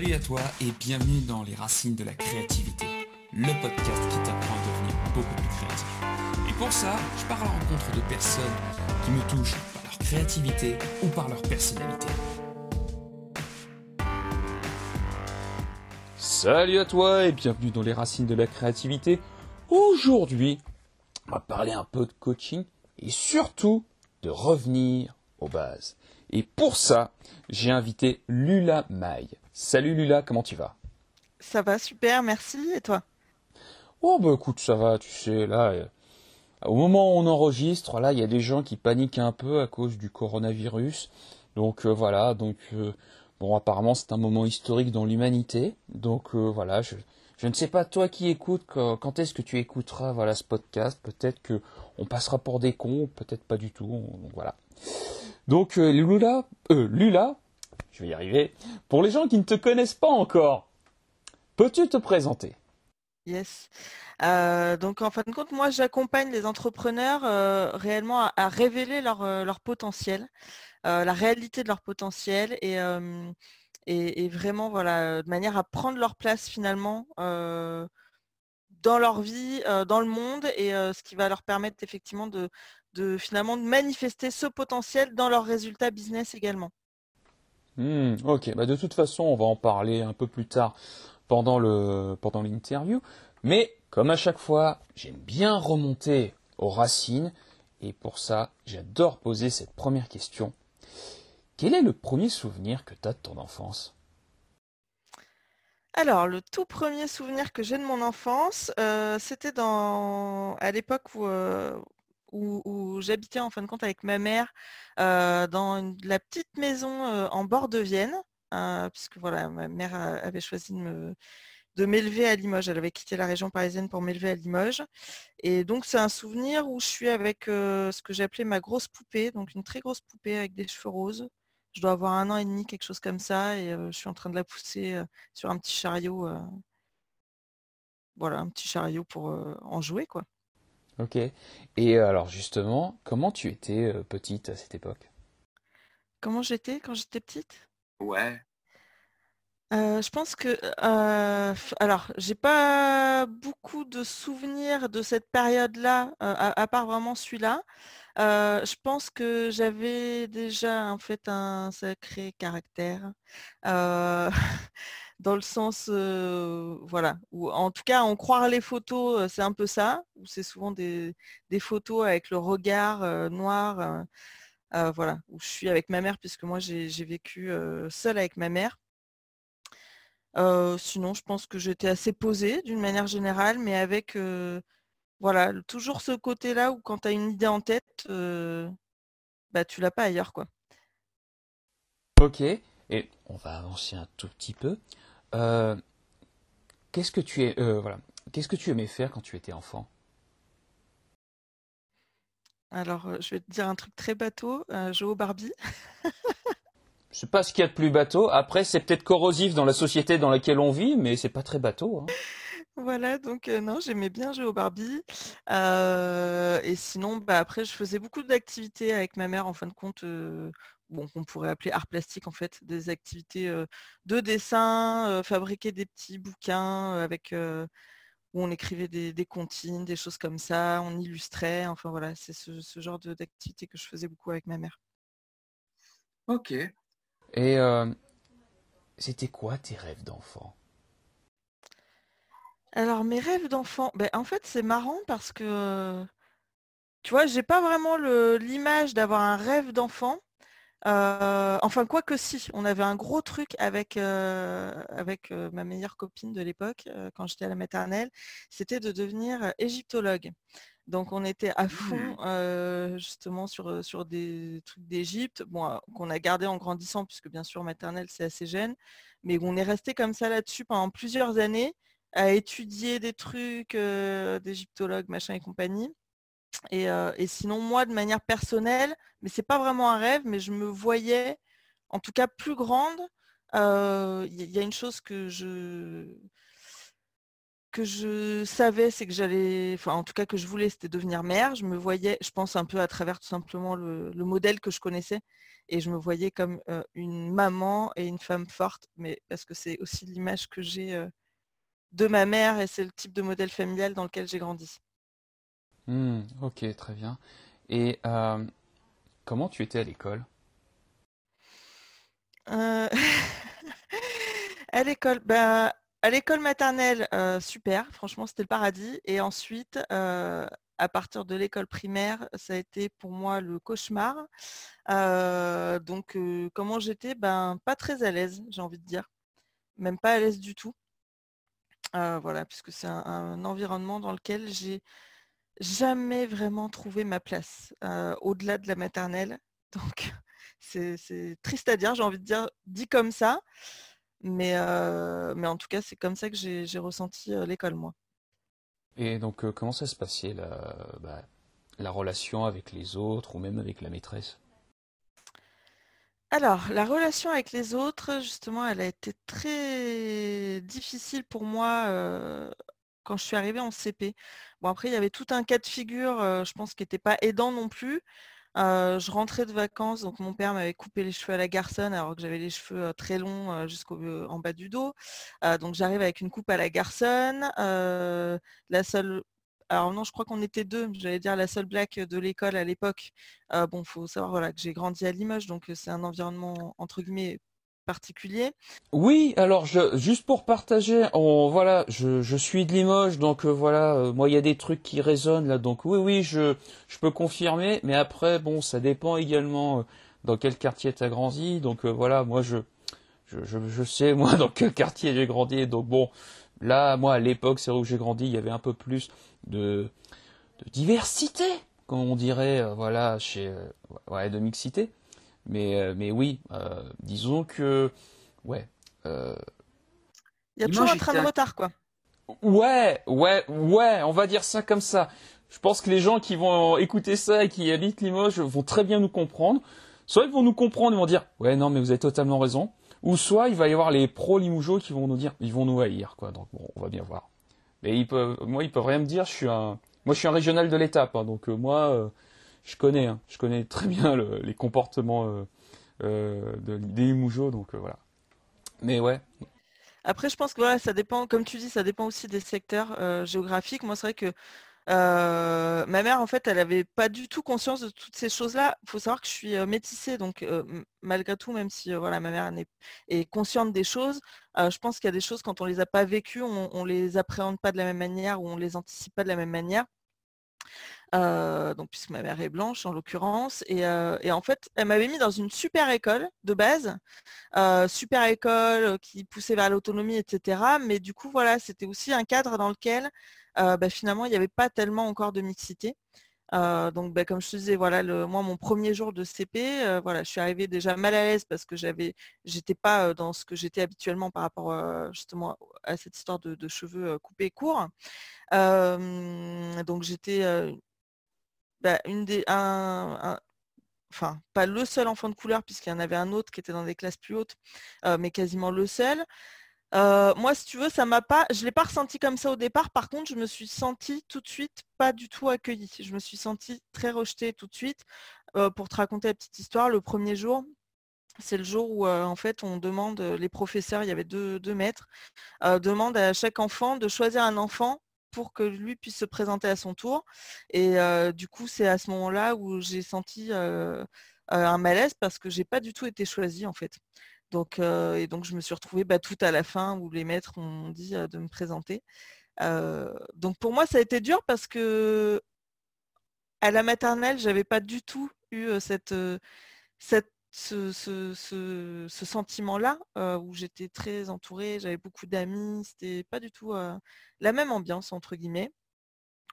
Salut à toi et bienvenue dans Les Racines de la Créativité, le podcast qui t'apprend à devenir beaucoup plus créatif. Et pour ça, je pars à la rencontre de personnes qui me touchent par leur créativité ou par leur personnalité. Salut à toi et bienvenue dans Les Racines de la Créativité. Aujourd'hui, on va parler un peu de coaching et surtout de revenir aux bases. Et pour ça, j'ai invité Lula Maille. Salut Lula, comment tu vas? Ça va super, merci. Et toi? Oh bah écoute, ça va, tu sais, là, euh, au moment où on enregistre, là, il y a des gens qui paniquent un peu à cause du coronavirus. Donc euh, voilà, donc euh, bon, apparemment c'est un moment historique dans l'humanité. Donc voilà, je, je ne sais pas toi qui écoutes quand, est-ce que tu écouteras voilà ce podcast? Peut-être que on passera pour des cons, peut-être pas du tout. Donc voilà. Donc Lula, Lula, je vais y arriver. Pour les gens qui ne te connaissent pas encore, peux-tu te présenter? Yes. Euh, donc en fin de compte, moi j'accompagne les entrepreneurs euh, réellement à, révéler leur, euh, leur potentiel, la réalité de leur potentiel et, et, vraiment voilà, de manière à prendre leur place finalement dans leur vie, dans le monde et ce qui va leur permettre effectivement de, de finalement de manifester ce potentiel dans leurs résultats business également. Hmm, ok, bah de toute façon, on va en parler un peu plus tard pendant le pendant l'interview. Mais comme à chaque fois, j'aime bien remonter aux racines et pour ça, j'adore poser cette première question. Quel est le premier souvenir que tu as de ton enfance? Alors, le tout premier souvenir que j'ai de mon enfance, euh, c'était dans à l'époque où, euh, où, j'habitais en fin de compte avec ma mère dans la petite maison en bord de Vienne, puisque voilà, ma mère avait choisi de m'élever à Limoges. Elle avait quitté la région parisienne pour m'élever à Limoges. Et donc c'est un souvenir où je suis avec ce que j'appelais ma grosse poupée, donc une très grosse poupée avec des cheveux roses. Je dois avoir un an et demi, quelque chose comme ça, et je suis en train de la pousser sur un petit chariot. voilà, un petit chariot pour en jouer, quoi. Ok. Et euh, alors justement, comment tu étais euh, petite à cette époque? Comment j'étais quand j'étais petite? Ouais. Euh, je pense que, alors, j'ai pas beaucoup de souvenirs de cette période-là, à, part vraiment celui-là. je pense que j'avais déjà en fait un sacré caractère. dans le sens, voilà, ou en tout cas, en croire les photos, c'est un peu ça, où c'est souvent des, photos avec le regard noir, voilà, où je suis avec ma mère, puisque moi j'ai vécu seule avec ma mère. Sinon, je pense que j'étais assez posée d'une manière générale, mais avec voilà, toujours ce côté-là où quand tu as une idée en tête, bah, tu l'as pas ailleurs. quoi. Ok, et on va avancer un tout petit peu. Euh, qu'est-ce que tu es, euh, voilà, qu'est-ce que tu aimais faire quand tu étais enfant? Alors, euh, je vais te dire un truc très bateau, jouer au Barbie. je sais pas ce qu'il y a de plus bateau. Après, c'est peut-être corrosif dans la société dans laquelle on vit, mais c'est pas très bateau. Hein. Voilà, donc non, j'aimais bien jouer au Barbie. et sinon, bah, après, je faisais beaucoup d'activités avec ma mère, en fin de compte, bon, qu'on pourrait appeler art plastique en fait, des activités de dessin, fabriquer des petits bouquins avec où on écrivait des, comptines, des choses comme ça, on illustrait, enfin voilà, c'est ce, genre d'activité que je faisais beaucoup avec ma mère. Ok. Et c'était quoi tes rêves d'enfant? Alors mes rêves d'enfant, ben, en fait c'est marrant parce que tu vois, j'ai pas vraiment l'image d'avoir un rêve d'enfant. Euh, enfin, quoi que si, on avait un gros truc avec, euh, avec euh, ma meilleure copine de l'époque, quand j'étais à la maternelle, c'était de devenir égyptologue. Donc on était à fond mmh. justement sur, sur des trucs d'Égypte, bon, qu'on a gardé en grandissant, puisque bien sûr maternelle c'est assez jeune, mais on est resté comme ça là-dessus pendant plusieurs années à étudier des trucs d'égyptologue, machin et compagnie. Et, sinon, moi, de manière personnelle, mais c'est pas vraiment un rêve, mais je me voyais, en tout cas, plus grande. Il y, a une chose que je que je savais, c'est que j'allais, enfin en tout cas que je voulais, c'était devenir mère. Je me voyais, je pense un peu à travers tout simplement le, modèle que je connaissais, et je me voyais comme une maman et une femme forte, mais parce que c'est aussi l'image que j'ai de ma mère et c'est le type de modèle familial dans lequel j'ai grandi. Mmh, ok, très bien. Et comment tu étais à l'école? À l'école, ben, à l'école maternelle, euh, super, franchement, c'était le paradis. Et ensuite, euh, à partir de l'école primaire, ça a été pour moi le cauchemar. Euh, donc, comment j'étais? Ben, pas très à l'aise, j'ai envie de dire. Même pas à l'aise du tout. voilà, puisque c'est un, environnement dans lequel j'ai jamais vraiment trouvé ma place, au-delà de la maternelle. Donc, c'est triste à dire, j'ai envie de dire, dit comme ça. Mais, mais en tout cas, c'est comme ça que j'ai ressenti l'école, moi. Et donc, comment ça se passait, la, bah, la relation avec les autres ou même avec la maîtresse? Alors, la relation avec les autres, justement, elle a été très difficile pour moi quand je suis arrivée en CP. Bon, après, il y avait tout un cas de figure, je pense, qui n'était pas aidant non plus je rentrais de vacances, donc mon père m'avait coupé les cheveux à la garçonne alors que j'avais les cheveux très longs jusqu'en bas du dos. donc j'arrive avec une coupe à la garçonne. la seule alors non, je crois qu'on était deux, j'allais dire la seule blague de l'école à l'époque. bon, il faut savoir voilà, que j'ai grandi à Limoges, donc c'est un environnement entre guillemets Oui, alors juste pour partager, voilà, je, suis de Limoges, donc euh, voilà, euh, moi il y a des trucs qui résonnent là, donc oui, oui, je, peux confirmer, mais après, bon, ça dépend également euh, dans quel quartier tu as grandi, donc voilà, moi je, sais moi dans quel quartier j'ai grandi, donc bon, là, moi à l'époque, c'est où j'ai grandi, il y avait un peu plus de, diversité, comme on dirait, voilà, chez, de mixité. Mais, euh, mais oui, euh, disons que, ouais. Euh, Il y a toujours un train de retard, quoi. Ouais, ouais, ouais, on va dire ça comme ça. Je pense que les gens qui vont écouter ça et qui habitent Limoges vont très bien nous comprendre. Soit ils vont nous comprendre et vont dire, ouais, non, mais vous avez totalement raison. Ou soit il va y avoir les pros Limougeaux qui vont nous dire, ils vont nous haïr, quoi. Donc bon, on va bien voir. Mais ils peuvent, moi, ils peuvent rien me dire. Je suis un, moi, je suis un régional de l'étape, hein, donc moi, je connais, hein. je connais très bien les comportements euh, euh, des Moujo, donc euh, voilà. Mais ouais. Après, je pense que voilà, ça dépend, comme tu dis, ça dépend aussi des secteurs géographiques. Moi, c'est vrai que ma mère, en fait, elle n'avait pas du tout conscience de toutes ces choses-là. Il faut savoir que je suis métissée, donc malgré tout, même si voilà, ma mère est, consciente des choses, je pense qu'il y a des choses, quand on ne les a pas vécues, on ne les appréhende pas de la même manière ou on ne les anticipe pas de la même manière. Donc puisque ma mère est blanche en l'occurrence, et, en fait, elle m'avait mis dans une super école de base, super école qui poussait vers l'autonomie, etc. Mais du coup, voilà, c'était aussi un cadre dans lequel bah, finalement, il n'y avait pas tellement encore de mixité. donc, bah, comme je te disais, voilà, le, moi, mon premier jour de CP, voilà, je suis arrivée déjà mal à l'aise parce que j'avais, j'étais pas dans ce que j'étais habituellement par rapport justement à cette histoire de, cheveux coupés courts. donc, j'étais bah, pas le seul enfant de couleur puisqu'il y en avait un autre qui était dans des classes plus hautes, mais quasiment le seul. moi, si tu veux, ça m'a pas, je l'ai pas ressenti comme ça au départ. Par contre, je me suis sentie tout de suite pas du tout accueillie. Je me suis sentie très rejetée tout de suite. pour te raconter la petite histoire, le premier jour, c'est le jour où en fait on demande, les professeurs, il y avait deux maîtres, demandent à chaque enfant de choisir un enfant pour que lui puisse se présenter à son tour. Et du coup, c'est à ce moment-là où j'ai senti un malaise parce que j'ai pas du tout été choisie en fait. Donc, et donc je me suis retrouvée bah, tout à la fin où les maîtres ont dit de me présenter. donc pour moi, ça a été dur parce que à la maternelle, j'avais pas du tout eu cette ce, sentiment-là, où j'étais très entourée, j'avais beaucoup d'amis, c'était pas du tout la même ambiance, entre guillemets.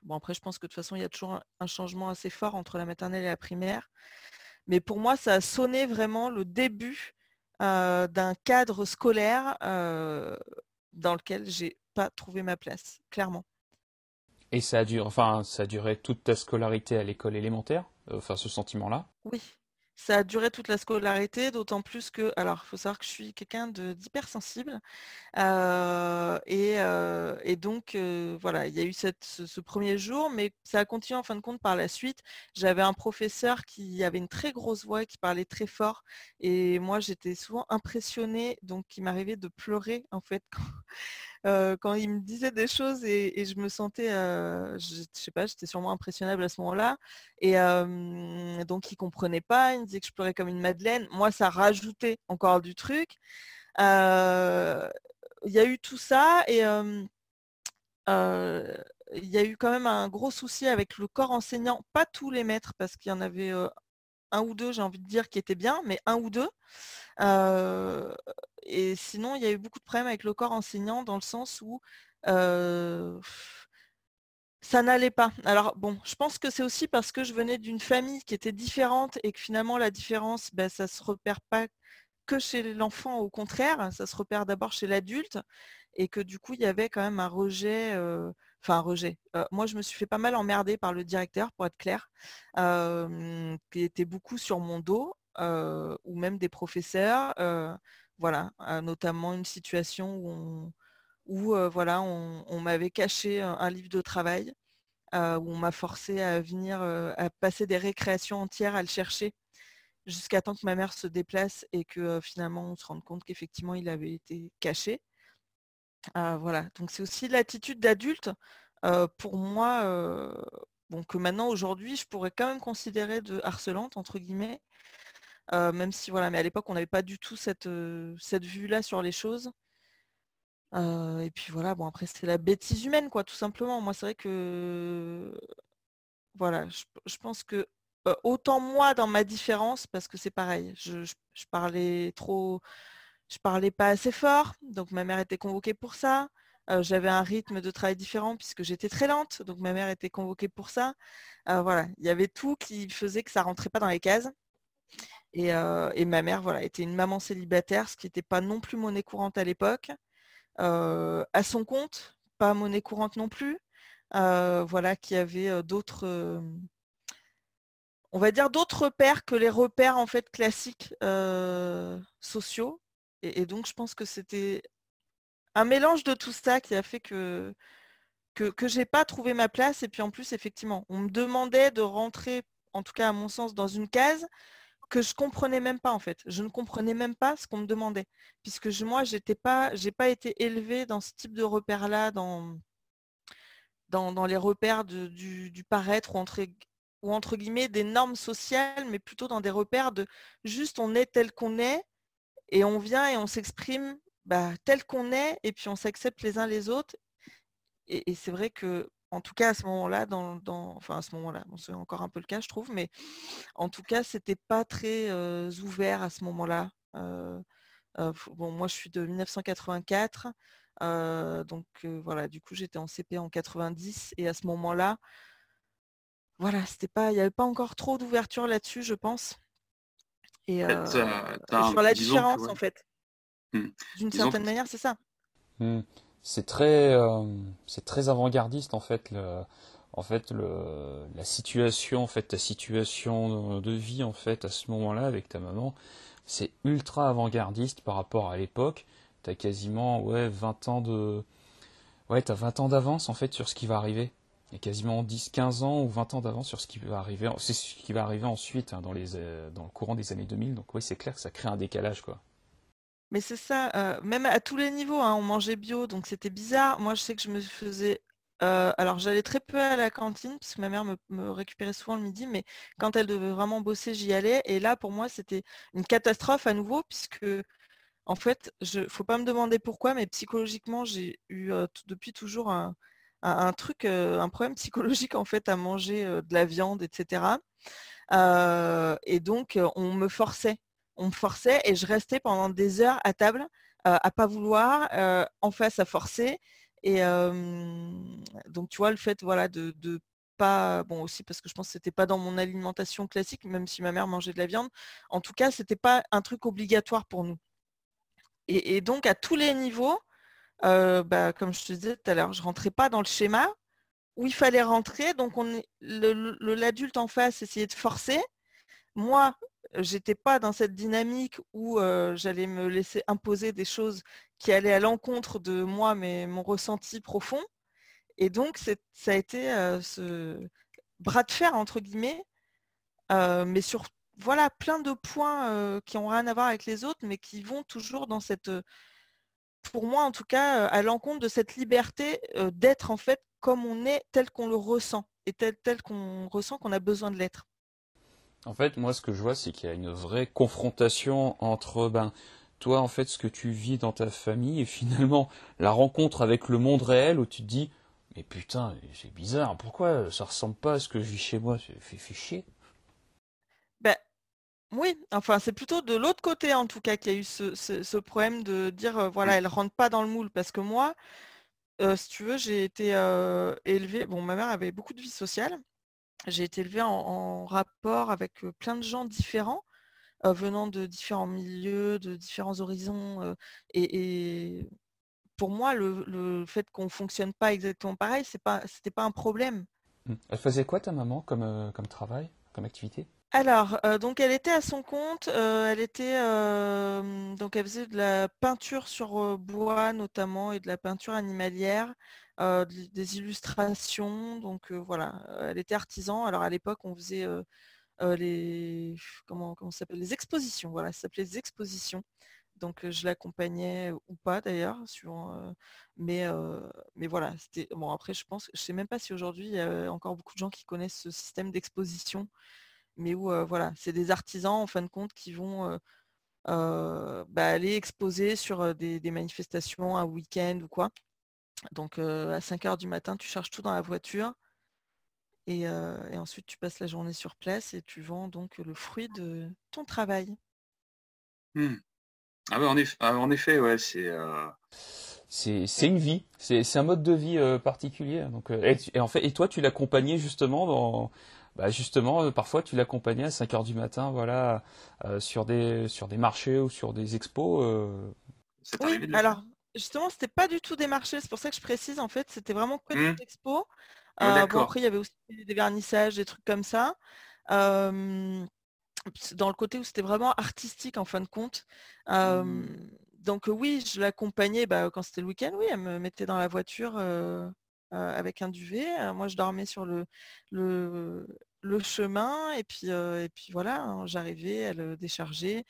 Bon, après, je pense que de toute façon, il y a toujours un, changement assez fort entre la maternelle et la primaire. Mais pour moi, ça a sonné vraiment le début d'un cadre scolaire dans lequel j'ai pas trouvé ma place, clairement. Et ça a duré, enfin, ça a duré toute ta scolarité à l'école élémentaire, enfin, ce sentiment-là? Oui, ça a duré toute la scolarité, d'autant plus que, alors il faut savoir que je suis quelqu'un d'hypersensible. Euh, et, euh, et, donc, euh, voilà, il y a eu ce, premier jour, mais ça a continué en fin de compte par la suite. J'avais un professeur qui avait une très grosse voix, qui parlait très fort. Et moi, j'étais souvent impressionnée, donc il m'arrivait de pleurer, en fait, il me disait des choses et, je me sentais, je, je, sais pas, j'étais sûrement impressionnable à ce moment-là. Et donc, il comprenait pas, il me disait que je pleurais comme une madeleine. Moi, ça rajoutait encore du truc. il y a eu tout ça et il y a eu quand même un gros souci avec le corps enseignant, pas tous les maîtres, parce qu'il y en avait un ou deux, j'ai envie de dire, qui étaient bien, mais un ou deux. et sinon, il y a eu beaucoup de problèmes avec le corps enseignant dans le sens où ça n'allait pas. Alors bon, je pense que c'est aussi parce que je venais d'une famille qui était différente et que finalement la différence, ben, ça se repère pas que chez l'enfant, au contraire, ça se repère d'abord chez l'adulte et que du coup il y avait quand même un rejet, enfin rejet. Euh, moi je me suis fait pas mal emmerder par le directeur, pour être clair, qui était beaucoup sur mon dos, ou même des professeurs. voilà, notamment une situation où on où voilà, on, m'avait caché un, livre de travail, où on m'a forcé à venir à passer des récréations entières à le chercher jusqu'à temps que ma mère se déplace et que finalement on se rende compte qu'effectivement il avait été caché. Voilà, donc c'est aussi l'attitude d'adulte pour moi, bon, que maintenant aujourd'hui je pourrais quand même considérer de harcelante entre guillemets, même si voilà, mais à l'époque on n'avait pas du tout cette, cette vue-là sur les choses et puis voilà, bon après c'est la bêtise humaine quoi, tout simplement. Moi c'est vrai que voilà, je, pense que autant moi dans ma différence, parce que c'est pareil, je, parlais trop, je parlais pas assez fort, donc ma mère était convoquée pour ça. J'avais un rythme de travail différent puisque j'étais très lente, donc ma mère était convoquée pour ça. voilà, il y avait tout qui faisait que ça rentrait pas dans les cases. Et, et ma mère, voilà, était une maman célibataire, ce qui n'était pas non plus monnaie courante à l'époque à son compte, pas monnaie courante non plus. voilà, qui avait d'autres, on va dire d'autres repères que les repères en fait classiques sociaux. Et, donc je pense que c'était un mélange de tout ça qui a fait que que, que j'ai pas trouvé ma place. Et puis en plus, effectivement, on me demandait de rentrer, en tout cas à mon sens, dans une case que je comprenais même pas en fait. Je ne comprenais même pas ce qu'on me demandait, puisque moi, j'étais pas, j'ai pas été élevée dans ce type de repères-là, dans, dans, les repères du, paraître ou entre guillemets des normes sociales, mais plutôt dans des repères de juste on est tel qu'on est et on vient et on s'exprime bah, tel qu'on est et puis on s'accepte les uns les autres. et c'est vrai que en tout cas à ce moment-là, dans, enfin à ce moment-là, c'est encore un peu le cas, je trouve, mais en tout cas, c'était pas très ouvert à ce moment-là. bon, moi, je suis de 1984, donc voilà, du coup, j'étais en CP en 90, et à ce moment-là, voilà, c'était pas, il n'y avait pas encore trop d'ouverture là-dessus, je pense. Et sur la différence, en fait. Mmh. D'une certaine manière, c'est ça. Mmh c'est très, euh, c'est très avant-gardiste en fait. Le, en fait, le, la situation, en fait, ta situation de vie en fait à ce moment-là avec ta maman, c'est ultra avant-gardiste par rapport à l'époque. T'as quasiment ouais 20 ans de, ouais t'as 20 ans d'avance en fait sur ce qui va arriver. Il y a quasiment 10, 15 ans ou 20 ans d'avance sur ce qui va arriver. C'est ce qui va arriver ensuite hein, euh, dans le courant des années 2000. Donc oui, c'est clair que ça crée un décalage quoi. Mais c'est ça, euh, même à tous les niveaux, hein, on mangeait bio, donc c'était bizarre. Moi, je sais que je me faisais... Euh, alors, j'allais très peu à la cantine, parce que ma mère me, récupérait souvent le midi, mais quand elle devait vraiment bosser, j'y allais. Et là, pour moi, c'était une catastrophe à nouveau, puisque, en fait, je faut pas me demander pourquoi, mais psychologiquement, j'ai eu depuis toujours un, truc, un problème psychologique, en fait, à manger de la viande, etc. et donc, on me forçait on me forçait et je restais pendant des heures à table à pas vouloir, en face à forcer. Et donc tu vois le fait voilà de, pas bon aussi parce que je pense que c'était pas dans mon alimentation classique, même si ma mère mangeait de la viande. En tout cas, c'était pas un truc obligatoire pour nous. Et, donc à tous les niveaux, bah, comme je te disais tout à l'heure, je rentrais pas dans le schéma où il fallait rentrer. Donc on l'adulte en face essayait de forcer. Moi, j'étais pas dans cette dynamique où j'allais me laisser imposer des choses qui allaient à l'encontre de moi, mais mon ressenti profond. Et donc, ça a été ce bras de fer, entre guillemets, mais sur voilà, plein de points qui n'ont rien à voir avec les autres, mais qui vont toujours dans cette, pour moi en tout cas, à l'encontre de cette liberté d'être en fait comme on est, tel qu'on le ressent, et tel, tel qu'on ressent qu'on a besoin de l'être. En fait, moi, ce que je vois, c'est qu'il y a une vraie confrontation entre ben, toi, en fait, ce que tu vis dans ta famille et finalement la rencontre avec le monde réel où tu te dis Mais putain, c'est bizarre, pourquoi ça ressemble pas à ce que je vis chez moi? C'est fait, chier. Oui, enfin, c'est plutôt de l'autre côté, en tout cas, qu'il y a eu ce, problème de dire euh, Voilà, elle rentre pas dans le moule. Parce que moi, euh, si tu veux, j'ai été euh, élevée. Bon, ma mère avait beaucoup de vie sociale j'ai été élevée en, rapport avec plein de gens différents, venant de différents milieux, de différents horizons. et, pour moi, le, fait qu'on ne fonctionne pas exactement pareil, ce n'était pas un problème. Mmh. Elle faisait quoi ta maman comme, comme travail, comme activité? Alors, donc elle était à son compte, elle était donc elle faisait de la peinture sur bois notamment et de la peinture animalière. Euh, des illustrations. Donc euh, voilà, elle était artisan. Alors à l'époque, on faisait euh, les comment, comment s'appelle les expositions. Voilà, ça s'appelait les expositions. Donc je l'accompagnais ou pas d'ailleurs, mais mais voilà, c'était bon. Après, je pense, je sais même pas si aujourd'hui il y a encore beaucoup de gens qui connaissent ce système d'exposition, mais où voilà, c'est des artisans en fin de compte qui vont bah, aller exposer sur des, des manifestations un week-end ou quoi. Donc à 5 heures du matin, tu charges tout dans la voiture et, ensuite tu passes la journée sur place et tu vends donc le fruit de ton travail. Mmh. Ah, en, effet, ah, en effet, ouais, c'est. C'est une vie, c'est un mode de vie particulier. Donc, et, en fait, et toi, tu l'accompagnais justement dans, bah, justement, parfois tu l'accompagnais à 5 heures du matin, voilà, sur des sur des marchés ou sur des expos. oui, alors justement, c'était pas du tout des marchés, c'est pour ça que je précise, en fait, c'était vraiment que des mmh. expos. Euh, après, il y avait aussi des vernissages, des trucs comme ça. dans le côté où c'était vraiment artistique, en fin de compte. Mmh. Donc oui, je l'accompagnais bah, quand c'était le week-end, oui, elle me mettait dans la voiture avec un duvet. moi, je dormais sur le, le, chemin et puis, et puis voilà, hein, j'arrivais, elle déchargeait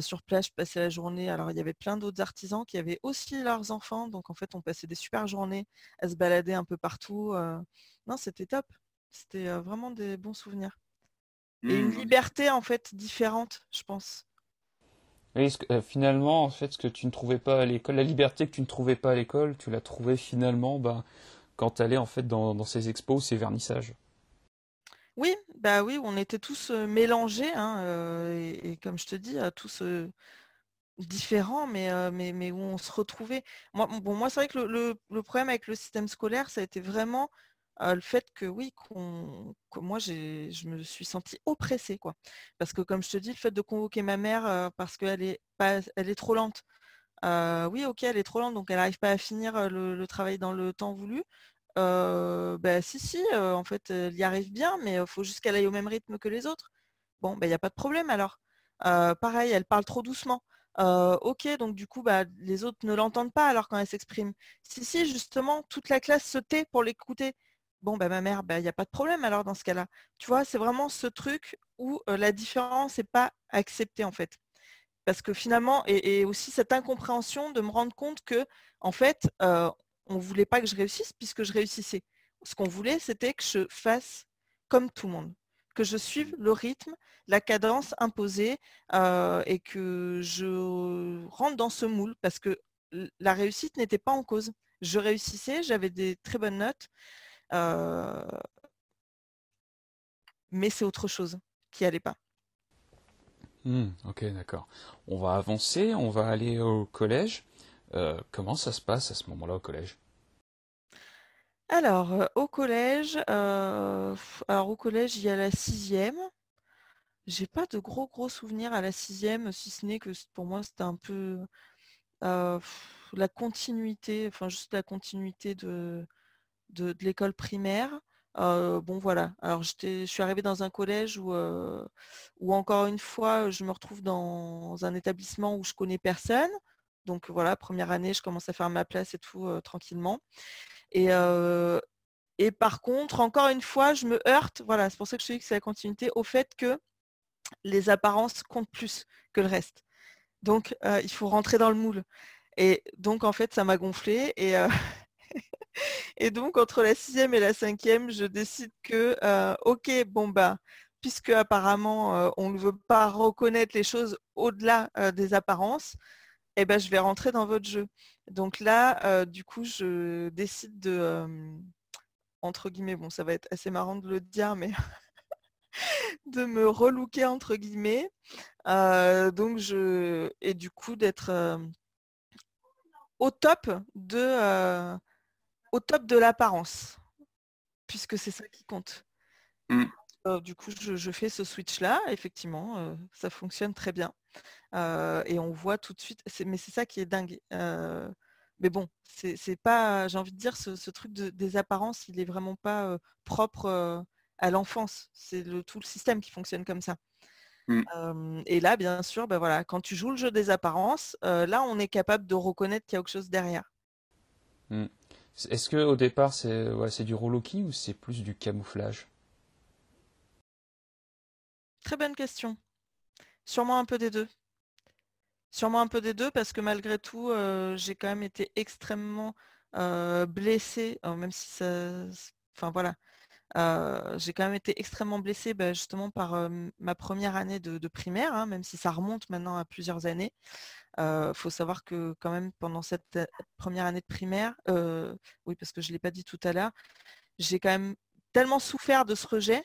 sur place, je passais la journée. Alors, il y avait plein d'autres artisans qui avaient aussi leurs enfants. Donc, en fait, on passait des super journées à se balader un peu partout. Non, c'était top. C'était vraiment des bons souvenirs. Et une mmh. liberté, en fait, différente, je pense. Oui, finalement, en fait, ce que tu ne trouvais pas à l'école, la liberté que tu ne trouvais pas à l'école, tu l'as trouvée finalement ben, quand tu allais en fait dans, dans ces expos, ces vernissages. Oui, bah oui, on était tous mélangés, hein, et, comme je te dis, tous différents, mais, où on se retrouvait. Moi, bon, moi c'est vrai que le, problème avec le système scolaire, ça a été vraiment le fait que oui, moi je me suis sentie oppressée, quoi. Parce que comme je te dis, le fait de convoquer ma mère parce qu'elle est elle est trop lente. oui, ok, elle est trop lente, donc elle n'arrive pas à finir le, travail dans le temps voulu. Ben si, si, en fait, elle y arrive bien, mais il faut juste qu'elle aille au même rythme que les autres. Bon, ben il n'y a pas de problème alors. pareil, elle parle trop doucement. ok, donc du coup, bah, les autres ne l'entendent pas alors quand elle s'exprime. Si, si, justement, toute la classe se tait pour l'écouter. Bon, ben ma mère, il n'y a pas de problème alors dans ce cas-là. Tu vois, c'est vraiment ce truc où la différence n'est pas acceptée en fait. Parce que finalement, et, aussi cette incompréhension de me rendre compte que, en fait, on ne voulait pas que je réussisse puisque je réussissais. Ce qu'on voulait, c'était que je fasse comme tout le monde, que je suive le rythme, la cadence imposée euh, et que je rentre dans ce moule parce que la réussite n'était pas en cause. Je réussissais, j'avais des très bonnes notes, euh, mais c'est autre chose qui n'allait pas. Hmm, ok, d'accord. On va avancer, on va aller au collège. Euh, comment ça se passe à ce moment-là au collège? Alors, euh, au collège, euh, alors au collège, il y a la sixième. J'ai pas de gros gros souvenirs à la sixième, si ce n'est que pour moi c'était un peu la continuité, enfin juste la continuité de, de, l'école primaire. bon voilà. Alors je suis arrivée dans un collège où, où encore une fois, je me retrouve dans un établissement où je connais personne. Donc voilà, première année, je commence à faire ma place et tout tranquillement. Et, par contre, encore une fois, je me heurte, voilà, c'est pour ça que je te dis que c'est la continuité, au fait que les apparences comptent plus que le reste. Donc, il faut rentrer dans le moule. Et donc, en fait, ça m'a gonflé. Et, et donc, entre la sixième et la cinquième, je décide que, ok, bon, bah, puisque apparemment, on ne veut pas reconnaître les choses au-delà des apparences, eh ben, je vais rentrer dans votre jeu. Donc là, du coup, je décide de, entre guillemets, bon, ça va être assez marrant de le dire, mais de me relooker entre guillemets. donc je et du coup d'être au top de au top de l'apparence, puisque c'est ça qui compte. Mmh. du coup, je, fais ce switch-là, effectivement, ça fonctionne très bien. Et on voit tout de suite, mais c'est ça qui est dingue. mais bon, c'est pas, j'ai envie de dire, ce, truc des apparences, il est vraiment pas propre à l'enfance. C'est le, tout le système qui fonctionne comme ça. Mmh. et là, bien sûr, ben voilà, quand tu joues le jeu des apparences, là, on est capable de reconnaître qu'il y a autre chose derrière. Mmh. Est-ce que au départ, c'est ouais, du relooking ou c'est plus du camouflage? Très bonne question. Sûrement un peu des deux. Sûrement un peu des deux parce que malgré tout, j'ai quand même été extrêmement blessée, même si. Enfin voilà, j'ai quand même été extrêmement blessée justement par ma première année de, primaire, hein, même si ça remonte maintenant à plusieurs années. Il faut savoir que quand même pendant cette première année de primaire, oui parce que je ne l'ai pas dit tout à l'heure, j'ai quand même tellement souffert de ce rejet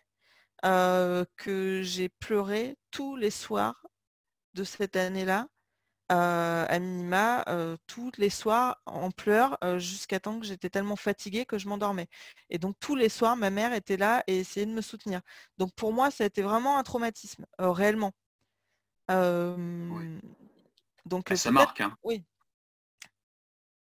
que j'ai pleuré tous les soirs de cette année-là à minima tous les soirs en pleurs jusqu'à temps que j'étais tellement fatiguée que je m'endormais. Et donc tous les soirs, ma mère était là et essayait de me soutenir. Donc pour moi, ça a été vraiment un traumatisme, réellement. Donc ça marque. Hein. Oui.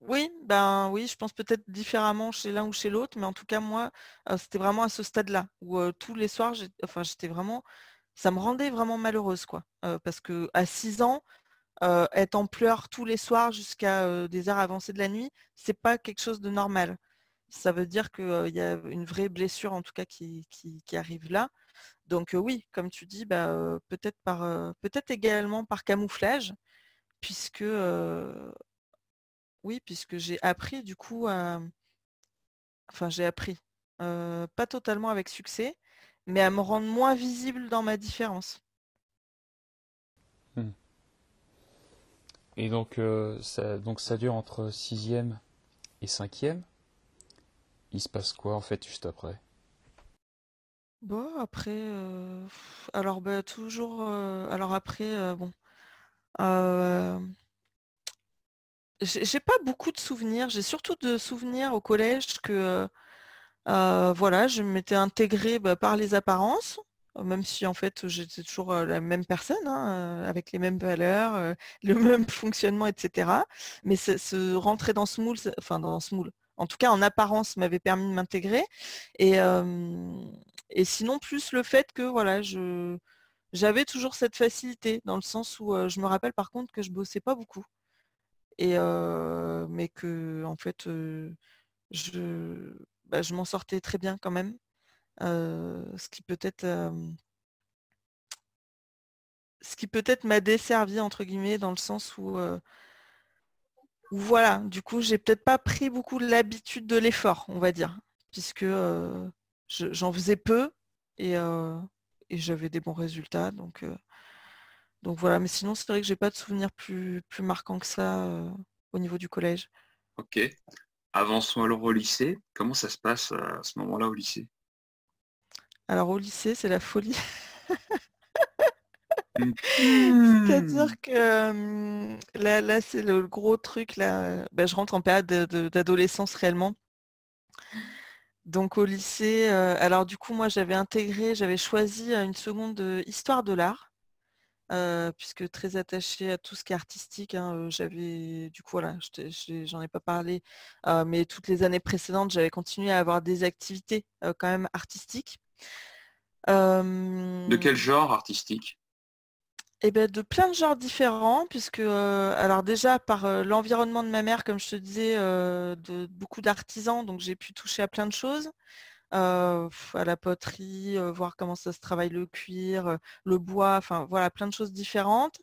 Oui, ben oui, je pense peut-être différemment chez l'un ou chez l'autre, mais en tout cas moi, c'était vraiment à ce stade-là où tous les soirs, j'étais vraiment, ça me rendait vraiment malheureuse quoi, parce que à 6 ans, être en pleurs tous les soirs jusqu'à des heures avancées de la nuit, c'est pas quelque chose de normal. Ça veut dire qu'il y a une vraie blessure en tout cas qui, arrive là. Donc oui, comme tu dis, bah, peut-être également par camouflage, puisque oui, puisque j'ai appris du coup à enfin j'ai appris, pas totalement avec succès, mais à me rendre moins visible dans ma différence. Mmh. Et donc, euh, ça, donc ça dure entre 6e et 5e. Il se passe quoi en fait juste après? Bon, après, euh, alors bah, toujours, euh, alors après, bon, j'ai pas beaucoup de souvenirs. J'ai surtout de souvenirs au collège que, voilà, je m'étais intégrée bah, par les apparences même si en fait j'étais toujours la même personne, hein, avec les mêmes valeurs, le même fonctionnement, etc. Mais rentrer dans ce moule, enfin dans ce moule, en tout cas en apparence m'avait permis de m'intégrer. Et, sinon plus le fait que voilà, j'avais toujours cette facilité, dans le sens où je me rappelle par contre que je bossais pas beaucoup. Et mais que en fait je, bah, je m'en sortais très bien quand même ce qui peut-être ce qui peut-être m'a desservi entre guillemets dans le sens où, voilà, du coup j'ai peut-être pas pris beaucoup l'habitude de l'effort, on va dire, puisque j'en faisais peu et, j'avais des bons résultats. Donc, donc voilà, mais sinon c'est vrai que j'ai pas de souvenirs plus, plus marquants que ça au niveau du collège. Ok. Avançons alors au lycée. Comment ça se passe à ce moment-là au lycée? Alors au lycée, c'est la folie. C'est-à-dire mmh. que là, là c'est le gros truc. Là, bah, je rentre en période d'adolescence réellement. Donc au lycée, alors du coup, moi j'avais intégré, j'avais choisi une seconde histoire de l'art. Puisque très attachée à tout ce qui est artistique. Hein, j'avais, du coup, voilà, j'en ai pas parlé, mais toutes les années précédentes, j'avais continué à avoir des activités quand même artistiques. De quel genre artistique? Eh ben, de plein de genres différents, puisque alors déjà par l'environnement de ma mère, comme je te disais, de beaucoup d'artisans, donc j'ai pu toucher à plein de choses. À la poterie, voir comment ça se travaille le cuir, le bois, enfin voilà, plein de choses différentes.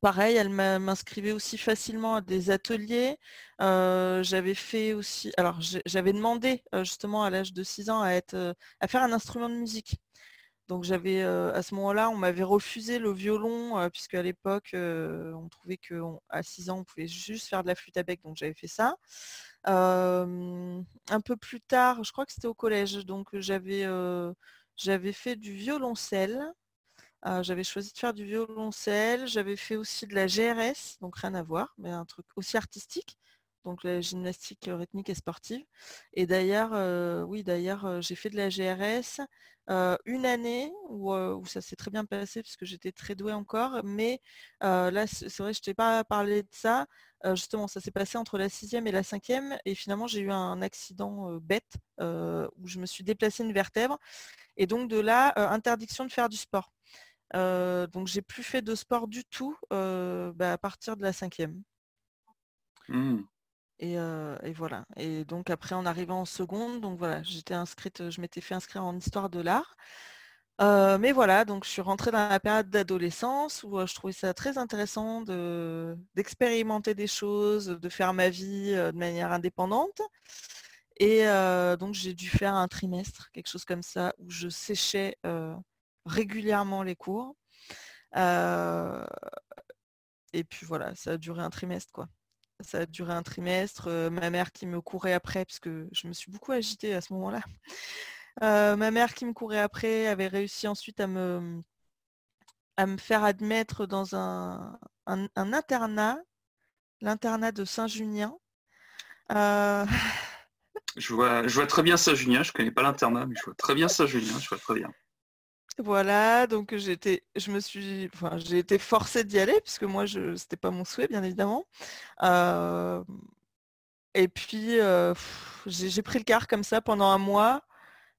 pareil, elle m'inscrivait aussi facilement à des ateliers. j'avais fait aussi, alors j'avais demandé justement à l'âge de 6 ans à, être, à faire un instrument de musique. Donc j'avais à ce moment-là, on m'avait refusé le violon, puisque à l'époque, on trouvait qu'à 6 ans, on pouvait juste faire de la flûte à bec, donc j'avais fait ça. Un peu plus tard, je crois que c'était au collège, donc j'avais j'avais fait du violoncelle. j'avais choisi de faire du violoncelle. J'avais fait aussi de la GRS, donc rien à voir, mais un truc aussi artistique donc la gymnastique rythmique et sportive. Et d'ailleurs, oui, d'ailleurs, j'ai fait de la GRS une année où, ça s'est très bien passé puisque j'étais très douée encore. Mais là, c'est vrai, je t'ai pas parlé de ça. justement, ça s'est passé entre la sixième et la cinquième. Et finalement, j'ai eu un accident bête où je me suis déplacé une vertèbre. Et donc de là, interdiction de faire du sport. donc j'ai plus fait de sport du tout bah, à partir de la cinquième. Mmh. Et, voilà. Et donc après, en arrivant en seconde, donc voilà, j'étais inscrite, je m'étais fait inscrire en histoire de l'art. mais voilà, donc je suis rentrée dans la période d'adolescence où je trouvais ça très intéressant d'expérimenter des choses, de faire ma vie de manière indépendante. Et donc j'ai dû faire un trimestre, quelque chose comme ça, où je séchais régulièrement les cours. et puis voilà, ça a duré un trimestre quoi. Ça a duré un trimestre. ma mère qui me courait après, puisque je me suis beaucoup agitée à ce moment-là. ma mère qui me courait après avait réussi ensuite à me, à me faire admettre dans un, internat, l'internat de Saint-Junien. Je, vois, je vois très bien Saint-Junien, je ne connais pas l'internat, mais je vois très bien Saint-Junien, je vois très bien. Voilà, donc j'étais, je me suis, enfin, j'ai été forcée d'y aller puisque moi, je, c'était pas mon souhait, bien évidemment. et puis, j'ai, pris le car comme ça pendant un mois.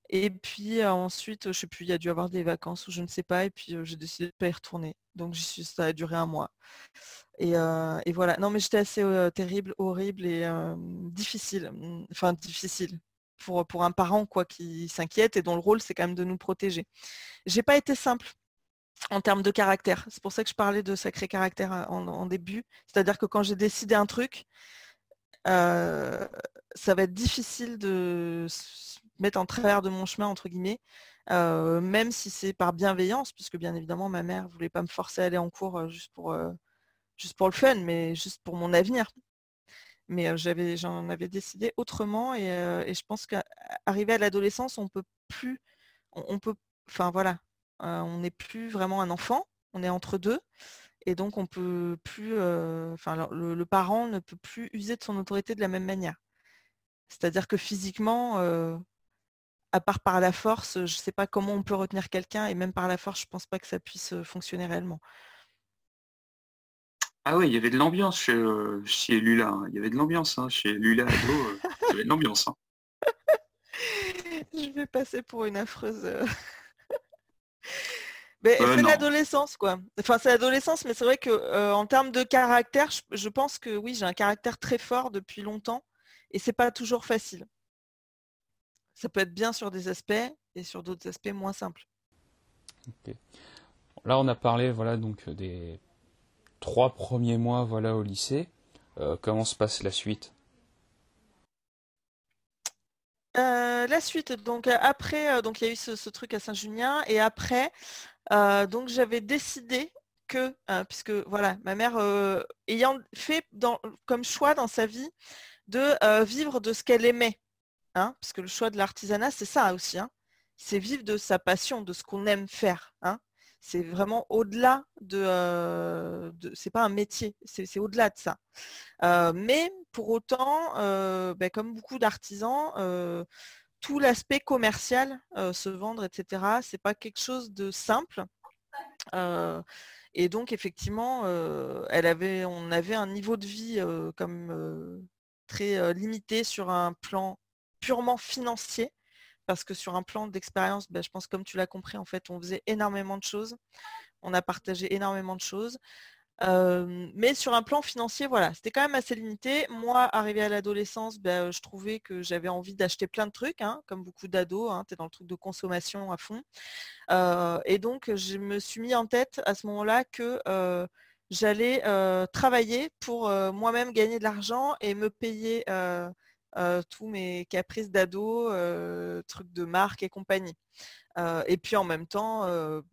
Et puis ensuite, je sais plus, il y a dû avoir des vacances ou je ne sais pas. Et puis j'ai décidé de pas y retourner. Donc ça a duré un mois. Et, et voilà. Non, mais j'étais assez terrible, horrible et difficile. Mmh, enfin, difficile pour, un parent quoi, qui s'inquiète et dont le rôle c'est quand même de nous protéger. J'ai pas été simple en termes de caractère. C'est pour ça que je parlais de sacré caractère euh, en, début. C'est-à-dire que quand j'ai décidé un truc, euh, ça va être difficile de se mettre en travers de mon chemin, entre guillemets, euh, même si c'est par bienveillance, puisque bien évidemment ma mère ne voulait pas me forcer à aller en cours juste pour, juste pour le fun, mais juste pour mon avenir mais j'en avais décidé autrement et, je pense qu'arriver à l'adolescence, on peut plus, on, peut, enfin voilà, on n'est plus vraiment un enfant, on est entre deux et donc on peut plus, enfin le, parent ne peut plus user de son autorité de la même manière. C'est-à-dire que physiquement, à part par la force, je ne sais pas comment on peut retenir quelqu'un et même par la force, je ne pense pas que ça puisse fonctionner réellement. Ah oui, il y avait de l'ambiance chez, euh, chez Lula. Hein. Il y avait de l'ambiance hein, chez Lula euh, il y avait de l'ambiance. Hein. Je vais passer pour une affreuse. Euh. Mais c'est l'adolescence, quoi. Enfin, c'est l'adolescence, mais c'est vrai que en termes de caractère, je, pense que oui, j'ai un caractère très fort depuis longtemps et c'est pas toujours facile. Ça peut être bien sur des aspects et sur d'autres aspects moins simples. Là, on a parlé, voilà, donc des trois premiers mois voilà au lycée. Euh, comment se passe la suite? Euh, la suite, donc après, euh, donc il y a eu ce, truc à Saint-Junien et après, donc j'avais décidé que, puisque voilà, ma mère ayant fait comme choix dans sa vie de vivre de ce qu'elle aimait, hein, parce que le choix de l'artisanat, c'est ça aussi, hein, c'est vivre de sa passion, de ce qu'on aime faire. Hein, c'est vraiment au-delà de, euh, c'est pas un métier, c'est au-delà de ça. Euh, mais pour autant, euh, ben, comme beaucoup d'artisans, tout l'aspect commercial, se vendre, etc., c'est pas quelque chose de simple. et donc effectivement, on avait un niveau de vie comme très limité sur un plan purement financier parce que sur un plan d'expérience, ben, je pense comme tu l'as compris, en fait, on faisait énormément de choses. On a partagé énormément de choses mais sur un plan financier, voilà, c'était quand même assez limité. Moi, arrivé à l'adolescence, ben, je trouvais que j'avais envie d'acheter plein de trucs, hein, comme beaucoup d'ados, hein, tu es dans le truc de consommation à fond. et donc, je me suis mis en tête à ce moment-là que j'allais travailler pour moi-même gagner de l'argent et me payer tous mes caprices d'ado, trucs de marque et compagnie et puis en même temps,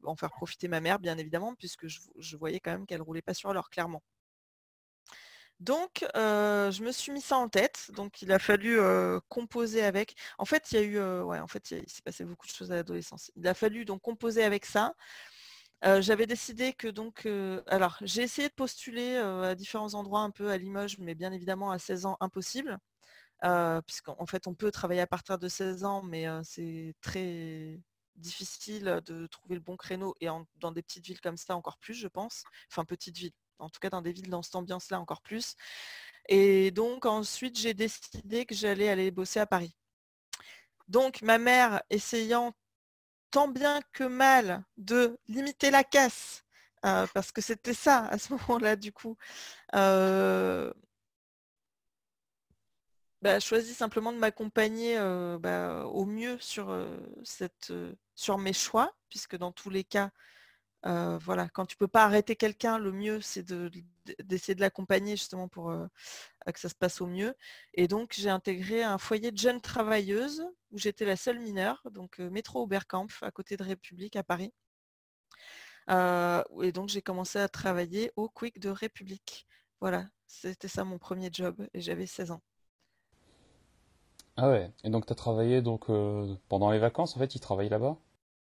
en faire profiter ma mère, bien évidemment, puisque je, voyais quand même qu'elle roulait pas sur l'or, clairement. Donc, je me suis mis ça en tête. Donc, il a fallu composer avec. En fait, il y a eu, ouais, en fait, il, s'est passé beaucoup de choses à l'adolescence. Il a fallu donc composer avec ça. J'avais décidé que donc, alors, j'ai essayé de postuler à différents endroits, un peu à Limoges, mais bien évidemment à 16 ans, impossible. Puisqu'en fait, on peut travailler à partir de 16 ans, mais c'est très difficile de trouver le bon créneau et dans des petites villes comme ça encore plus, je pense. Enfin, petites villes. En tout cas, dans des villes dans cette ambiance-là encore plus. Et donc ensuite, j'ai décidé que j'allais aller bosser à Paris. Donc ma mère essayant tant bien que mal de limiter la casse, parce que c'était ça à ce moment-là du coup, bah, choisis simplement de m'accompagner bah, au mieux sur, mes choix, puisque dans tous les cas, quand tu ne peux pas arrêter quelqu'un, le mieux c'est d'essayer de, l'accompagner justement pour que ça se passe au mieux. Et donc j'ai intégré un foyer de jeunes travailleuses où j'étais la seule mineure, donc métro Oberkampf à côté de République à Paris. et donc j'ai commencé à travailler au Quick de République. Voilà, c'était ça mon premier job et j'avais 16 ans. Ah ouais, et donc tu as travaillé donc euh, pendant les vacances, en fait, tu travailles là-bas?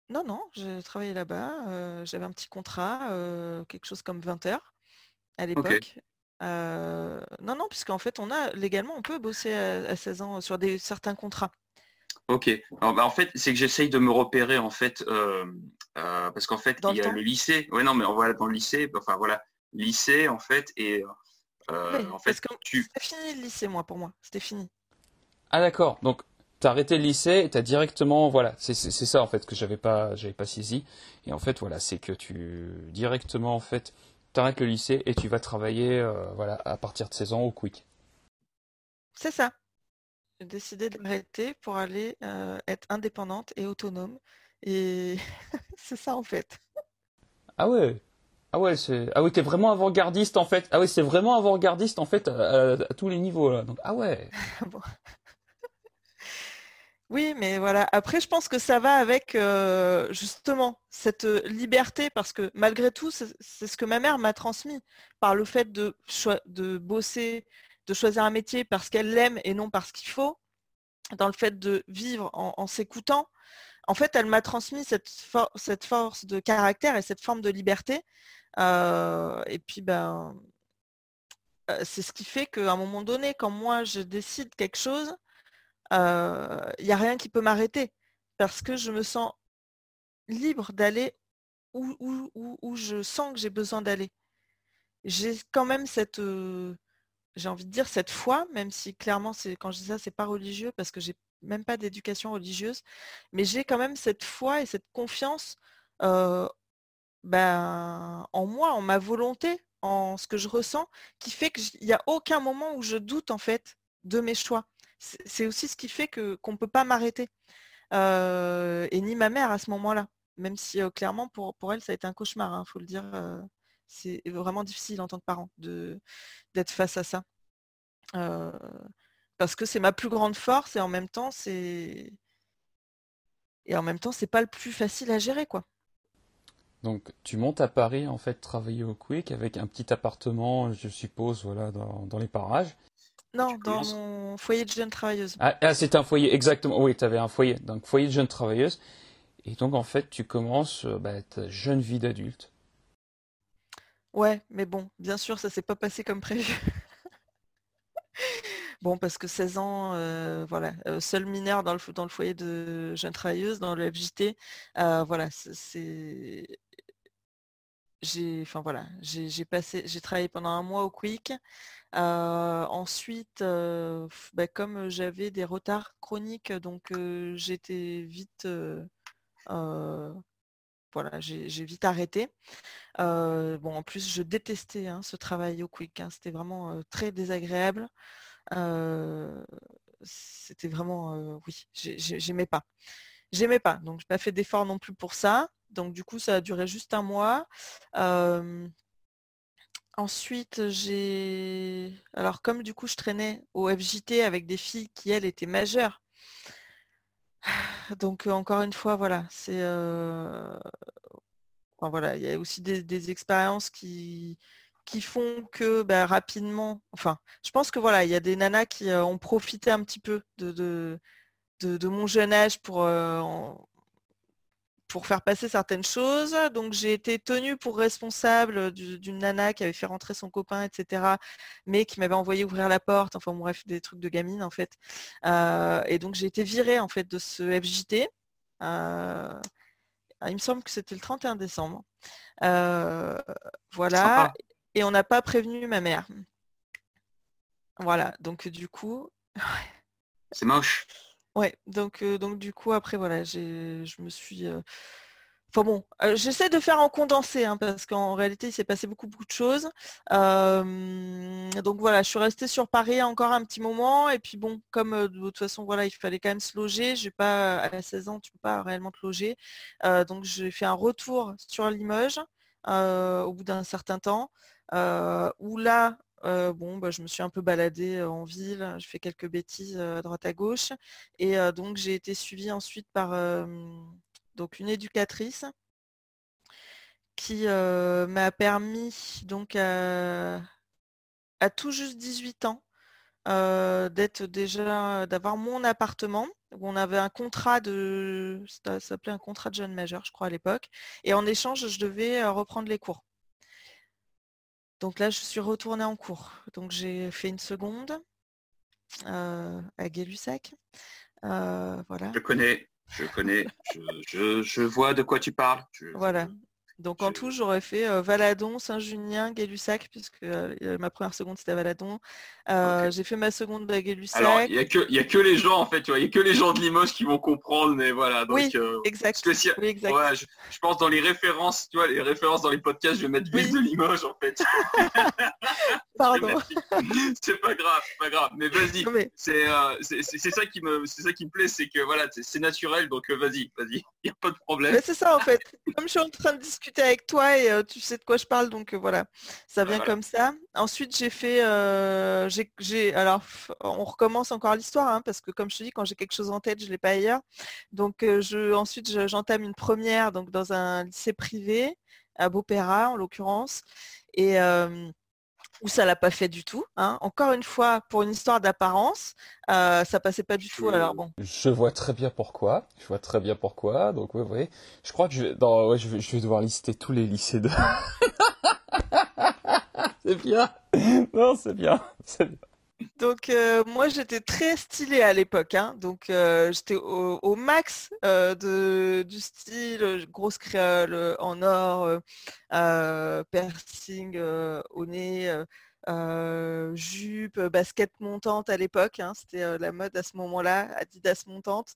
Non, non, j'ai travaillé là-bas. Euh, j'avais un petit contrat, euh, quelque chose comme 20 heures à l'époque. non, non, puisqu'en fait, on a légalement, on peut bosser à, 16 ans sur des certains contrats. Ok. Alors, bah, en fait, c'est que j'essaye de me repérer en fait, parce qu'en fait, il y a le lycée. Ouais, non, mais on va dans le lycée. Enfin voilà, lycée en fait, et en fait, tu. C'était fini le lycée, moi, pour moi. C'était fini. Ah d'accord, donc t'as arrêté le lycée et t'as directement, voilà, c'est ça en fait que j'avais pas, j'avais pas saisi. Et en fait, voilà, c'est que tu directement en fait, t'arrêtes le lycée et tu vas travailler, euh, voilà, à partir de 16 ans au Quick. C'est ça. J'ai décidé d'arrêter pour aller euh, être indépendante et autonome. Et c'est ça en fait. Ah ouais. Ah ouais, c'est ah oui, t'es vraiment avant-gardiste en fait. Ah oui, c'est vraiment avant-gardiste en fait à, tous les niveaux là. Donc ah ouais. bon. Oui, mais voilà. Après, je pense que ça va avec euh, justement cette euh, liberté, parce que malgré tout, c'est ce que ma mère m'a transmis par le fait de, bosser, de choisir un métier parce qu'elle l'aime et non parce qu'il faut, dans le fait de vivre en, s'écoutant. En fait, elle m'a transmis cette, cette, force de caractère et cette forme de liberté. Euh, et puis, ben, c'est ce qui fait qu'à un moment donné, quand moi je décide quelque chose, il n'y a rien qui peut m'arrêter parce que je me sens libre d'aller où, je sens que j'ai besoin d'aller. J'ai quand même cette, j'ai envie de dire cette foi, même si clairement c'est quand je dis ça, c'est pas religieux parce que j'ai même pas d'éducation religieuse, mais j'ai quand même cette foi et cette confiance ben, en moi, en ma volonté, en ce que je ressens, qui fait qu'il n'y a aucun moment où je doute en fait de mes choix c'est aussi ce qui fait que qu'on ne peut pas m'arrêter. et ni ma mère à ce moment-là. Même si clairement pour, elle ça a été un cauchemar, il hein, faut le dire. c'est vraiment difficile en tant que parent d'être face à ça. parce que c'est ma plus grande force et en même temps c'est et en même temps c'est pas le plus facile à gérer quoi. Donc tu montes à Paris en fait travailler au Quick avec un petit appartement, je suppose, voilà, dans les parages. Non, dans mon foyer de jeunes travailleuses. Ah, ah c'est un foyer, exactement. Oui, tu avais un foyer. Donc, foyer de jeunes travailleuses. Et donc, en fait, tu commences euh, bah, ta jeune vie d'adulte. Ouais, mais bon, bien sûr, ça s'est pas passé comme prévu. bon, parce que 16 ans, euh, voilà, euh, seul mineur dans le, dans le foyer de jeunes travailleuses, dans le FJT, voilà, c'est j'ai, enfin voilà, j'ai passé, j'ai travaillé pendant un mois au Quick. ensuite, bah, comme j'avais des retards chroniques, donc j'étais vite, voilà, j'ai vite arrêté. bon, en plus, je détestais hein, ce travail au Quick. Hein, c'était vraiment très désagréable. c'était vraiment, oui, j'aimais pas. J'aimais pas, donc je n'ai pas fait d'effort non plus pour ça. Donc du coup, ça a duré juste un mois. ensuite, j'ai... Alors comme du coup, je traînais au FJT avec des filles qui, elles, étaient majeures. Donc encore une fois, voilà, c'est... voilà, il y a aussi des, expériences qui, font que bah, rapidement, enfin, je pense que voilà, il y a des nanas qui ont profité un petit peu de, de, mon jeune âge pour, pour faire passer certaines choses. Donc j'ai été tenue pour responsable d'une nana qui avait fait rentrer son copain, etc. Mais qui m'avait envoyé ouvrir la porte, enfin bref, des trucs de gamine en fait. Euh, et donc j'ai été virée en fait de ce FJT. Euh, il me semble que c'était le 31 décembre. Euh, voilà. Et on n'a pas prévenu ma mère. Voilà. Donc du coup. C'est moche. Ouais, donc, donc du coup, après, voilà, je me suis. Enfin bon, j'essaie de faire en condensé, hein, parce qu'en réalité, il s'est passé beaucoup, beaucoup de choses. donc voilà, je suis restée sur Paris encore un petit moment. Et puis bon, comme de toute façon, voilà, il fallait quand même se loger. J'ai pas, à 16 ans, tu peux pas réellement te loger. donc j'ai fait un retour sur Limoges au bout d'un certain temps. où là, bon, bah, je me suis un peu baladée en ville, j'ai fait quelques bêtises à droite à gauche. Et donc j'ai été suivie ensuite par une éducatrice qui m'a permis donc à, tout juste 18 ans d'être déjà d'avoir mon appartement où on avait un contrat de ça un contrat de jeune majeur je crois à l'époque et en échange je devais reprendre les cours donc là, je suis retournée en cours. Donc j'ai fait une seconde euh, à Gay-Lussac. Euh, voilà. Je connais, je connais, je, vois de quoi tu parles. voilà. Donc en tout, j'aurais fait euh, Valadon, Saint-Junien, Gay-Lussac, puisque euh, ma première seconde c'était Valadon. Euh, j'ai fait ma seconde à Gay-Lussac. Alors il n'y a, que, a que les gens en fait, tu vois, il y a que les gens de Limoges qui vont comprendre, mais voilà. Donc, oui, exact. je, pense dans les références, tu vois, les références dans les podcasts, je vais mettre ville de Limoges en fait. Pardon. c'est pas grave, c'est pas grave. Mais vas-y. C'est ça qui me c'est ça qui me plaît, c'est que voilà, c'est naturel, donc vas-y, vas-y, il n'y a pas de problème. c'est ça en fait. Comme je suis en train de discuter avec toi et tu sais de quoi je parle, donc voilà, ça vient comme ça. Ensuite, j'ai fait, j'ai, alors on recommence encore l'histoire, hein, parce que comme je te dis, quand j'ai quelque chose en tête, je l'ai pas ailleurs. Donc je, ensuite, j'entame une première donc dans un lycée privé à Beaupéra en l'occurrence, et où ça l'a pas fait du tout. Hein. Encore une fois, pour une histoire d'apparence, euh, ça passait pas du tout. Alors bon. Je vois très bien pourquoi. Je vois très bien pourquoi. Donc oui, oui. Je crois que je vais, dans, je vais, je vais devoir lister tous les lycées de. c'est bien. Non, c'est bien. C'est bien. Donc euh, moi j'étais très stylée à l'époque, hein. donc euh, j'étais au, max euh, de, du style, grosse créole en or, piercing au nez, jupe, basket montante à l'époque, hein. c'était la mode à ce moment-là, Adidas montante.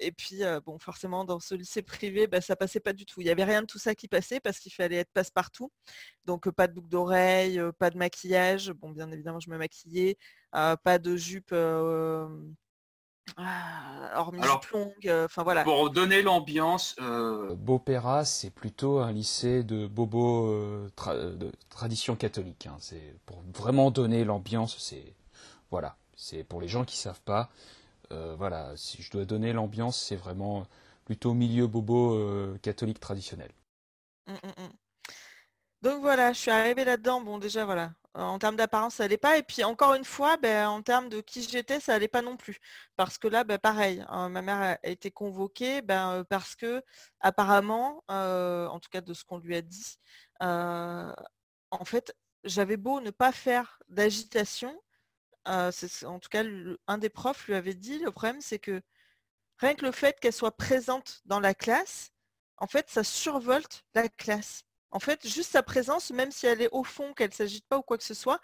Et puis, bon, forcément, dans ce lycée privé, bah, ça passait pas du tout. Il n'y avait rien de tout ça qui passait parce qu'il fallait être passe-partout. Donc, pas de boucle d'oreille, pas de maquillage. Bon, bien évidemment, je me maquillais. pas de jupe ah, hormis longue. Enfin, voilà. Pour donner l'ambiance... Beaupéra, c'est plutôt un lycée de bobo de tradition catholique. Hein. C'est pour vraiment donner l'ambiance, c'est... Voilà. C'est pour les gens qui savent pas, euh, voilà, si je dois donner l'ambiance, c'est vraiment plutôt milieu bobo euh, catholique traditionnel. Mmh, mmh, mmh. Donc voilà, je suis arrivée là-dedans. Bon, déjà, voilà, en termes d'apparence, ça n'allait pas. Et puis, encore une fois, ben, en termes de qui j'étais, ça n'allait pas non plus. Parce que là, ben, pareil, hein, ma mère a été convoquée ben, euh, parce que, apparemment, en tout cas de ce qu'on lui a dit, en fait, j'avais beau ne pas faire d'agitation, en tout cas, un des profs lui avait dit, le problème, c'est que rien que le fait qu'elle soit présente dans la classe, en fait, ça survolte la classe. En fait, juste sa présence, même si elle est au fond, qu'elle ne s'agite pas ou quoi que ce soit,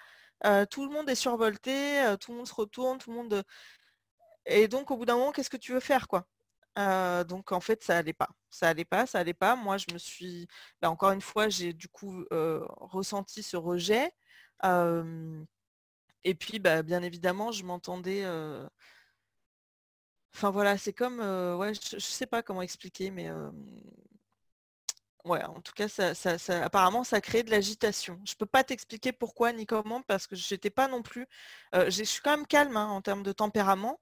tout le monde est survolté, tout le monde se retourne, tout le monde. Et donc, au bout d'un moment, qu'est-ce que tu veux faire, quoi? Donc en fait ça allait pas, ça allait pas, ça allait pas. Moi je me suis, bah, encore une fois j'ai du coup ressenti ce rejet. Et puis bah, bien évidemment je m'entendais. Enfin voilà, c'est comme, ouais, je, ne sais pas comment expliquer, mais ouais, en tout cas, ça, apparemment, ça crée de l'agitation. Je peux pas t'expliquer pourquoi ni comment, parce que j'étais pas non plus. je suis quand même calme hein, en termes de tempérament.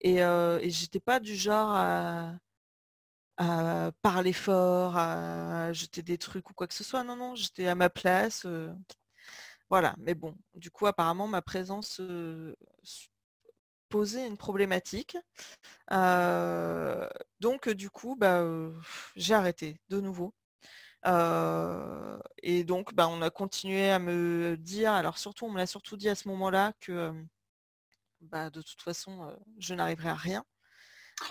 et, et j'étais pas du genre à, parler fort, à jeter des trucs ou quoi que ce soit. Non, non, j'étais à ma place. Voilà, mais bon, du coup, apparemment, ma présence poser une problématique. donc du coup, bah, j'ai arrêté de nouveau. et donc, bah, on a continué à me dire, alors surtout, on me l'a surtout dit à ce moment-là que bah, de toute façon, je n'arriverai à rien.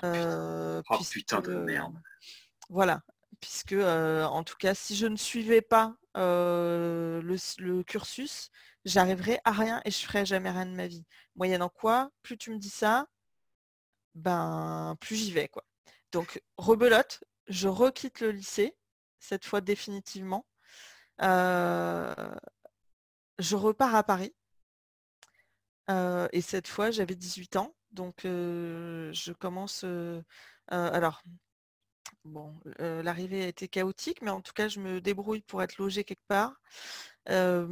oh putain de merde. Voilà, puisque en tout cas, si je ne suivais pas le, cursus, j'arriverai à rien et je ferai jamais rien de ma vie. Moyennant quoi, plus tu me dis ça, ben plus j'y vais quoi. Donc rebelote, je requitte le lycée, cette fois définitivement. je repars à Paris. et cette fois, j'avais 18 ans. Donc je commence. alors, bon, l'arrivée a été chaotique, mais en tout cas, je me débrouille pour être logée quelque part. je,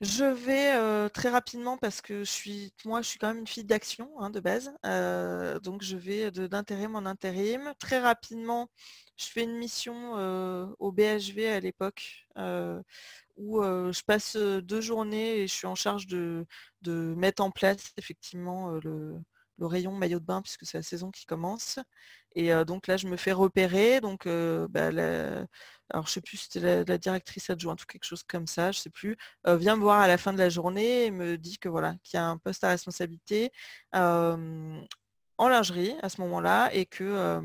vais très rapidement parce que je suis, moi, je suis quand même une fille d'action hein, de base. donc, je vais d'intérim en intérim. Très rapidement, je fais une mission au BHV à l'époque où je passe deux journées et je suis en charge de mettre en place effectivement le, le rayon maillot de bain puisque c'est la saison qui commence. Et donc là, je me fais repérer. Donc, bah, alors je sais plus si c'était la, directrice adjointe ou quelque chose comme ça, je sais plus, vient me voir à la fin de la journée et me dit que voilà, qu'il y a un poste à responsabilité en lingerie à ce moment-là et que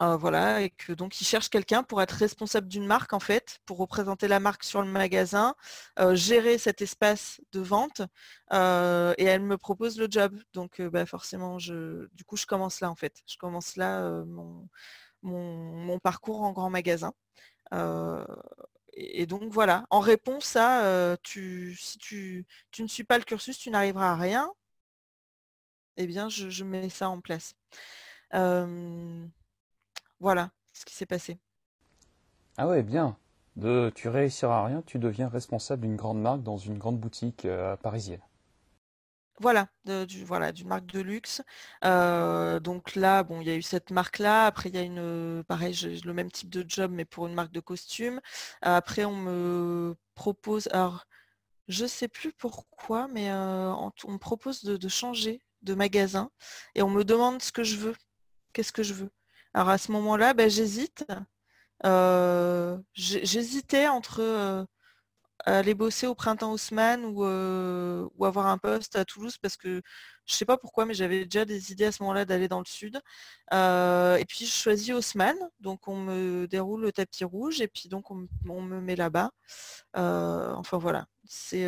voilà, et que donc il cherche quelqu'un pour être responsable d'une marque en fait, pour représenter la marque sur le magasin, gérer cet espace de vente, et elle me propose le job. Donc bah, forcément, je, du coup, je commence là en fait. Je commence là mon, parcours en grand magasin. et, donc voilà, en réponse à tu, si tu, ne suis pas le cursus, tu n'arriveras à rien, eh bien je mets ça en place. Voilà ce qui s'est passé. Ah ouais, bien. De tu réussiras à rien, tu deviens responsable d'une grande marque dans une grande boutique euh, parisienne. Voilà, du, voilà, d'une marque de luxe. Euh, donc là, bon, il y a eu cette marque-là. Après, il y a une, pareil, le même type de job, mais pour une marque de costume. Après, on me propose, alors, je sais plus pourquoi, mais euh, on, me propose de, changer de magasin et on me demande ce que je veux. Qu'est-ce que je veux? Alors à ce moment-là, ben, j'hésite. Euh, j'hésitais entre euh, aller bosser au printemps Haussmann euh, ou, avoir un poste à Toulouse parce que je ne sais pas pourquoi, mais j'avais déjà des idées à ce moment-là d'aller dans le sud. et puis je choisis Haussmann, donc on me déroule le tapis rouge et puis donc on, on me met là-bas. enfin voilà, c'est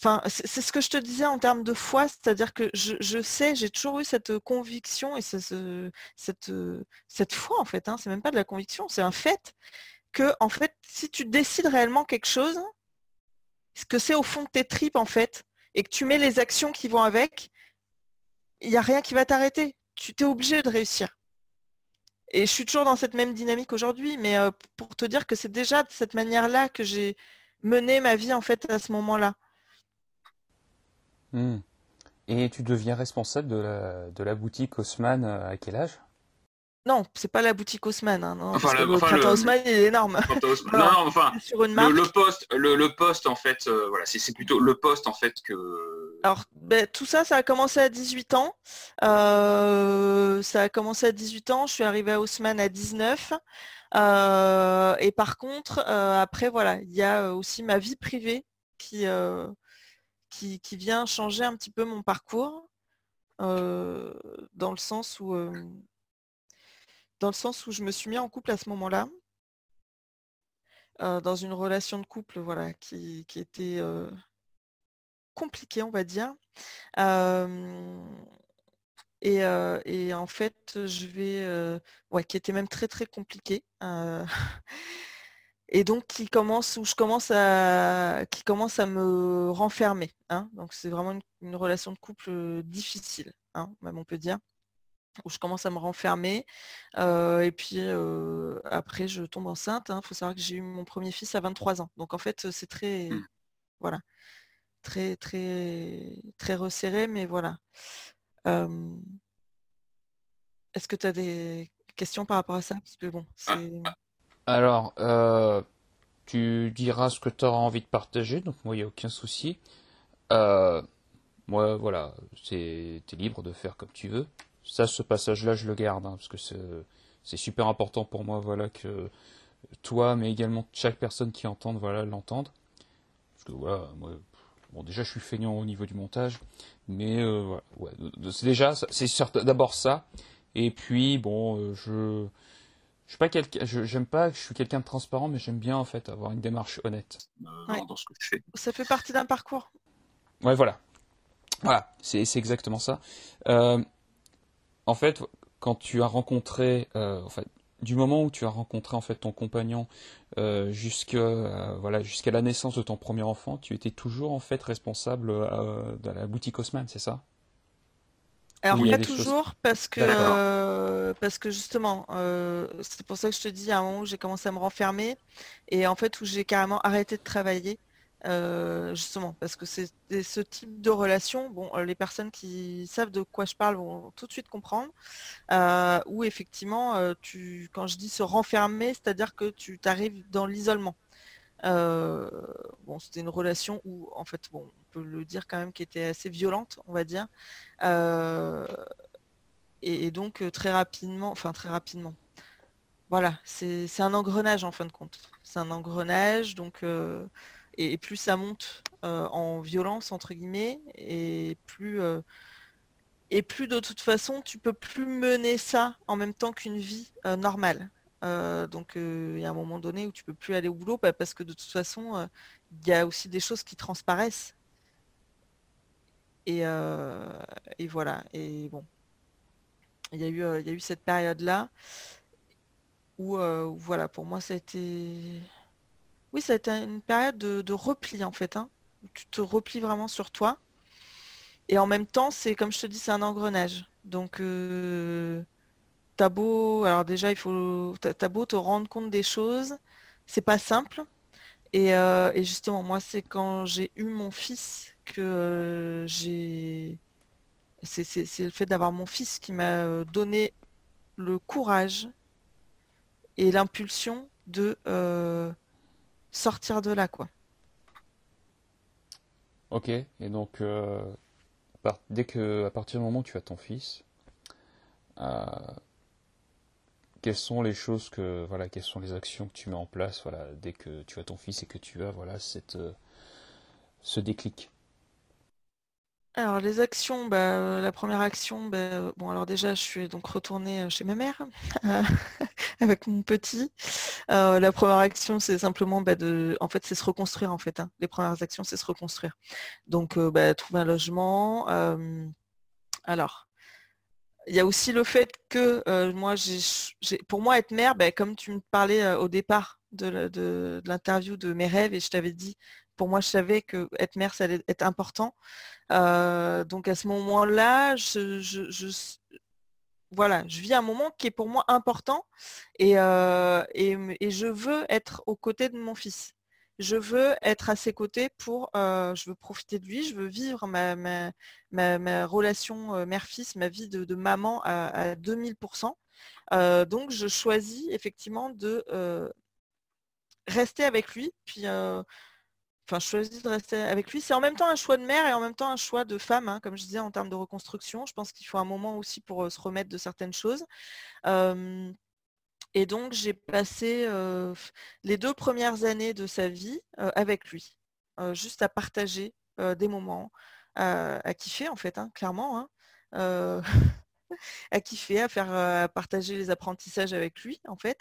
C'est ce que je te disais en termes de foi, c'est-à-dire que je, sais, j'ai toujours eu cette conviction et cette, foi en fait. Hein, c'est même pas de la conviction, c'est un fait que en fait, si tu décides réellement quelque chose, que c'est au fond de tes tripes en fait, et que tu mets les actions qui vont avec, il n'y a rien qui va t'arrêter. Tu t'es obligé de réussir. Et je suis toujours dans cette même dynamique aujourd'hui, mais pour te dire que c'est déjà de cette manière-là que j'ai mené ma vie en fait à ce moment-là. Hmm. Et tu deviens responsable de la, de la boutique Haussmann euh, à quel âge? Non, c'est pas la boutique Haussmann. Hein, non, enfin, le, enfin, Haussmann il est énorme. non, non, enfin, sur une marque. Le, poste, le, poste en fait, euh, voilà, c'est plutôt le poste en fait que. Alors, ben, tout ça, ça a commencé à 18 ans. Euh, ça a commencé à 18 ans. Je suis arrivée à Haussmann à 19. et par contre, après, voilà, il y a aussi ma vie privée qui qui, vient changer un petit peu mon parcours. dans le sens où dans le sens où je me suis mis en couple à ce moment-là, dans une relation de couple voilà, qui, était compliquée, on va dire. Et, en fait, je vais, ouais, qui était même très très compliquée. et donc qui commence où je commence à qui commence à me renfermer. Hein. Donc c'est vraiment une, relation de couple difficile, hein, même on peut dire où je commence à me renfermer. et puis après, je tombe enceinte. Il hein. faut savoir que j'ai eu mon premier fils à 23 ans. Donc en fait, c'est très, mmh. voilà, très, très, très resserré, mais voilà. Est-ce que tu as des questions par rapport à ça? Parce que bon, ah, ah. Alors, tu diras ce que tu auras envie de partager, donc moi, il n'y a aucun souci. moi, voilà, tu es libre de faire comme tu veux ça, ce passage-là, je le garde, hein, parce que c'est super important pour moi, voilà, que toi, mais également chaque personne qui entende, voilà, l'entende. Parce que voilà, moi, bon, déjà, je suis feignant au niveau du montage, mais euh, voilà, c'est déjà, c'est d'abord ça, et puis bon, euh, je, je suis pas quelqu'un, j'aime pas, je suis quelqu'un de transparent, mais j'aime bien en fait avoir une démarche honnête euh, dans ce que je fais. Ça fait partie d'un parcours. Ouais, voilà. Voilà, c'est exactement ça. Euh, en fait, quand tu as rencontré, euh, en fait, du moment où tu as rencontré en fait ton compagnon euh, jusqu'à euh, voilà jusqu'à la naissance de ton premier enfant, tu étais toujours en fait responsable de la boutique Haussmann, c'est ça? Alors pas toujours parce que parce que justement c'est pour ça que je te dis à un moment où j'ai commencé à me renfermer et en fait où j'ai carrément arrêté de travailler euh, justement, parce que c'est ce type de relation, bon, euh, les personnes qui savent de quoi je parle vont tout de suite comprendre, euh, où effectivement, tu, quand je dis se renfermer, c'est-à-dire que tu t'arrives dans l'isolement. Bon, c'était une relation où, en fait, on peut le dire quand même, qui était assez violente, on va dire. Et, donc, très rapidement, enfin, très rapidement. Voilà, c'est un engrenage en fin de compte. C'est un engrenage, donc et, plus ça monte euh, en violence entre guillemets, et plus euh, et plus de toute façon tu peux plus mener ça en même temps qu'une vie euh, donc il y a un moment donné où tu peux plus aller au boulot bah, parce que de toute façon il y a aussi des choses qui transparaissent. Et, et voilà. Et bon, il y a eu, il y a eu cette période là où, voilà, pour moi ça a été oui, ça a été une période de, repli en fait. Hein, tu te replies vraiment sur toi. Et en même temps, c'est comme je te dis, c'est un engrenage. Donc, euh, t'as beau, alors déjà, il faut, t'as beau te rendre compte des choses, c'est pas simple. Et, euh, justement, moi, c'est quand j'ai eu mon fils que euh, j'ai, c'est le fait d'avoir mon fils qui m'a donné le courage et l'impulsion de sortir de là, quoi. Ok, et donc euh, dès que à partir du moment où tu as ton fils, euh, quelles sont les choses que voilà, quelles sont les actions que tu mets en place, voilà, dès que tu as ton fils et que tu as voilà cette euh, ce déclic? Alors les actions, bah, euh, la première action, bah, bon alors déjà je suis donc retournée euh, chez ma mère avec mon petit. la première action c'est simplement bah, de, en fait c'est se reconstruire en fait. Hein. Les premières actions c'est se reconstruire. Donc trouver un logement. alors il y a aussi le fait que moi j'ai, pour moi être mère, comme tu me parlais au départ de l'interview de mes rêves et je t'avais dit pour moi, je savais que être mère, ça allait être important. Euh, donc à ce moment-là, je, voilà, je vis un moment qui est pour moi important euh, et, je veux être aux côtés de mon fils. Je veux être à ses côtés pour, euh, je veux profiter de lui, je veux vivre ma, relation mère-fils, ma vie de, maman à, 2000%. donc je choisis effectivement de rester avec lui, puis enfin, choisi de rester avec lui. C'est en même temps un choix de mère et en même temps un choix de femme, hein, comme je disais, en termes de reconstruction. Je pense qu'il faut un moment aussi pour euh, se remettre de certaines choses. Et donc, j'ai passé les deux premières années de sa vie avec lui, juste à partager des moments, à kiffer en fait, hein, clairement. Hein. à kiffer, à faire à partager les apprentissages avec lui en fait.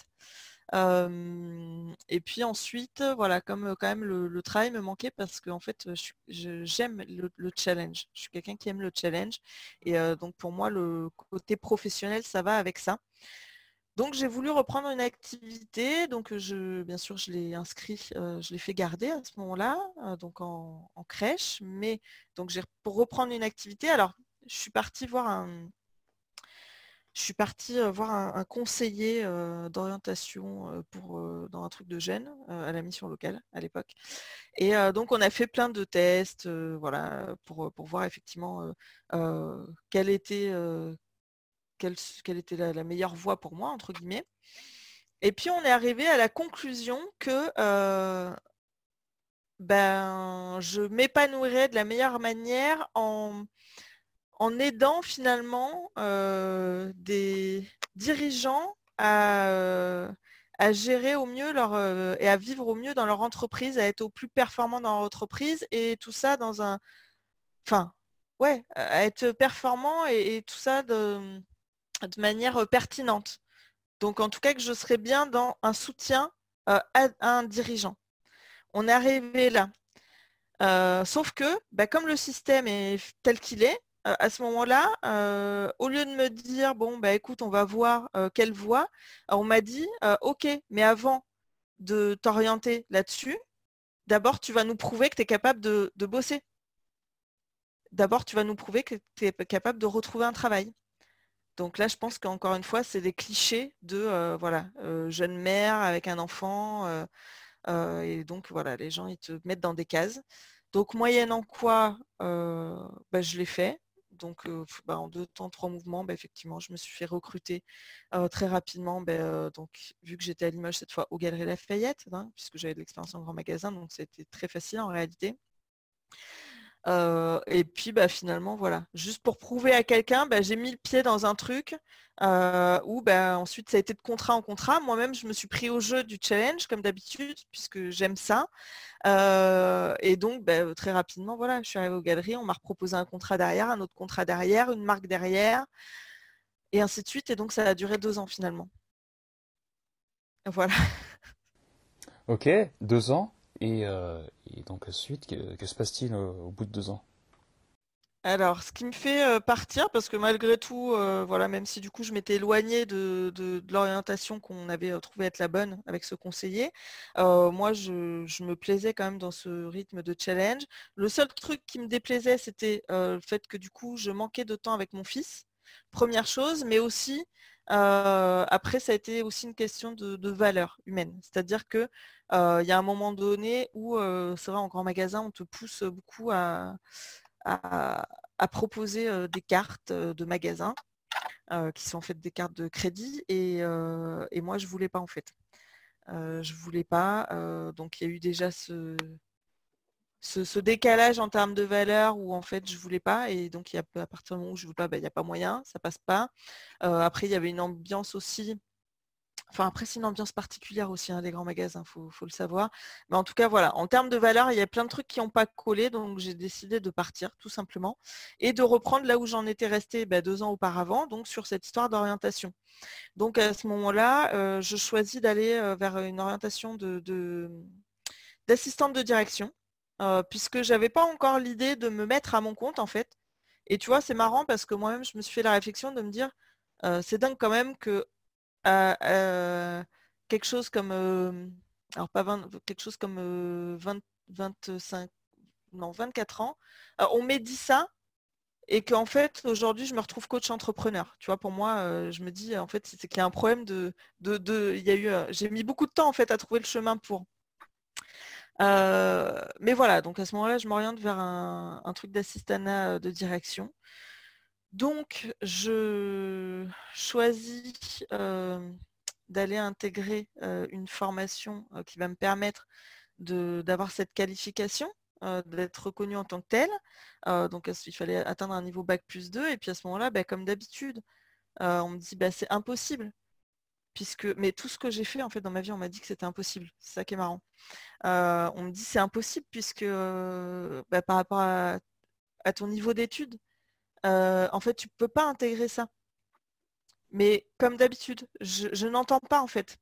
et puis ensuite, voilà, comme quand même le, travail me manquait parce que en fait, j'aime le, challenge. Je suis quelqu'un qui aime le challenge. Et donc pour moi, le côté professionnel, ça va avec ça. Donc j'ai voulu reprendre une activité, donc je, bien sûr je l'ai inscrit, je l'ai fait garder à ce moment-là, donc en, crèche, mais donc j'ai pour reprendre une activité, alors je suis partie voir un, je suis partie voir un, conseiller d'orientation pour dans un truc de gêne à la mission locale à l'époque. Et donc on a fait plein de tests, voilà, pour, pour, voir effectivement quelle était quelle, était la, meilleure voie pour moi, entre guillemets. Et puis on est arrivé à la conclusion que ben, je m'épanouirais de la meilleure manière en, en aidant finalement euh, des dirigeants à, euh, à, gérer au mieux leur, euh, et à vivre au mieux dans leur entreprise, à être au plus performant dans leur entreprise et tout ça dans un... Enfin, ouais, à être performant et, tout ça de, de, manière pertinente. Donc en tout cas que je serais bien dans un soutien à, un dirigeant. On est arrivé là. sauf que, bah, comme le système est tel qu'il est, euh, à ce moment-là, euh, au lieu de me dire, bon, bah, écoute, on va voir euh, quelle voie, on m'a dit, OK, mais avant de t'orienter là-dessus, d'abord, tu vas nous prouver que tu es capable de, bosser. D'abord, tu vas nous prouver que tu es capable de retrouver un travail. Donc là, je pense qu'encore une fois, c'est des clichés de voilà, jeune mère avec un enfant. et donc, voilà, les gens, ils te mettent dans des cases. Donc, moyennant quoi, bah, je l'ai fait. Donc, bah, en deux temps, trois mouvements, bah, effectivement, je me suis fait recruter très rapidement. Donc, vu que j'étais à Limoges cette fois aux Galeries Lafayette, hein, puisque j'avais de l'expérience en grand magasin, donc c'était très facile en réalité. Et puis finalement, voilà, juste pour prouver à quelqu'un, j'ai mis le pied dans un truc euh, où ben, ensuite ça a été de contrat en contrat. Moi-même, je me suis pris au jeu du challenge, comme d'habitude, puisque j'aime ça. Euh, et donc, ben, très rapidement, voilà, je suis arrivée aux galeries, on m'a proposé un contrat derrière, un autre contrat derrière, une marque derrière, et ainsi de suite. Et donc, ça a duré deux ans finalement. Voilà. Ok, deux ans. Et, euh, donc ensuite, que, que se passe-t-il au bout de deux ans? Alors, ce qui me fait euh, partir, parce que malgré tout, euh, voilà, même si du coup je m'étais éloignée de, l'orientation qu'on avait euh, trouvé être la bonne avec ce conseiller, moi je, me plaisais quand même dans ce rythme de challenge. Le seul truc qui me déplaisait, c'était le fait que du coup je manquais de temps avec mon fils, première chose, mais aussi après ça a été aussi une question de, valeur humaine. C'est-à-dire que il y a un moment donné où, c'est vrai, en grand magasin, on te pousse beaucoup à proposer des cartes de magasins qui sont en fait des cartes de crédit et, moi je voulais pas en fait. je voulais pas. donc il y a eu déjà ce, décalage en termes de valeur où en fait je voulais pas et donc à partir du moment où je ne veux pas, ben, il n'y a pas moyen, ça passe pas. après il y avait une ambiance aussi Enfin, après, c'est une ambiance particulière aussi, hein, les grands magasins, il faut, le savoir. Mais en tout cas, voilà, en termes de valeur, il y a plein de trucs qui n'ont pas collé, donc j'ai décidé de partir, tout simplement, et de reprendre là où j'en étais restée bah, deux ans auparavant, donc sur cette histoire d'orientation. Donc à ce moment-là, euh, je choisis d'aller euh, vers une orientation d'assistante de, direction, euh, puisque je n'avais pas encore l'idée de me mettre à mon compte, en fait. Et tu vois, c'est marrant parce que moi-même, je me suis fait la réflexion de me dire, c'est dingue quand même que quelque chose comme alors pas quelque chose comme 20, 25 non 24 ans on m'ait dit ça et qu'en fait aujourd'hui je me retrouve coach entrepreneur. Tu vois pour moi je me dis en fait c'est qu'il y a un problème de de, il y a eu j'ai mis beaucoup de temps en fait à trouver le chemin pour. Mais voilà donc à ce moment-là je m'oriente vers un, un truc d'assistanat de direction donc, je choisis d'aller intégrer une formation qui va me permettre d'avoir cette qualification, d'être reconnue en tant que telle. donc, il fallait atteindre un niveau Bac plus 2. Et puis à ce moment-là, bah, comme d'habitude, on me dit bah, c'est impossible. Mais tout ce que j'ai fait en fait dans ma vie, on m'a dit que c'était impossible. C'est ça qui est marrant. on me dit c'est impossible puisque bah, par rapport à ton niveau d'études, en fait, tu peux pas intégrer ça. Mais comme d'habitude, je, n'entends pas en fait.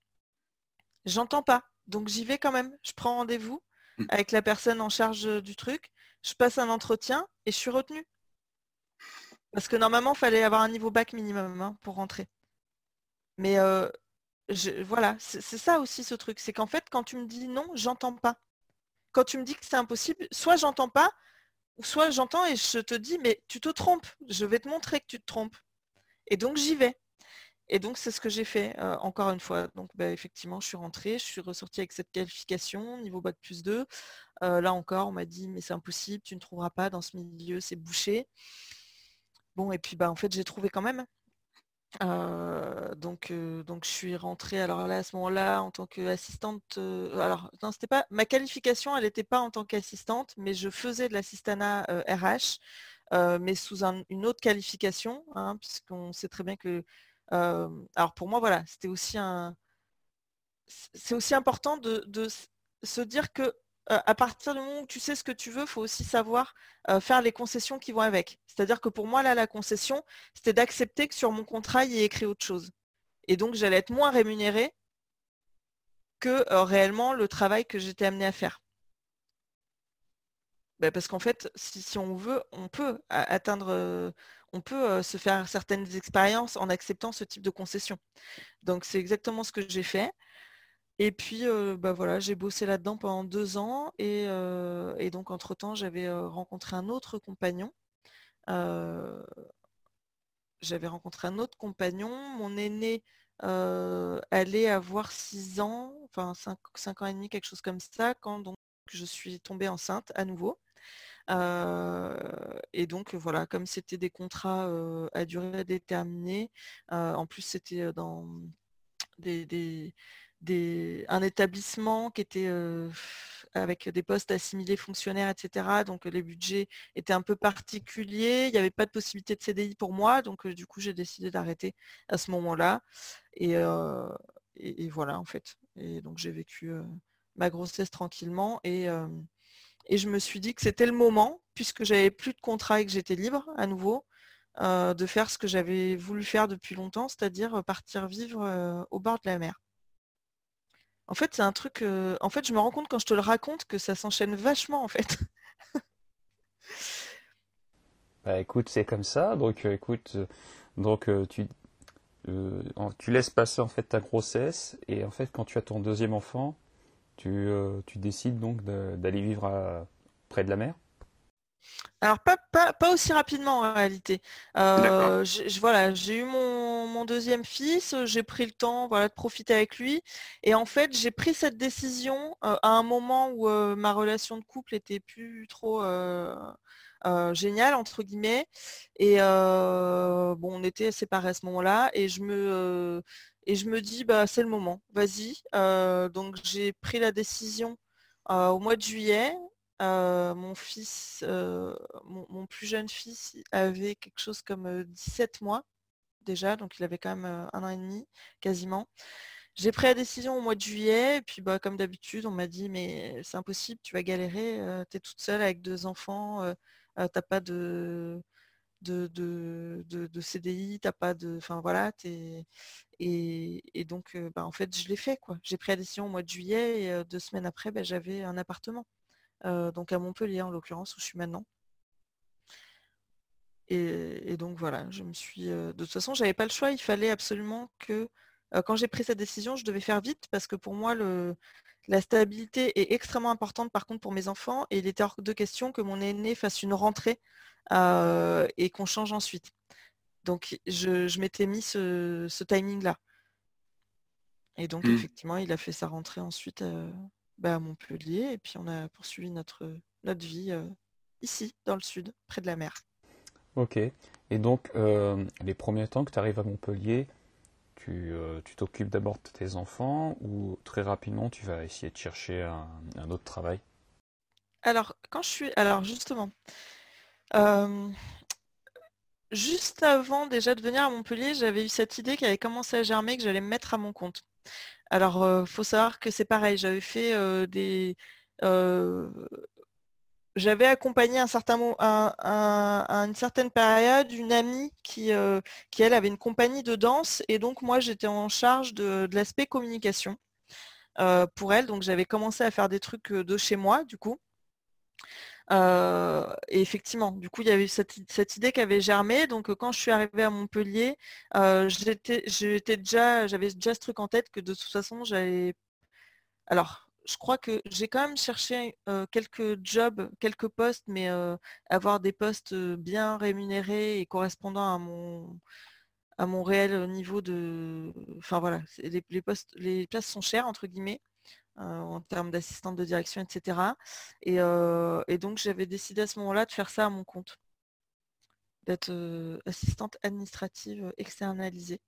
J'entends pas. Donc j'y vais quand même. Je prends rendez-vous mmh. avec la personne en charge du truc. Je passe un entretien et je suis retenue. Parce que normalement, il fallait avoir un niveau bac minimum hein, pour rentrer. Mais voilà, c'est ça aussi ce truc. C'est qu'en fait, quand tu me dis non, j'entends pas. Quand tu me dis que c'est impossible, soit j'entends pas, ou soit j'entends et je te dis, mais tu te trompes. Je vais te montrer que tu te trompes. Et donc j'y vais. Et donc, c'est ce que j'ai fait encore une fois. Donc, bah, effectivement, je suis rentrée, je suis ressortie avec cette qualification, niveau bac plus 2. là encore, on m'a dit, mais c'est impossible, tu ne trouveras pas dans ce milieu, c'est bouché. Bon, et puis, bah, en fait, j'ai trouvé quand même. Donc, donc, je suis rentrée, alors là, à ce moment-là, en tant qu'assistante. alors, non, c'était pas. Ma qualification, elle n'était pas en tant qu'assistante, mais je faisais de l'assistanat RH. mais sous une autre qualification, hein, puisqu'on sait très bien que alors pour moi, voilà, c'était aussi un. C'est aussi important de, se dire que à partir du moment où tu sais ce que tu veux, il faut aussi savoir faire les concessions qui vont avec. C'est-à-dire que pour moi, là, la concession, c'était d'accepter que sur mon contrat, il y ait écrit autre chose. Et donc, j'allais être moins rémunérée que réellement le travail que j'étais amenée à faire. Bah, parce qu'en fait, si, on veut, on peut atteindre, on peut se faire certaines expériences en acceptant ce type de concession. Donc c'est exactement ce que j'ai fait. Et puis bah voilà, j'ai bossé là-dedans pendant deux ans et, donc entre-temps j'avais rencontré un autre compagnon. j'avais rencontré un autre compagnon. Mon aîné allait avoir six ans, enfin cinq, ans et demi, quelque chose comme ça, quand donc je suis tombée enceinte à nouveau et donc voilà, comme c'était des contrats à durée déterminée, en plus c'était dans des, un établissement qui était avec des postes assimilés fonctionnaires, etc. Donc les budgets étaient un peu particuliers, il n'y avait pas de possibilité de CDI pour moi, donc du coup j'ai décidé d'arrêter à ce moment-là. Et, voilà en fait. Et donc j'ai vécu ma grossesse tranquillement et et je me suis dit que c'était le moment, puisque j'avais plus de contrat et que j'étais libre à nouveau, de faire ce que j'avais voulu faire depuis longtemps, c'est-à-dire partir vivre au bord de la mer. En fait, c'est un truc. en fait, je me rends compte quand je te le raconte que ça s'enchaîne vachement en fait. bah écoute, c'est comme ça. Donc écoute, donc tu tu laisses passer en fait ta grossesse et en fait quand tu as ton deuxième enfant, euh, tu, décides donc d'aller vivre près de la mer alors pas, pas, aussi rapidement en réalité. Euh, voilà, j'ai eu mon, deuxième fils, j'ai pris le temps voilà, de profiter avec lui. Et en fait, j'ai pris cette décision euh, à un moment où ma relation de couple était plus trop géniale, entre guillemets. Et bon, on était séparés à ce moment-là. Et je me et je me dis, bah, c'est le moment, vas-y. Euh, donc j'ai pris la décision euh, au mois de juillet. Euh, mon fils, mon, plus jeune fils avait quelque chose comme 17 mois déjà, donc il avait quand même un an et demi quasiment. J'ai pris la décision au mois de juillet, et puis bah, comme d'habitude, on m'a dit mais c'est impossible, tu vas galérer, tu es toute seule avec deux enfants, t'as pas de, de, de, de, CDI, pas de. Enfin voilà, es, et, donc bah, en fait je l'ai fait quoi. J'ai pris la décision au mois de juillet et deux semaines après bah, j'avais un appartement. Donc à Montpellier en l'occurrence où je suis maintenant. Et, donc voilà, je me suis. de toute façon, j'avais pas le choix, il fallait absolument que quand j'ai pris cette décision, je devais faire vite parce que pour moi le, la stabilité est extrêmement importante par contre pour mes enfants et il était hors de question que mon aîné fasse une rentrée et qu'on change ensuite. Donc je, m'étais mis ce, timing-là. Et donc mmh. effectivement, il a fait sa rentrée ensuite bah, à Montpellier et puis on a poursuivi notre, notre vie ici, dans le sud, près de la mer. Ok. Et donc les premiers temps que tu arrives à Montpellier, euh, tu t'occupes d'abord de tes enfants ou très rapidement tu vas essayer de chercher un, autre travail? Alors, quand je suis. Alors, justement. Euh, juste avant déjà de venir à Montpellier, j'avais eu cette idée qui avait commencé à germer que j'allais me mettre à mon compte. Alors, euh, faut savoir que c'est pareil, j'avais fait des, j'avais accompagné un une certaine période une amie qui, qui, elle, avait une compagnie de danse et donc moi j'étais en charge de, l'aspect communication pour elle. Donc j'avais commencé à faire des trucs de chez moi du coup. Et effectivement, du coup, il y avait cette, idée qui avait germé. Donc, quand je suis arrivée à Montpellier, j'étais déjà, j'avais déjà ce truc en tête que de toute façon, j'avais. Alors, je crois que j'ai quand même cherché quelques jobs, quelques postes, mais avoir des postes bien rémunérés et correspondant à mon, à mon réel niveau de. Enfin voilà, les, postes, les places sont chères, entre guillemets, en termes d'assistante de direction, etc. Et, et donc j'avais décidé à ce moment-là de faire ça à mon compte, d'être assistante administrative externalisée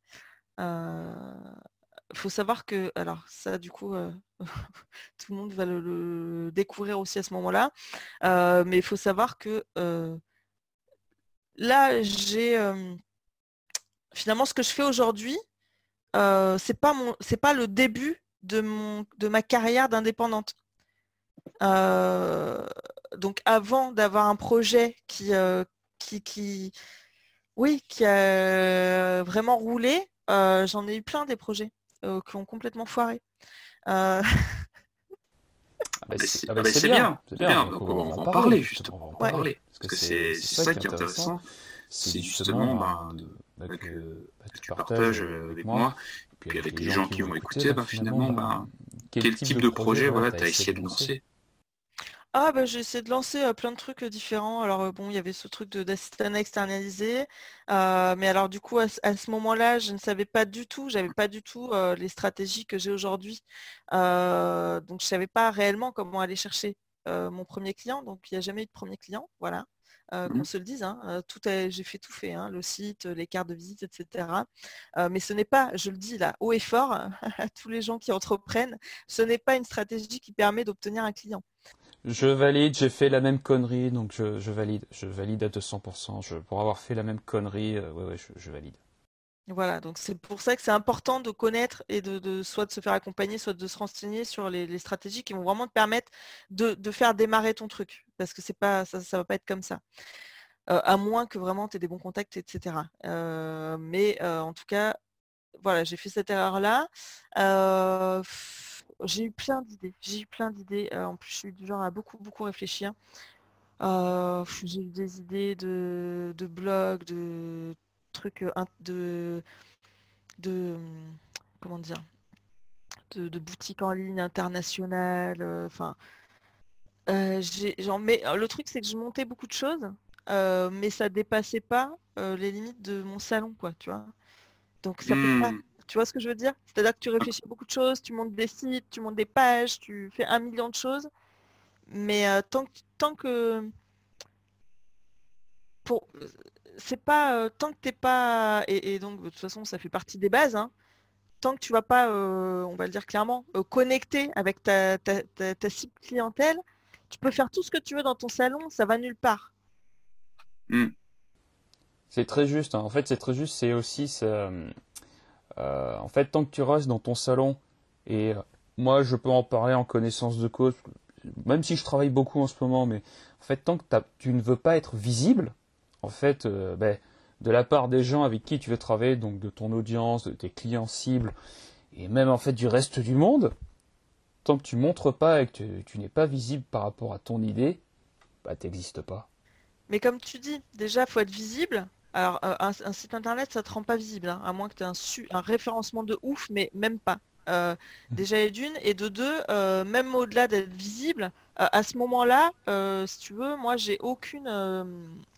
faut savoir que, alors ça du coup, euh, tout le monde va le, découvrir aussi à ce moment-là, euh, mais il faut savoir que euh, là, j'ai finalement ce que je fais aujourd'hui, c'est pas mon, c'est pas le début de mon, de ma carrière d'indépendante. donc avant d'avoir un projet qui, qui, qui, oui, qui a vraiment roulé, j'en ai eu plein des projets. Euh, qui ont complètement foiré. Euh, ah bah, c'est bien, c'est bien. on, va en parler justement. On va en parler. Parce que c'est ça qui est intéressant. C'est justement bah, bah, que, tu partages avec moi, et puis avec les gens qui vont écouter, finalement, quel type de projet voilà, tu as essayé de lancer ah bah j'ai essayé de lancer plein de trucs différents. Alors bon, il y avait ce truc d'assistant externalisé, mais alors du coup à, ce moment-là, je ne savais pas du tout, j'avais pas du tout les stratégies que j'ai aujourd'hui. donc je savais pas réellement comment aller chercher mon premier client. Donc il n'y a jamais eu de premier client, voilà. Qu'on mmh se le dise, hein, tout j'ai fait tout fait, hein, le site, les cartes de visite, etc. mais ce n'est pas, je le dis là, haut et fort à tous les gens qui entreprennent, ce n'est pas une stratégie qui permet d'obtenir un client. Je valide, j'ai fait la même connerie, donc je, valide. Je valide à 200%. Je, pour avoir fait la même connerie, euh, ouais, ouais, je, valide. Voilà, donc c'est pour ça que c'est important de connaître et de, soit de se faire accompagner, soit de se renseigner sur les, stratégies qui vont vraiment te permettre de, faire démarrer ton truc. Parce que c'est pas ça ne va pas être comme ça. Euh, à moins que vraiment tu aies des bons contacts, etc. Euh, mais en tout cas, voilà, j'ai fait cette erreur-là j'ai eu plein d'idées. J'ai eu plein d'idées. Euh, en plus, je suis du genre à beaucoup, beaucoup réfléchir. Euh, j'ai eu des idées de, de blogs, de trucs, euh, de, de comment dire, de, boutiques en ligne internationales. Enfin, j'en mets. Le truc, c'est que je montais beaucoup de choses, mais ça dépassait pas les limites de mon salon, quoi. Tu vois. Donc ça peut pas, mmh. Tu vois ce que je veux dire? C'est-à-dire que tu réfléchis à beaucoup de choses, tu montes des sites, tu montes des pages, tu fais un million de choses. Mais euh, tant, que, tant que. Pour. C'est pas. Euh, tant que t'es pas. Et, donc, de toute façon, ça fait partie des bases. Hein. tant que tu vas pas, euh, on va le dire clairement, connecter avec ta, ta, cible clientèle, tu peux faire tout ce que tu veux dans ton salon, ça va nulle part. Hmm. C'est très juste. Hein. En fait, c'est très juste. C'est aussi euh, en fait, tant que tu restes dans ton salon, et euh, moi je peux en parler en connaissance de cause, même si je travaille beaucoup en ce moment, mais en fait, tant que tu ne veux pas être visible, en fait, euh, ben, de la part des gens avec qui tu veux travailler, donc de ton audience, de tes clients cibles, et même en fait du reste du monde, tant que tu montres pas et que tu, n'es pas visible par rapport à ton idée, bah n'existes pas. Mais comme tu dis, déjà faut être visible, alors, euh, un, site internet, ça te rend pas visible, hein, à moins que tu aies un, référencement de ouf, mais même pas. Euh, mmh. déjà, et d'une, et de deux, euh, même au-delà d'être visible, à ce moment-là, si tu veux, moi, j'ai aucune,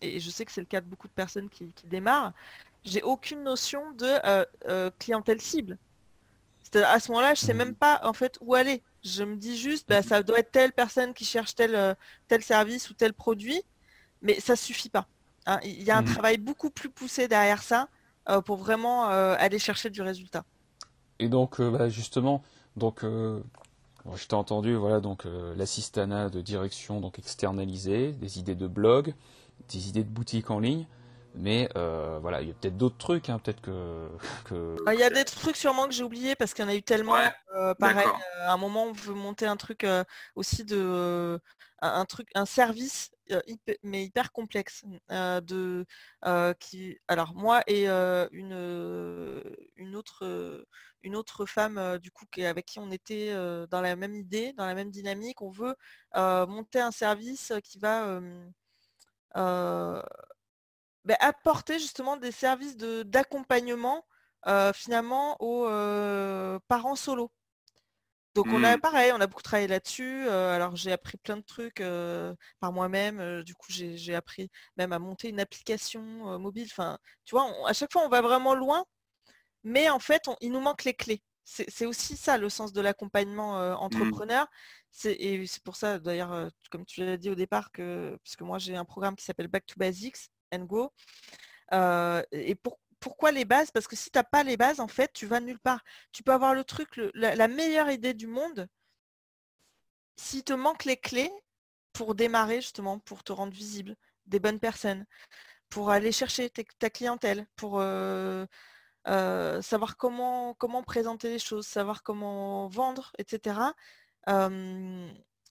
et je sais que c'est le cas de beaucoup de personnes qui, démarrent, j'ai aucune notion de clientèle cible. À ce moment-là, je sais mmh. même pas en fait où aller. Je me dis juste, bah, ça doit être telle personne qui cherche tel, tel service ou tel produit, mais ça suffit pas. Hein, il y a un mhm. travail beaucoup plus poussé derrière ça euh, pour vraiment euh, aller chercher du résultat. Et donc, euh, bah, justement, donc, je t'ai entendu, voilà, donc l'assistana de direction donc externalisée, des idées de blog, des idées de boutique en ligne. Mais euh, voilà, il y a peut-être d'autres trucs, hein, peut-être que, ah, Il y a des trucs sûrement que j'ai oubliés parce qu'il y en a eu tellement. Euh, pareil, euh, à un moment on veut monter un truc aussi de un, truc, un service mais hyper complexe de qui. Alors moi et une une autre une autre femme du coup avec qui on était dans la même idée, dans la même dynamique. On veut monter un service qui va bah, apporter justement des services d'accompagnement finalement aux parents solo. Donc on a mmh. pareil, on a beaucoup travaillé là-dessus. alors j'ai appris plein de trucs par moi-même. du coup j'ai appris même à monter une application mobile. Enfin, tu vois, à chaque fois on va vraiment loin, mais en fait il nous manque les clés. C'est aussi ça le sens de l'accompagnement mmh. entrepreneur. Et c'est pour ça d'ailleurs, comme tu l'as dit au départ, que puisque moi j'ai un programme qui s'appelle Back to Basics, and go. et pourquoi les bases? Parce que si tu n'as pas les bases, en fait, tu vas nulle part. Tu peux avoir le truc, la, meilleure idée du monde. S'il te manque les clés pour démarrer, justement, pour te rendre visible, des bonnes personnes, pour aller chercher ta clientèle, pour savoir comment, comment présenter les choses, savoir comment vendre, etc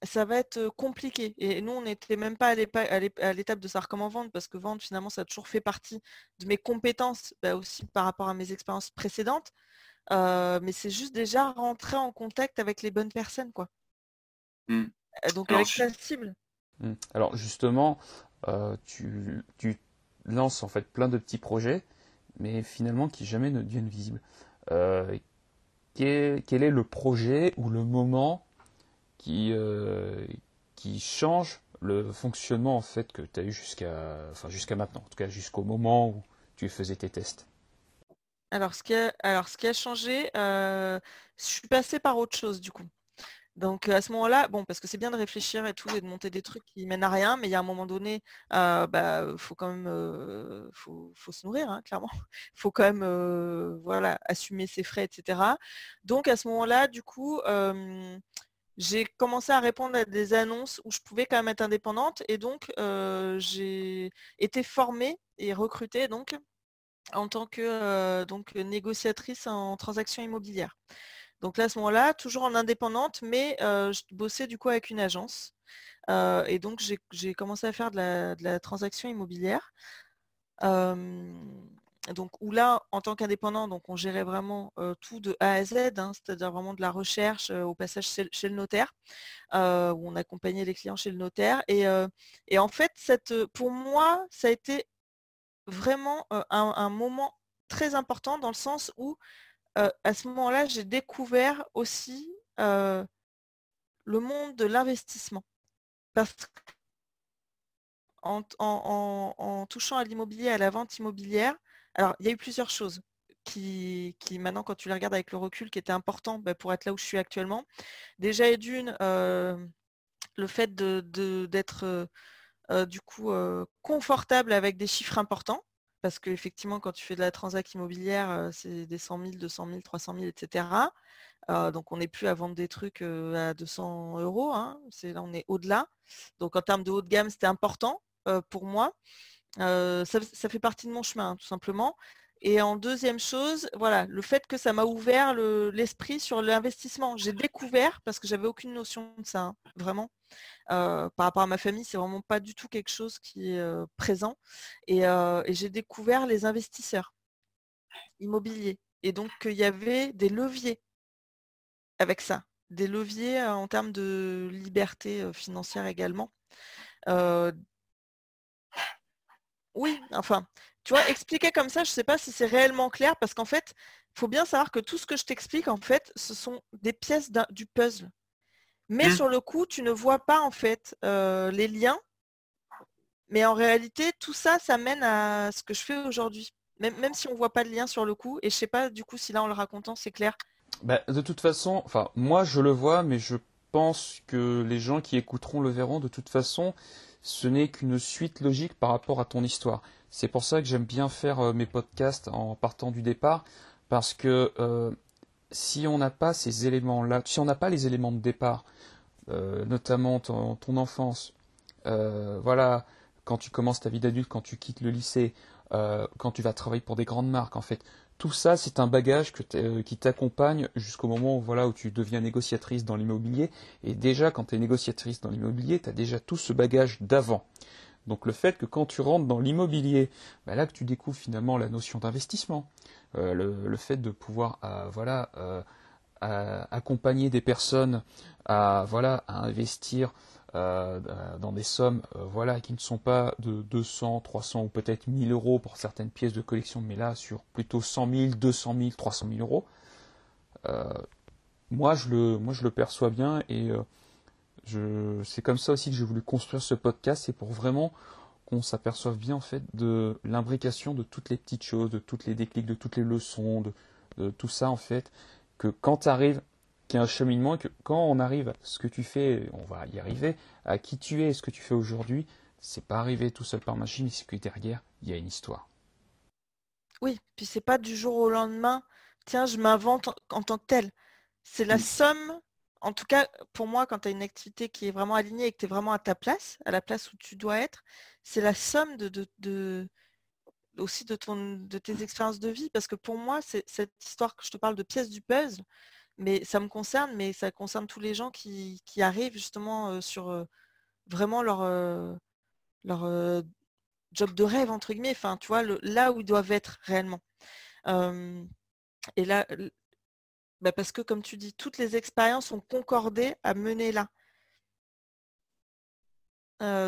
ça va être compliqué. Et nous, on n'était même pas à l'étape de savoir comment vendre, parce que vendre, finalement, ça a toujours fait partie de mes compétences, bah, aussi par rapport à mes expériences précédentes. mais c'est juste déjà rentrer en contact avec les bonnes personnes, quoi. Mmh. Donc avec la cible. Mmh. Alors justement, tu, lances en fait plein de petits projets, mais finalement qui jamais ne deviennent visibles. quel est le projet ou le moment qui, euh, qui change le fonctionnement en fait que tu as eu jusqu'à enfin, jusqu'à maintenant, en tout cas jusqu'au moment où tu faisais tes tests alors ce, qui a, alors, ce qui a changé, euh, je suis passée par autre chose du coup. Donc à ce moment-là, bon, parce que c'est bien de réfléchir et tout et de monter des trucs qui mènent à rien, mais il y a un moment donné, euh, bah, faut quand même, euh, faut, se nourrir, hein, clairement. Il faut quand même, voilà, assumer ses frais, etc. Donc à ce moment-là, du coup, j'ai commencé à répondre à des annonces où je pouvais quand même être indépendante et donc euh, j'ai été formée et recrutée donc en tant que euh, donc, négociatrice en transactions immobilières. Donc là, à ce moment-là, toujours en indépendante, mais euh, je bossais du coup avec une agence. et donc j'ai commencé à faire de la, de la transaction immobilière donc où là, en tant qu'indépendant, donc on gérait vraiment tout de A à Z, hein, c'est-à-dire vraiment de la recherche au passage chez, le notaire, où on accompagnait les clients chez le notaire. Et, en fait, pour moi, ça a été vraiment un, moment très important dans le sens où, à ce moment-là, j'ai découvert aussi le monde de l'investissement. Parce en, en, touchant à l'immobilier, à la vente immobilière, alors, il y a eu plusieurs choses qui, maintenant, quand tu les regardes avec le recul, qui étaient importants bah, pour être là où je suis actuellement. Déjà, et d'une, euh, le fait d'être euh, euh, du coup confortable avec des chiffres importants. Parce qu'effectivement, quand tu fais de la transac immobilière, c'est des 100 000, 200 000, 300 000, etc. donc on n'est plus à vendre des trucs à 200 euros. Hein. là, on est au-delà. Donc en termes de haut de gamme, c'était important pour moi ça, fait partie de mon chemin, tout simplement. Et en deuxième chose, voilà, le fait que ça m'a ouvert l'esprit sur l'investissement. J'ai découvert, parce que j'avais aucune notion de ça, hein, vraiment. par rapport à ma famille, c'est vraiment pas du tout quelque chose qui est présent. Et, et j'ai découvert les investisseurs immobiliers. Et donc il y avait des leviers avec ça, des leviers en termes de liberté financière également. Oui, enfin, tu vois, expliquer comme ça, je ne sais pas si c'est réellement clair, parce qu'en fait, il faut bien savoir que tout ce que je t'explique, en fait, ce sont des pièces du puzzle. Mais mmh. sur le coup, tu ne vois pas, en fait, euh, les liens. Mais en réalité, tout ça, ça mène à ce que je fais aujourd'hui. Même, même si on ne voit pas de lien sur le coup. Et je ne sais pas, du coup, si là, en le racontant, c'est clair. Bah, de toute façon, enfin, moi, je le vois, mais je pense que les gens qui écouteront le verront de toute façon ce n'est qu'une suite logique par rapport à ton histoire. C'est pour ça que j'aime bien faire euh, mes podcasts en partant du départ, parce que euh, si on n'a pas ces éléments-là, si on n'a pas les éléments de départ, euh, notamment ton, enfance, voilà, quand tu commences ta vie d'adulte, quand tu quittes le lycée, quand tu vas travailler pour des grandes marques, en fait. Tout ça, c'est un bagage qui t'accompagne jusqu'au moment où, tu deviens négociatrice dans l'immobilier. Et déjà, quand tu es négociatrice dans l'immobilier, tu as déjà tout ce bagage d'avant. Donc le fait que quand tu rentres dans l'immobilier, bah là que tu découvres finalement la notion d'investissement, euh, le, fait de pouvoir euh, voilà euh, accompagner des personnes voilà à investir dans des sommes voilà qui ne sont pas de 200, 300 ou peut-être 1000 euros pour certaines pièces de collection, mais là sur plutôt 100 000, 200 000, 300 000 euros. moi je le moi je le perçois bien et c'est comme ça aussi que j'ai voulu construire ce podcast, c'est pour vraiment qu'on s'aperçoive bien en fait de l'imbrication de toutes les petites choses, de toutes les déclics, de toutes les leçons, de, tout ça en fait, que quand tu qu'il y a un cheminement, que quand on arrive à ce que tu fais, on va y arriver, à qui tu es, ce que tu fais aujourd'hui, c'est pas arrivé tout seul par machine, c'est que derrière, il y a une histoire. Oui, puis c'est pas du jour au lendemain, tiens, je m'invente en tant que tel. C'est la somme en tout cas, pour moi, quand tu as une activité qui est vraiment alignée et que tu es vraiment à ta place, à la place où tu dois être, c'est la somme de, aussi de, ton, de tes expériences de vie. Parce que pour moi, c'est cette histoire que je te parle de pièces du puzzle, mais ça me concerne, mais ça concerne tous les gens qui, arrivent justement sur vraiment leur, leur job de rêve, entre guillemets, enfin, tu vois, là où ils doivent être réellement. et là, bah, parce que comme tu dis, toutes les expériences ont concordé à mener là.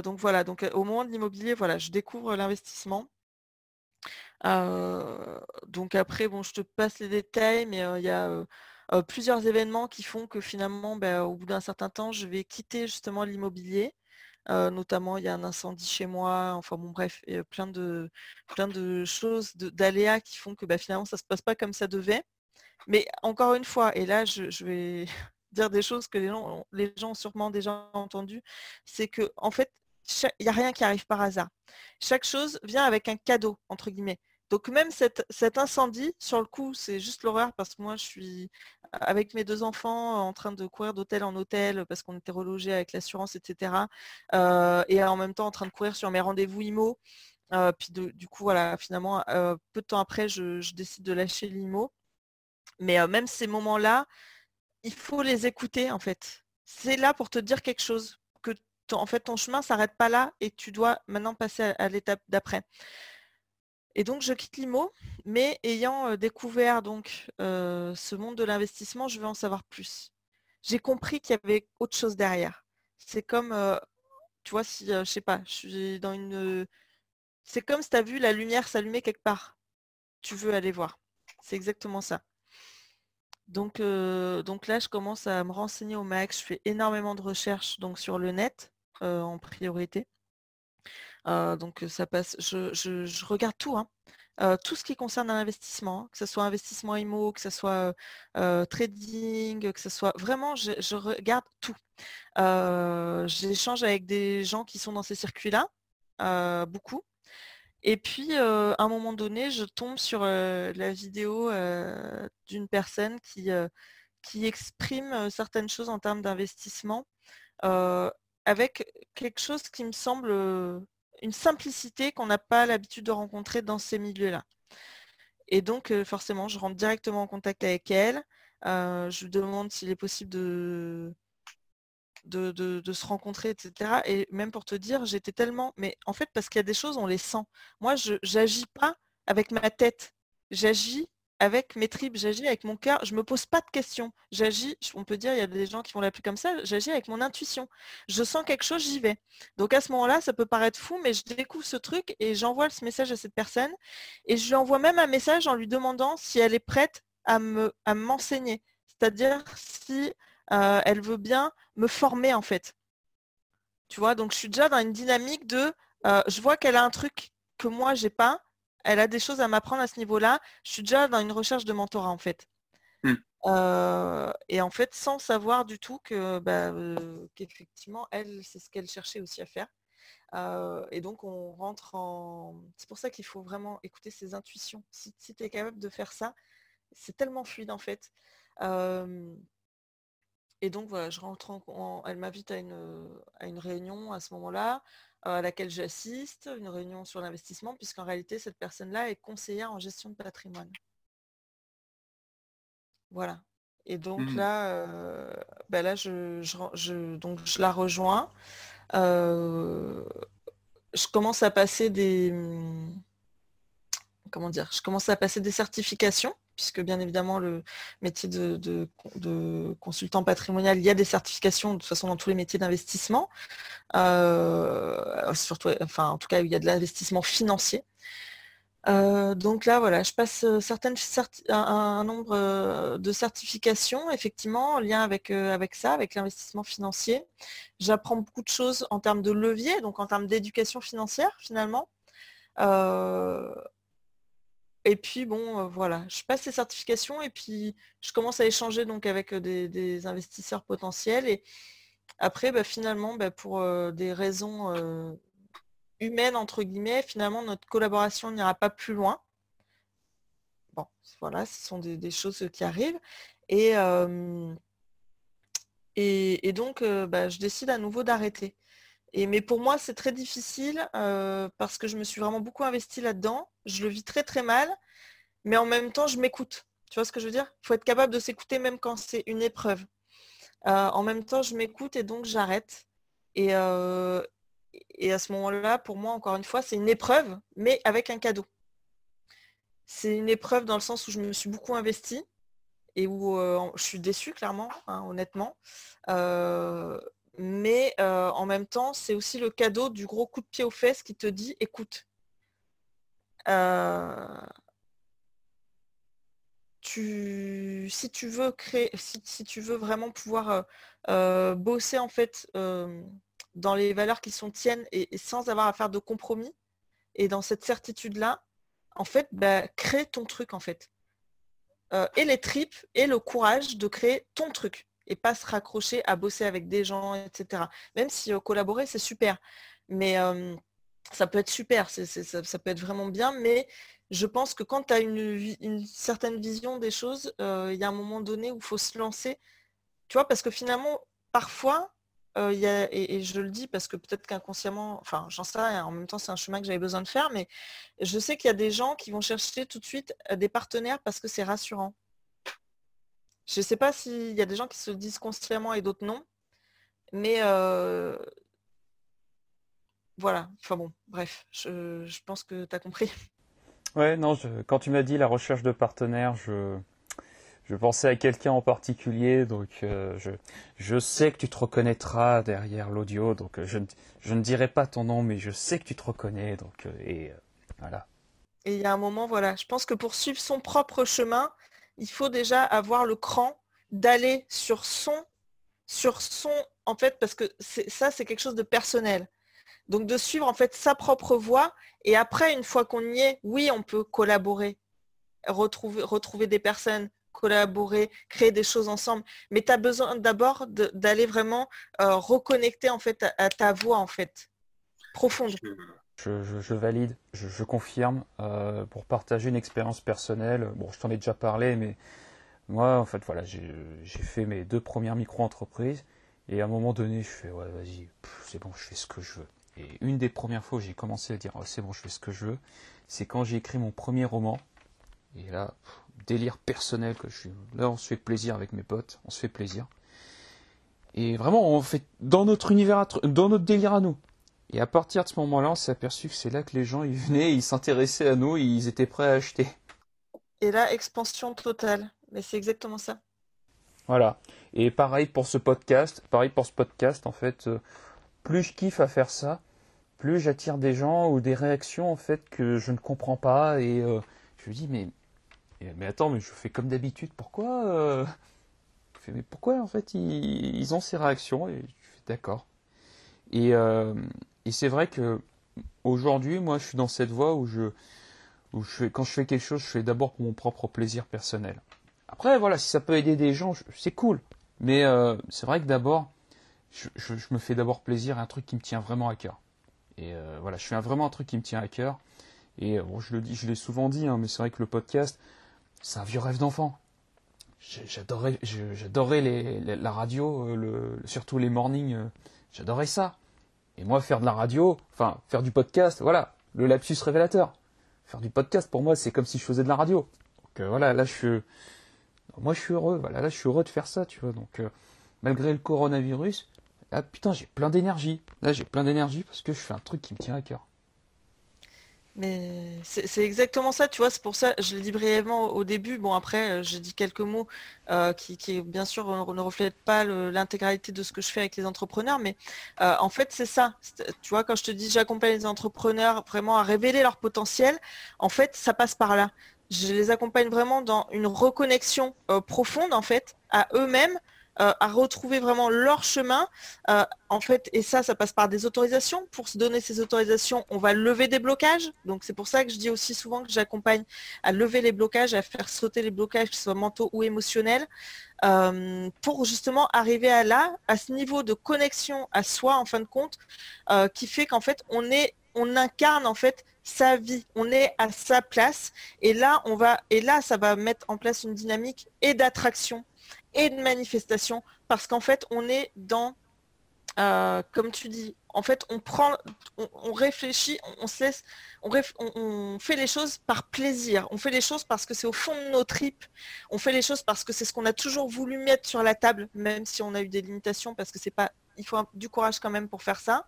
Donc voilà, donc au moment de l'immobilier, voilà, je découvre l'investissement. Donc après, bon, je te passe les détails, mais il y a plusieurs événements qui font que finalement, bah, au bout d'un certain temps, je vais quitter justement l'immobilier. notamment, il y a un incendie chez moi, enfin bon bref, plein de plein de choses, d'aléas qui font que bah, finalement ça se passe pas comme ça devait. Mais encore une fois, et là je, vais dire des choses que les gens, les gens ont sûrement déjà entendues, c'est que en fait, il n'y a rien qui arrive par hasard. Chaque chose vient avec un cadeau, entre guillemets. Donc même cet, incendie, sur le coup, c'est juste l'horreur parce que moi, je suis avec mes deux enfants en train de courir d'hôtel en hôtel parce qu'on était relogés avec l'assurance, etc. Euh, et en même temps en train de courir sur mes rendez-vous IMO. Euh, puis du coup, voilà, finalement, euh, peu de temps après, je, je décide de lâcher l'IMO. Mais même ces moments-là, il faut les écouter en fait. C'est là pour te dire quelque chose, que ton, en fait ton chemin s'arrête pas là et tu dois maintenant passer à, l'étape d'après. Et donc je quitte l'IMO, mais ayant découvert donc ce monde de l'investissement, je veux en savoir plus. J'ai compris qu'il y avait autre chose derrière. C'est comme, tu vois, si, je sais pas, je suis dans une... C'est comme si tu as vu la lumière s'allumer quelque part. Tu veux aller voir. C'est exactement ça. Donc, euh, donc là, je commence à me renseigner au max. Je fais énormément de recherches donc sur le net euh, en priorité. Donc ça passe. Je, regarde tout, hein. tout ce qui concerne l'investissement, que ce soit investissement IMO, que ce soit trading, que ce soit vraiment, je, regarde tout. J'échange avec des gens qui sont dans ces circuits-là, beaucoup. Et puis, à un moment donné, je tombe sur la vidéo d'une personne qui, qui exprime certaines choses en termes d'investissement avec quelque chose qui me semble une simplicité qu'on n'a pas l'habitude de rencontrer dans ces milieux-là. Et donc, forcément, je rentre directement en contact avec elle. je lui demande s'il est possible de, de, se rencontrer, etc. Et même pour te dire, j'étais tellement... Mais en fait, parce qu'il y a des choses, on les sent. Moi, je n'agis pas avec ma tête. J'agis avec mes tripes, j'agis avec mon cœur. Je ne me pose pas de questions. J'agis, on peut dire, il y a des gens qui vont l'appeler comme ça, j'agis avec mon intuition. Je sens quelque chose, j'y vais. Donc à ce moment-là, ça peut paraître fou, mais je découvre ce truc et j'envoie ce message à cette personne. Et je lui envoie même un message en lui demandant si elle est prête à me à m'enseigner. C'est-à-dire si euh, elle veut bien me former en fait. Tu vois, donc je suis déjà dans une dynamique de, euh, je vois qu'elle a un truc que moi j'ai pas, elle a des choses à m'apprendre à ce niveau-là, je suis déjà dans une recherche de mentorat en fait. Hmm. Euh, et en fait, sans savoir du tout que bah, qu'effectivement, elle, c'est ce qu'elle cherchait aussi à faire. et donc on rentre en. C'est pour ça qu'il faut vraiment écouter ses intuitions. Si, tu es capable de faire ça, c'est tellement fluide en fait. Et donc voilà, je rentre en, elle m'invite à une, à une réunion à ce moment-là. À laquelle j'assiste, une réunion sur l'investissement, puisqu'en réalité, cette personne-là est conseillère en gestion de patrimoine. Voilà. Et donc mmh. là, bah là je, donc je la rejoins. je commence à passer des, comment dire, je commence à passer des certifications, puisque bien évidemment le métier de, consultant patrimonial, il y a des certifications de toute façon dans tous les métiers d'investissement, euh, surtout, enfin en tout cas il y a de l'investissement financier. Euh, donc là, voilà, je passe euh, un, nombre de certifications, effectivement, en lien avec, avec ça, avec l'investissement financier. J'apprends beaucoup de choses en termes de levier, donc en termes d'éducation financière, finalement. Et puis bon, voilà, je passe ces certifications et puis je commence à échanger donc avec des, investisseurs potentiels. Et après, bah, finalement, bah, pour des raisons humaines, entre guillemets, finalement, notre collaboration n'ira pas plus loin. Bon, voilà, ce sont des, choses qui arrivent. Et, et, donc, bah, je décide à nouveau d'arrêter. Mais pour moi, c'est très difficile parce que je me suis vraiment beaucoup investie là-dedans. Je le vis très très mal, mais en même temps, je m'écoute. Tu vois ce que je veux dire? Il faut être capable de s'écouter même quand c'est une épreuve. en même temps, je m'écoute et donc j'arrête. Et, et à ce moment-là, pour moi, encore une fois, c'est une épreuve, mais avec un cadeau. C'est une épreuve dans le sens où je me suis beaucoup investie et où je suis déçue, clairement, hein, honnêtement mais en même temps, c'est aussi le cadeau du gros coup de pied aux fesses qui te dit écoute, si tu veux créer, si, tu veux vraiment pouvoir bosser en fait dans les valeurs qui sont tiennes et, sans avoir à faire de compromis, et dans cette certitude-là, en fait, bah, crée ton truc en fait. et les tripes et le courage de créer ton truc et pas se raccrocher à bosser avec des gens, etc. Même si euh, collaborer, c'est super. Mais ça peut être super, ça, peut être vraiment bien, mais je pense que quand tu as une, certaine vision des choses, euh, il y a un moment donné où il faut se lancer. Tu vois, parce que finalement, parfois, euh, et, je le dis parce que peut-être qu'inconsciemment, enfin j'en sais en même temps c'est un chemin que j'avais besoin de faire, mais je sais qu'il y a des gens qui vont chercher tout de suite des partenaires parce que c'est rassurant. Je ne sais pas s'il y a des gens qui se disent consciemment et d'autres non. Mais euh, voilà. Enfin bon, bref, je, pense que tu as compris. Ouais, non, quand tu m'as dit la recherche de partenaires, je, je pensais à quelqu'un en particulier, donc euh, je, je sais que tu te reconnaîtras derrière l'audio, donc euh, je, je, ne dirai pas ton nom, mais je sais que tu te reconnais, donc et voilà. Et il y a un moment, voilà, je pense que pour suivre son propre chemin, il faut déjà avoir le cran d'aller sur son, sur son, en fait, parce que ça, c'est quelque chose de personnel. Donc de suivre en fait sa propre voie et après, une fois qu'on y est, oui, on peut collaborer, retrouver, retrouver des personnes, collaborer, créer des choses ensemble. Mais tu as besoin d'abord d'aller vraiment euh, reconnecter en fait à, ta voix en fait, profonde. Valide, je, confirme. Euh, pour partager une expérience personnelle, bon, je t'en ai déjà parlé, mais moi, en fait, voilà, j'ai fait mes deux premières micro-entreprises, et à un moment donné, je fais, ouais, vas-y, c'est bon, je fais ce que je veux. Et une des premières fois où j'ai commencé à dire, oh, c'est bon, je fais ce que je veux, c'est quand j'ai écrit mon premier roman. Et là, délire personnel, que je suis, là, on se fait plaisir avec mes potes, on se fait plaisir. Et vraiment, on fait dans notre univers, dans notre délire à nous. Et à partir de ce moment-là, on s'est aperçu que c'est là que les gens ils venaient, ils s'intéressaient à nous, ils étaient prêts à acheter. Et là, expansion totale. Mais c'est exactement ça. Voilà. Et pareil pour ce podcast. Pareil pour ce podcast, en fait, euh, plus je kiffe à faire ça, plus j'attire des gens ou des réactions en fait que je ne comprends pas et euh, je me dis mais mais attends mais je fais comme d'habitude pourquoi euh, mais pourquoi en fait ils, ont ces réactions? Et je suis d'accord et et c'est vrai que aujourd'hui, moi, je suis dans cette voie où je, où je fais, quand je fais quelque chose, je fais d'abord pour mon propre plaisir personnel. Après, voilà, si ça peut aider des gens, c'est cool. Mais euh, c'est vrai que d'abord, je, me fais d'abord plaisir à un truc qui me tient vraiment à cœur. Et euh, voilà, je fais vraiment un truc qui me tient à cœur. Et euh, bon, je le dis, je l'ai souvent dit, hein, mais c'est vrai que le podcast, c'est un vieux rêve d'enfant. J'adorais, j'adorais la radio, surtout les mornings. j'adorais ça. Et moi, faire de la radio, enfin, faire du podcast, voilà, le lapsus révélateur. Faire du podcast, pour moi, c'est comme si je faisais de la radio. Donc voilà, là, je suis... Moi, je suis heureux, voilà, là, je suis heureux de faire ça, tu vois. Donc, malgré le coronavirus, là, putain, j'ai plein d'énergie. Là, j'ai plein d'énergie parce que je fais un truc qui me tient à cœur. Mais c'est exactement ça, tu vois, c'est pour ça, je l'ai dit brièvement au début, bon après euh, j'ai dit quelques mots euh, qui, bien sûr ne reflètent pas l'intégralité de ce que je fais avec les entrepreneurs, mais euh, en fait c'est ça, tu vois, quand je te dis j'accompagne les entrepreneurs vraiment à révéler leur potentiel, en fait ça passe par là. Je les accompagne vraiment dans une reconnexion profonde en fait à eux-mêmes, euh, à retrouver vraiment leur chemin. Euh, en fait, et ça, ça passe par des autorisations. Pour se donner ces autorisations, on va lever des blocages. Donc c'est pour ça que je dis aussi souvent que j'accompagne à lever les blocages, à faire sauter les blocages, que ce soit mentaux ou émotionnels, euh, pour justement arriver à là, à ce niveau de connexion à soi, en fin de compte, qui fait qu'en fait, on est, on incarne en fait sa vie, on est à sa place et là ça va mettre en place une dynamique et d'attraction et de manifestation parce qu'en fait, on est dans, euh, comme tu dis, en fait, on prend, on, réfléchit, on, se laisse, on, fait les choses par plaisir. On fait les choses parce que c'est au fond de nos tripes. On fait les choses parce que c'est ce qu'on a toujours voulu mettre sur la table, même si on a eu des limitations, parce que c'est pas, il faut du courage quand même pour faire ça.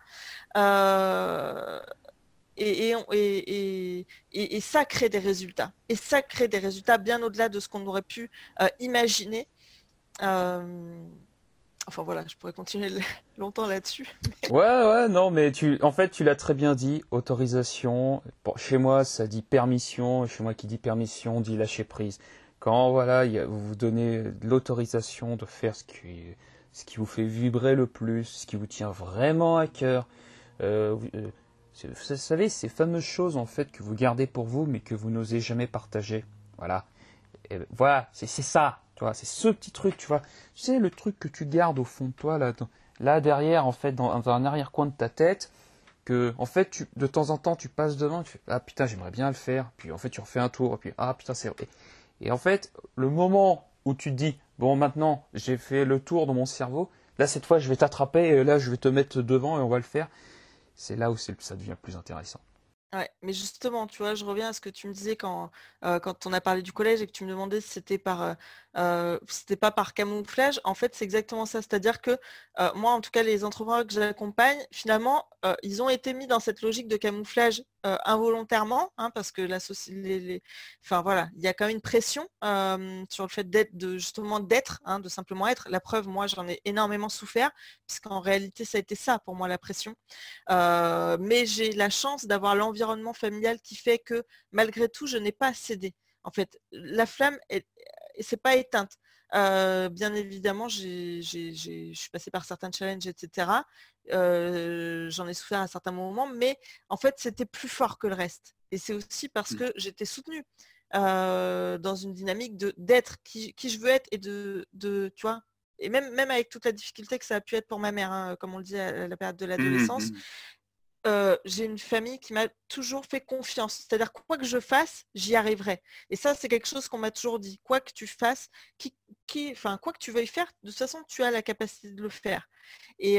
Euh, et, et, et, ça crée des résultats. Et ça crée des résultats bien au-delà de ce qu'on aurait pu euh, imaginer. Euh, enfin voilà, je pourrais continuer longtemps là-dessus. ouais, ouais, non, mais tu, en fait, tu l'as très bien dit, autorisation. chez moi, ça dit permission. Chez moi qui dit permission, dit lâcher prise. Quand voilà, vous vous donnez l'autorisation de faire ce qui, ce qui vous fait vibrer le plus, ce qui vous tient vraiment à cœur. Euh, euh, vous savez, ces fameuses choses en fait que vous gardez pour vous, mais que vous n'osez jamais partager. Voilà. voilà, c'est ça c'est ce petit truc, tu vois. Tu sais, le truc que tu gardes au fond de toi, là, là derrière, en fait, dans, un arrière-coin de ta tête, que, en fait, de temps en temps, tu passes devant, tu fais, ah putain, j'aimerais bien le faire, puis en fait, tu refais un tour, puis, ah putain, c'est vrai. Et en fait, le moment où tu te dis, bon, maintenant, j'ai fait le tour dans mon cerveau, là, cette fois, je vais t'attraper, et là, je vais te mettre devant, et on va le faire. C'est là où ça devient plus intéressant. Ouais, mais justement, tu vois, je reviens à ce que tu me disais quand, euh, quand on a parlé du collège et que tu me demandais si c'était par, euh, euh, c'était pas par camouflage. En fait, c'est exactement ça. C'est-à-dire que moi, en tout cas, les entrepreneurs que j'accompagne, finalement, ils ont été mis dans cette logique de camouflage involontairement, hein, parce que la les, enfin voilà, il y a quand même une pression sur le fait d'être, de justement d'être, hein, de simplement être. La preuve, moi, j'en ai énormément souffert, puisqu'en réalité, ça a été ça pour moi la pression. mais j'ai la chance d'avoir l'environnement familial qui fait que malgré tout, je n'ai pas cédé. En fait, la flamme, elle, c'est pas éteinte. Bien évidemment, je suis passée par certains challenges, etc. J'en ai souffert à certains moments, mais en fait, c'était plus fort que le reste. Et c'est aussi parce mmh. que j'étais soutenue dans une dynamique d'être qui, je veux être et de, de, tu vois, et même, même avec toute la difficulté que ça a pu être pour ma mère, hein, comme on le dit à la période de mmh, l'adolescence, j'ai une famille qui m'a toujours fait confiance. C'est-à-dire quoi que je fasse, j'y arriverai. Et ça, c'est quelque chose qu'on m'a toujours dit. Quoi que tu fasses, qui, enfin, quoi que tu veuilles faire, de toute façon, tu as la capacité de le faire. Et,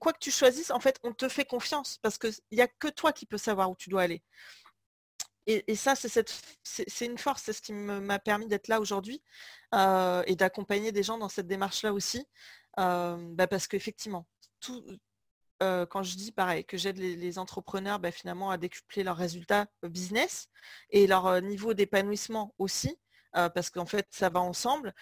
quoi que tu choisisses, en fait, on te fait confiance parce qu'il n'y a que toi qui peux savoir où tu dois aller. Et, ça, c'est une force, c'est ce qui m'a permis d'être là aujourd'hui et d'accompagner des gens dans cette démarche-là aussi. Bah, parce qu'effectivement, tout, quand je dis pareil, que j'aide les, entrepreneurs bah, finalement à décupler leurs résultats business et leur niveau d'épanouissement aussi, parce qu'en fait ça va ensemble.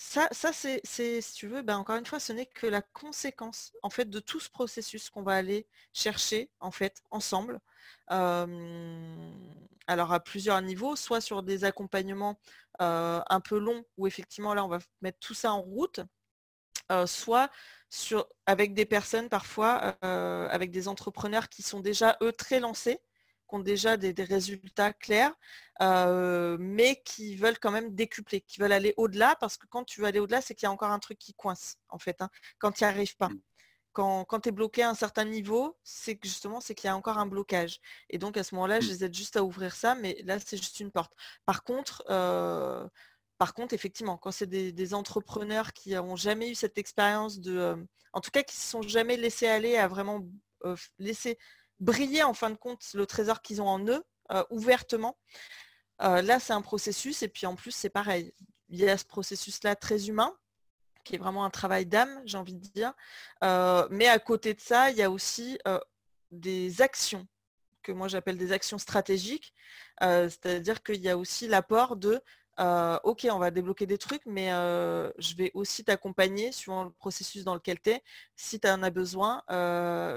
Ça, c'est, si tu veux, bah, encore une fois, ce n'est que la conséquence en fait de tout ce processus qu'on va aller chercher en fait ensemble. alors à plusieurs niveaux, soit sur des accompagnements un peu longs où effectivement là on va mettre tout ça en route, soit avec des personnes parfois, euh, avec des entrepreneurs qui sont déjà, eux, très lancés, qui ont déjà des, résultats clairs, euh, mais qui veulent quand même décupler, qui veulent aller au-delà, parce que quand tu veux aller au-delà, c'est qu'il y a encore un truc qui coince, en fait, hein, quand tu n'y arrives pas. Mmh. Quand, quand tu es bloqué à un certain niveau, c'est que justement, c'est qu'il y a encore un blocage. Et donc, à ce moment-là, je les aide juste à ouvrir ça, mais là, c'est juste une porte. Par contre, euh, par contre, effectivement, quand c'est des, entrepreneurs qui n'ont jamais eu cette expérience de, en tout cas, qui se sont jamais laissés aller à vraiment laisser briller en fin de compte le trésor qu'ils ont en eux ouvertement. là, c'est un processus et puis en plus, c'est pareil. Il y a ce processus-là très humain qui est vraiment un travail d'âme, j'ai envie de dire. mais à côté de ça, il y a aussi des actions que moi j'appelle des actions stratégiques. C'est-à-dire qu'il y a aussi l'apport de ok, on va débloquer des trucs, mais je vais aussi t'accompagner suivant le processus dans lequel tu es, si tu en as besoin,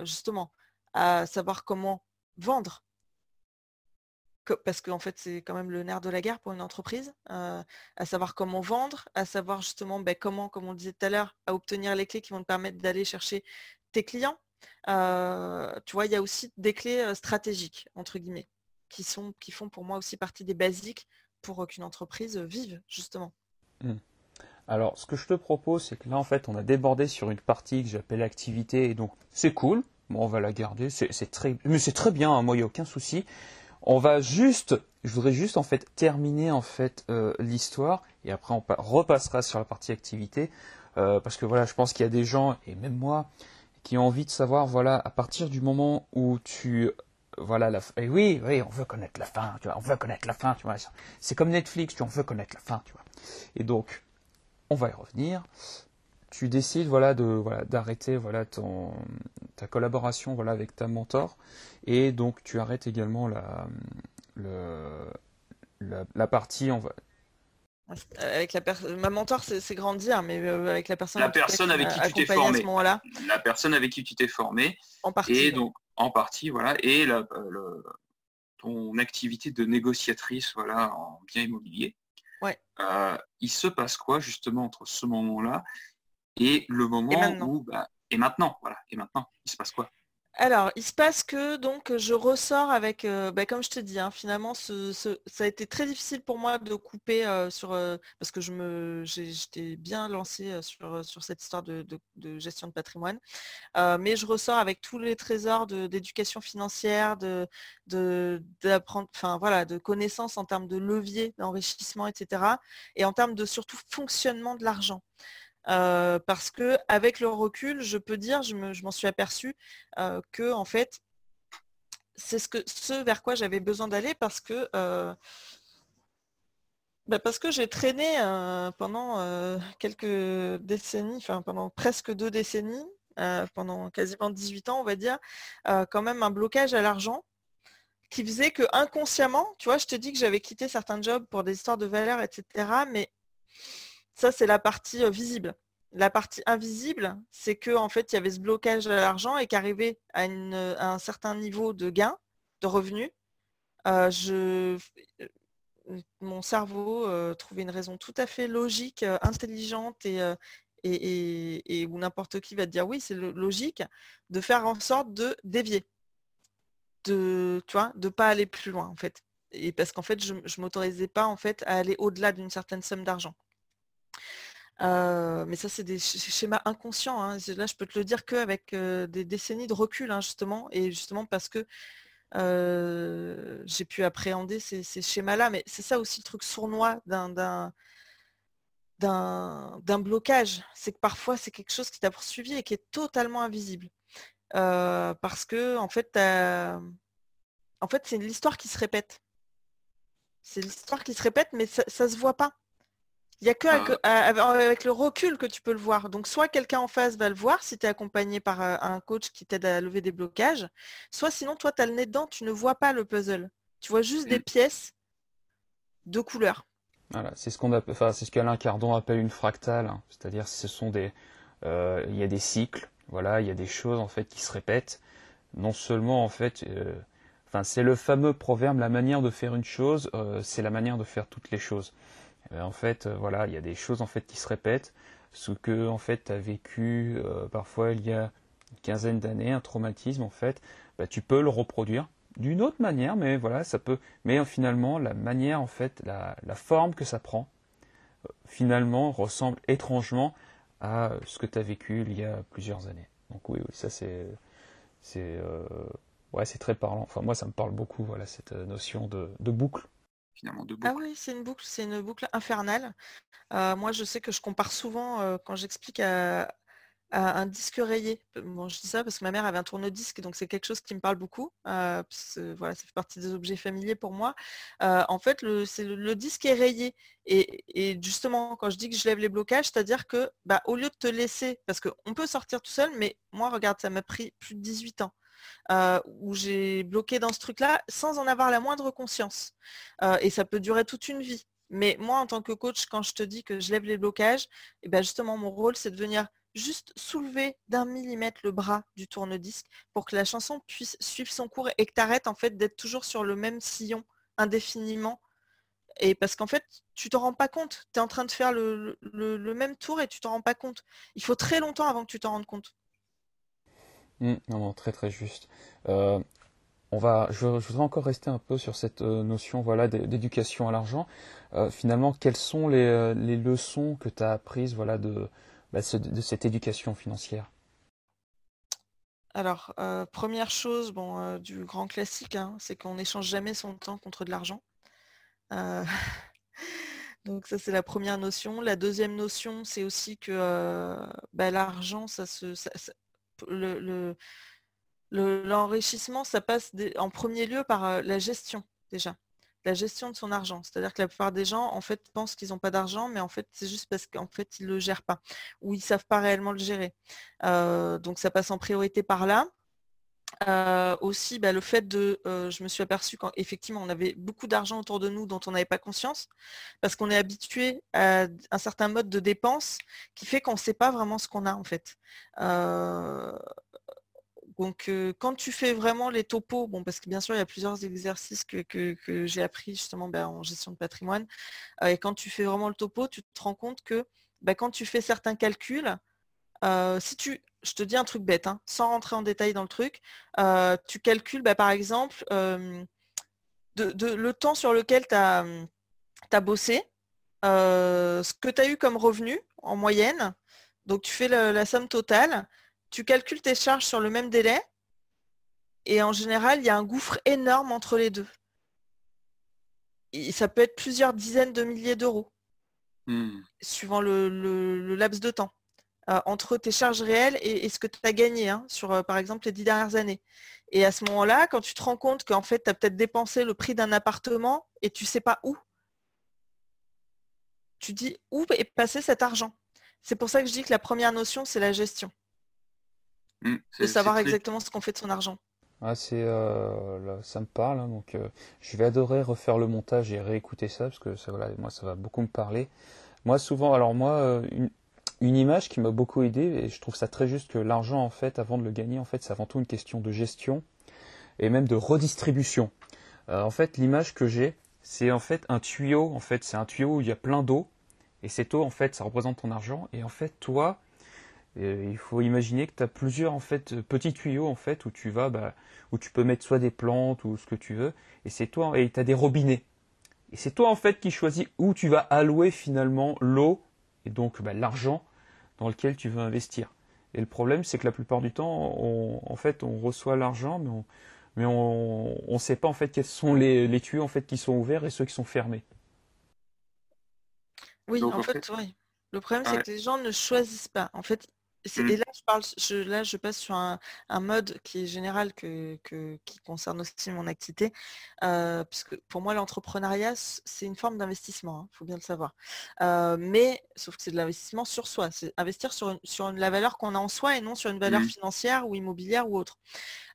justement, à savoir comment vendre. Parce qu'en fait, c'est quand même le nerf de la guerre pour une entreprise, à savoir comment vendre, à savoir justement ben, comment, comme on le disait tout à l'heure, à obtenir les clés qui vont te permettre d'aller chercher tes clients. tu vois, il y a aussi des clés stratégiques, entre guillemets, qui, sont, qui font pour moi aussi partie des basiques pour qu'une entreprise vive, justement. Mmh. Alors, ce que je te propose, c'est que là, en fait, on a débordé sur une partie que j'appelle activité, et donc c'est cool. On va la garder, c'est très, mais c'est très bien. Hein, moi, il n'y a aucun souci. On va juste, je voudrais juste en fait terminer en fait euh, l'histoire, et après on repassera sur la partie activité, euh, parce que voilà, je pense qu'il y a des gens, et même moi, qui ont envie de savoir, voilà, à partir du moment où tu voilà la et oui oui on veut connaître la fin tu vois on veut connaître la fin tu vois c'est comme Netflix tu on veut connaître la fin tu vois. Et donc on va y revenir. Tu décides voilà de voilà d'arrêter voilà ton ta collaboration voilà avec ta mentor. Et donc tu arrêtes également la le, la, partie on va avec la ma mentor c'est grandir mais euh, avec la personne la personne avec qui tu t'es formé la personne avec qui tu t'es formé en partie et donc en partie, voilà, et euh, ton activité de négociatrice voilà, en bien immobilier. Ouais. Euh, il se passe quoi justement entre ce moment-là et le moment où bah, et maintenant voilà et maintenant il se passe quoi? Alors, il se passe que donc je ressors avec, bah, comme je te dis, hein, finalement, ça a été très difficile pour moi de couper sur parce que je me, j'étais bien lancée sur, cette histoire de, gestion de patrimoine, mais je ressors avec tous les trésors d'éducation financière, de, enfin voilà, de connaissances en termes de levier d'enrichissement, etc. Et en termes de surtout fonctionnement de l'argent. Parce que avec le recul, je peux dire, je m'en suis aperçu euh, que en fait, c'est ce, vers quoi j'avais besoin d'aller parce que bah, parce que j'ai traîné pendant quelques décennies, enfin pendant presque deux décennies, pendant quasiment 18 ans, on va dire, quand même un blocage à l'argent qui faisait que inconsciemment, tu vois, je te dis que j'avais quitté certains jobs pour des histoires de valeur, etc. Mais ça, c'est la partie euh, visible. La partie invisible, c'est que en fait, il y avait ce blocage à l'argent et qu'arrivé à, un certain niveau de gain, de revenus, euh, je, euh, mon cerveau trouvait une raison tout à fait logique, intelligente et, et, où n'importe qui va dire oui, c'est logique, de faire en sorte de dévier, de tu vois, de pas aller plus loin en fait. Et parce qu'en fait, je ne m'autorisais pas en fait à aller au-delà d'une certaine somme d'argent. Mais ça, c'est des schémas inconscients. Hein. Là, je peux te le dire qu'avec des décennies de recul, hein, justement, et justement parce que j'ai pu appréhender ces, schémas-là. Mais c'est ça aussi le truc sournois d'un d'un blocage. C'est que parfois, c'est quelque chose qui t'a poursuivi et qui est totalement invisible. parce que, en fait, en fait c'est l'histoire qui se répète. C'est l'histoire qui se répète, mais ça ne se voit pas. Il n'y a que ah. avec, le recul que tu peux le voir. Donc, soit quelqu'un en face va le voir si tu es accompagné par euh, un coach qui t'aide à lever des blocages, soit sinon, toi, tu as le nez dedans, tu ne vois pas le puzzle. Tu vois juste des mm. pièces de couleurs. Voilà, c'est ce qu'on appelle, enfin, c'est ce qu'Alain Cardon appelle une fractale, hein. c'est-à-dire ce sont des, euh, il y a des cycles, voilà, il y a des choses en fait qui se répètent. Non seulement en fait, euh, enfin, c'est le fameux proverbe, la manière de faire une chose, c'est la manière de faire toutes les choses. Euh, en fait, euh, voilà, il y a des choses en fait qui se répètent, ce que en fait tu as vécu euh, parfois il y a une quinzaine d'années, un traumatisme en fait, bah, tu peux le reproduire d'une autre manière, mais voilà, ça peut. Mais finalement, la manière en fait, la, forme que ça prend, finalement ressemble étrangement à ce que tu as vécu il y a plusieurs années. Donc oui, oui, ça c'est c'est ouais, c'est très parlant. Enfin moi, ça me parle beaucoup, voilà, cette notion de boucle. Ah oui, c'est une boucle, c'est une boucle infernale. Euh, moi, je sais que je compare souvent euh, quand j'explique à, un disque rayé. Bon, je dis ça parce que ma mère avait un tourne-disque, donc c'est quelque chose qui me parle beaucoup. voilà, ça fait partie des objets familiers pour moi. en fait, le, le, disque est rayé. Et, justement, quand je dis que je lève les blocages, c'est-à-dire que bah, au lieu de te laisser, parce qu'on peut sortir tout seul, mais moi, regarde, ça m'a pris plus de 18 ans. Où j'ai bloqué dans ce truc-là sans en avoir la moindre conscience. et ça peut durer toute une vie. Mais moi, en tant que coach, quand je te dis que je lève les blocages, et ben justement, mon rôle, c'est de venir juste soulever d'un millimètre le bras du tourne-disque pour que la chanson puisse suivre son cours et que tu arrêtes en fait d'être toujours sur le même sillon indéfiniment. Et parce qu'en fait, tu t'en rends pas compte. Tu es en train de faire le, même tour et tu t'en rends pas compte. Il faut très longtemps avant que tu t'en rendes compte. Mmh, non, non, très très juste. Euh, on va, je, voudrais encore rester un peu sur cette euh, notion voilà, d'éducation à l'argent. Euh, finalement, quelles sont les, leçons que tu as apprises voilà, de, bah, de cette éducation financière? Alors, première chose, bon, du grand classique, hein, c'est qu'on n'échange jamais son temps contre de l'argent. Donc ça c'est la première notion. La deuxième notion, c'est aussi que bah, l'argent, ça se, l'enrichissement, ça passe en premier lieu par la gestion déjà, la gestion de son argent. C'est-à-dire que la plupart des gens en fait pensent qu'ils n'ont pas d'argent, mais en fait c'est juste parce qu'en fait ils ne le gèrent pas ou ils ne savent pas réellement le gérer. donc ça passe en priorité par là. Euh, aussi bah, le fait de, euh, je me suis aperçue qu'effectivement on avait beaucoup d'argent autour de nous dont on n'avait pas conscience, parce qu'on est habitué à un certain mode de dépense qui fait qu'on ne sait pas vraiment ce qu'on a en fait. Euh, donc quand tu fais vraiment les topos, bon parce que bien sûr il y a plusieurs exercices que, j'ai appris justement bah, en gestion de patrimoine, et quand tu fais vraiment le topo, tu te rends compte que bah, quand tu fais certains calculs, si tu je te dis un truc bête, hein, sans rentrer en détail dans le truc, euh, tu calcules bah, par exemple euh, le temps sur lequel tu as, bossé, euh, ce que tu as eu comme revenu en moyenne, donc tu fais la, somme totale, tu calcules tes charges sur le même délai, et en général, il y a un gouffre énorme entre les deux. Et ça peut être plusieurs dizaines de milliers d'euros, mmh. suivant le laps de temps. Euh, entre tes charges réelles et, ce que tu as gagné hein, sur, euh, par exemple, les dix dernières années. Et à ce moment-là, quand tu te rends compte qu'en fait, tu as peut-être dépensé le prix d'un appartement et tu ne sais pas où, tu dis où est passé cet argent? C'est pour ça que je dis que la première notion, c'est la gestion. Mmh, de savoir exactement ce qu'on fait de son argent. Ah, c'est, euh, ça me parle, hein, donc je vais adorer refaire le montage et réécouter ça, parce que ça, voilà, moi, ça va beaucoup me parler. Moi, souvent, alors moi, une, une image qui m'a beaucoup aidé, et je trouve ça très juste que l'argent, en fait, avant de le gagner, en fait, c'est avant tout une question de gestion et même de redistribution. Euh, en fait, l'image que j'ai, c'est en fait un tuyau, en fait, c'est un tuyau où il y a plein d'eau, et cette eau, en fait, ça représente ton argent, et en fait, toi, euh, il faut imaginer que tu as plusieurs en fait petits tuyaux en fait où tu vas bah, où tu peux mettre soit des plantes ou ce que tu veux et c'est toi et tu as des robinets et c'est toi en fait qui choisis où tu vas allouer finalement l'eau et donc bah, l'argent dans lequel tu veux investir. Et le problème, c'est que la plupart du temps, on, en fait, on reçoit l'argent, mais on mais on ne sait pas en fait quels sont les, les tuyaux en fait qui sont ouverts et ceux qui sont fermés. Oui, en, fait, oui. Le problème, c'est que les gens ne choisissent pas. En fait. Et là, je parle, je, là, je passe sur un, mode qui est général que, qui concerne aussi mon activité, euh, puisque pour moi, l'entrepreneuriat, c'est une forme d'investissement, il hein, faut bien le savoir. Euh, mais, sauf que c'est de l'investissement sur soi, c'est investir sur, sur la valeur qu'on a en soi et non sur une valeur mmh. financière ou immobilière ou autre.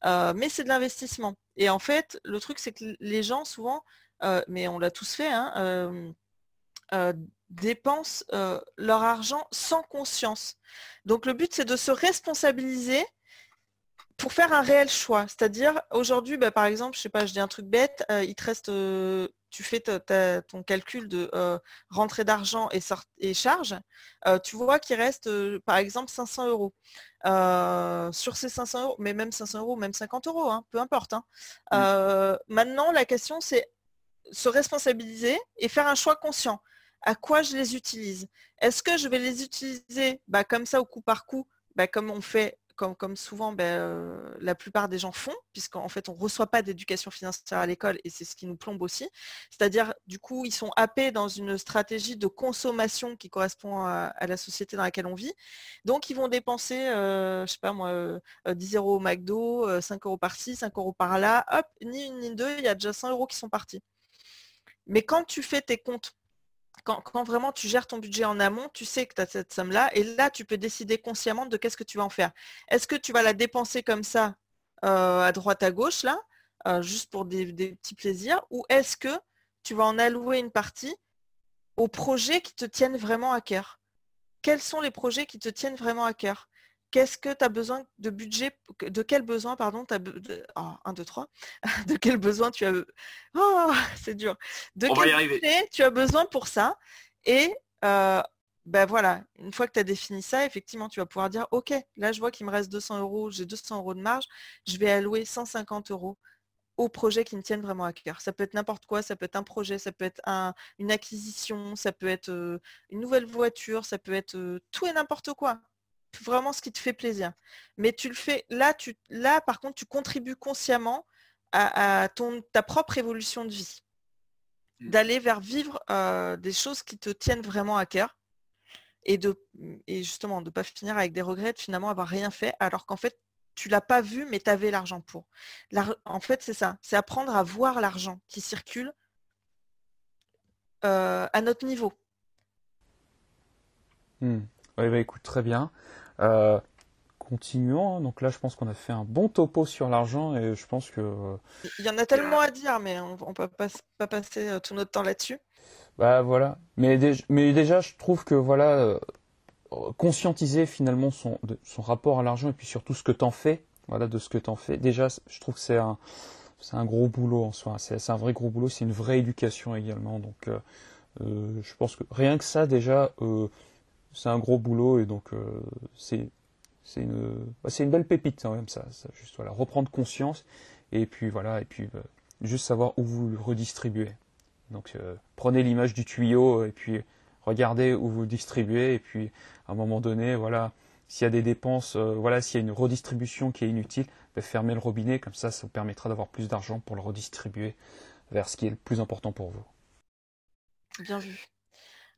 Euh, mais c'est de l'investissement. Et en fait, le truc, c'est que les gens, souvent, mais on l'a tous fait, hein, dépensent leur argent sans conscience. Donc le but, c'est de se responsabiliser pour faire un réel choix. C'est-à-dire, aujourd'hui, bah, par exemple, je sais pas, je dis un truc bête, il te reste, tu fais ton calcul de rentrée d'argent et, et charge, tu vois qu'il reste, par exemple, 500 euros. sur ces 500 euros, mais même 500 euros, même 50 euros, hein, peu importe. Hein. Mmh. maintenant, la question, c'est se responsabiliser et faire un choix conscient à quoi je les utilise. Est-ce que je vais les utiliser bah, comme ça au coup par coup, bah, comme on fait comme, souvent ben, la plupart des gens font, puisqu'en fait on ne reçoit pas d'éducation financière à l'école et c'est ce qui nous plombe aussi. C'est-à-dire, du coup, ils sont happés dans une stratégie de consommation qui correspond à, la société dans laquelle on vit. Donc, ils vont dépenser, je sais pas moi, 10 euros au McDo, 5 euros par-ci, 5 euros par-là. Hop, ni une ni deux, il y a déjà 100 euros qui sont partis. Mais quand tu fais tes comptes quand, vraiment tu gères ton budget en amont, tu sais que tu as cette somme-là, et là, tu peux décider consciemment de qu'est-ce que tu vas en faire. Est-ce que tu vas la dépenser comme ça, euh, à droite, à gauche, là, euh, juste pour des, petits plaisirs, ou est-ce que tu vas en allouer une partie aux projets qui te tiennent vraiment à cœur? Quels sont les projets qui te tiennent vraiment à cœur? Qu'est-ce que tu as besoin de budget De quel besoin, pardon, tu as de, 1, 2, 3. De quel besoin tu as Oh, c'est dur. De quel budget tu as besoin pour ça? Et euh, ben voilà, une fois que tu as défini ça, effectivement, tu vas pouvoir dire, OK, là, je vois qu'il me reste 200 euros, j'ai 200 euros de marge, je vais allouer 150 euros aux projets qui me tiennent vraiment à cœur. Ça peut être n'importe quoi, ça peut être un projet, ça peut être une acquisition, ça peut être euh, une nouvelle voiture, ça peut être euh, tout et n'importe quoi vraiment ce qui te fait plaisir. Mais tu le fais, là, tu, là par contre, tu contribues consciemment à, ton, ta propre évolution de vie. Mmh. D'aller vers vivre euh, des choses qui te tiennent vraiment à cœur. Et, de, et justement, de ne pas finir avec des regrets, de finalement avoir rien fait, alors qu'en fait, tu l'as pas vu, mais tu avais l'argent pour. en fait, c'est ça. C'est apprendre à voir l'argent qui circule euh, à notre niveau. Mmh. Oui, bah, écoute, très bien. Euh, continuons. Donc là, je pense qu'on a fait un bon topo sur l'argent et je pense que. Euh, Il y en a tellement à dire, mais on ne peut pas, passer euh, tout notre temps là-dessus. Bah voilà. Mais, mais déjà, je trouve que voilà, conscientiser finalement son, son rapport à l'argent et puis surtout ce que tu en fais, voilà, de ce que tu en fais. Déjà, je trouve que c'est un, c'est un gros boulot en soi. C'est un vrai gros boulot. C'est une vraie éducation également. Donc, je pense que rien que ça, déjà, c'est un gros boulot et donc euh, c'est c'est une bah, c'est une belle pépite quand même ça, juste voilà reprendre conscience et puis voilà et puis euh, juste savoir où vous redistribuez. Donc euh, prenez l'image du tuyau et puis regardez où vous distribuez et puis à un moment donné voilà s'il y a des dépenses voilà s'il y a une redistribution qui est inutile bah, fermez le robinet comme ça ça vous permettra d'avoir plus d'argent pour le redistribuer vers ce qui est le plus important pour vous. Bien vu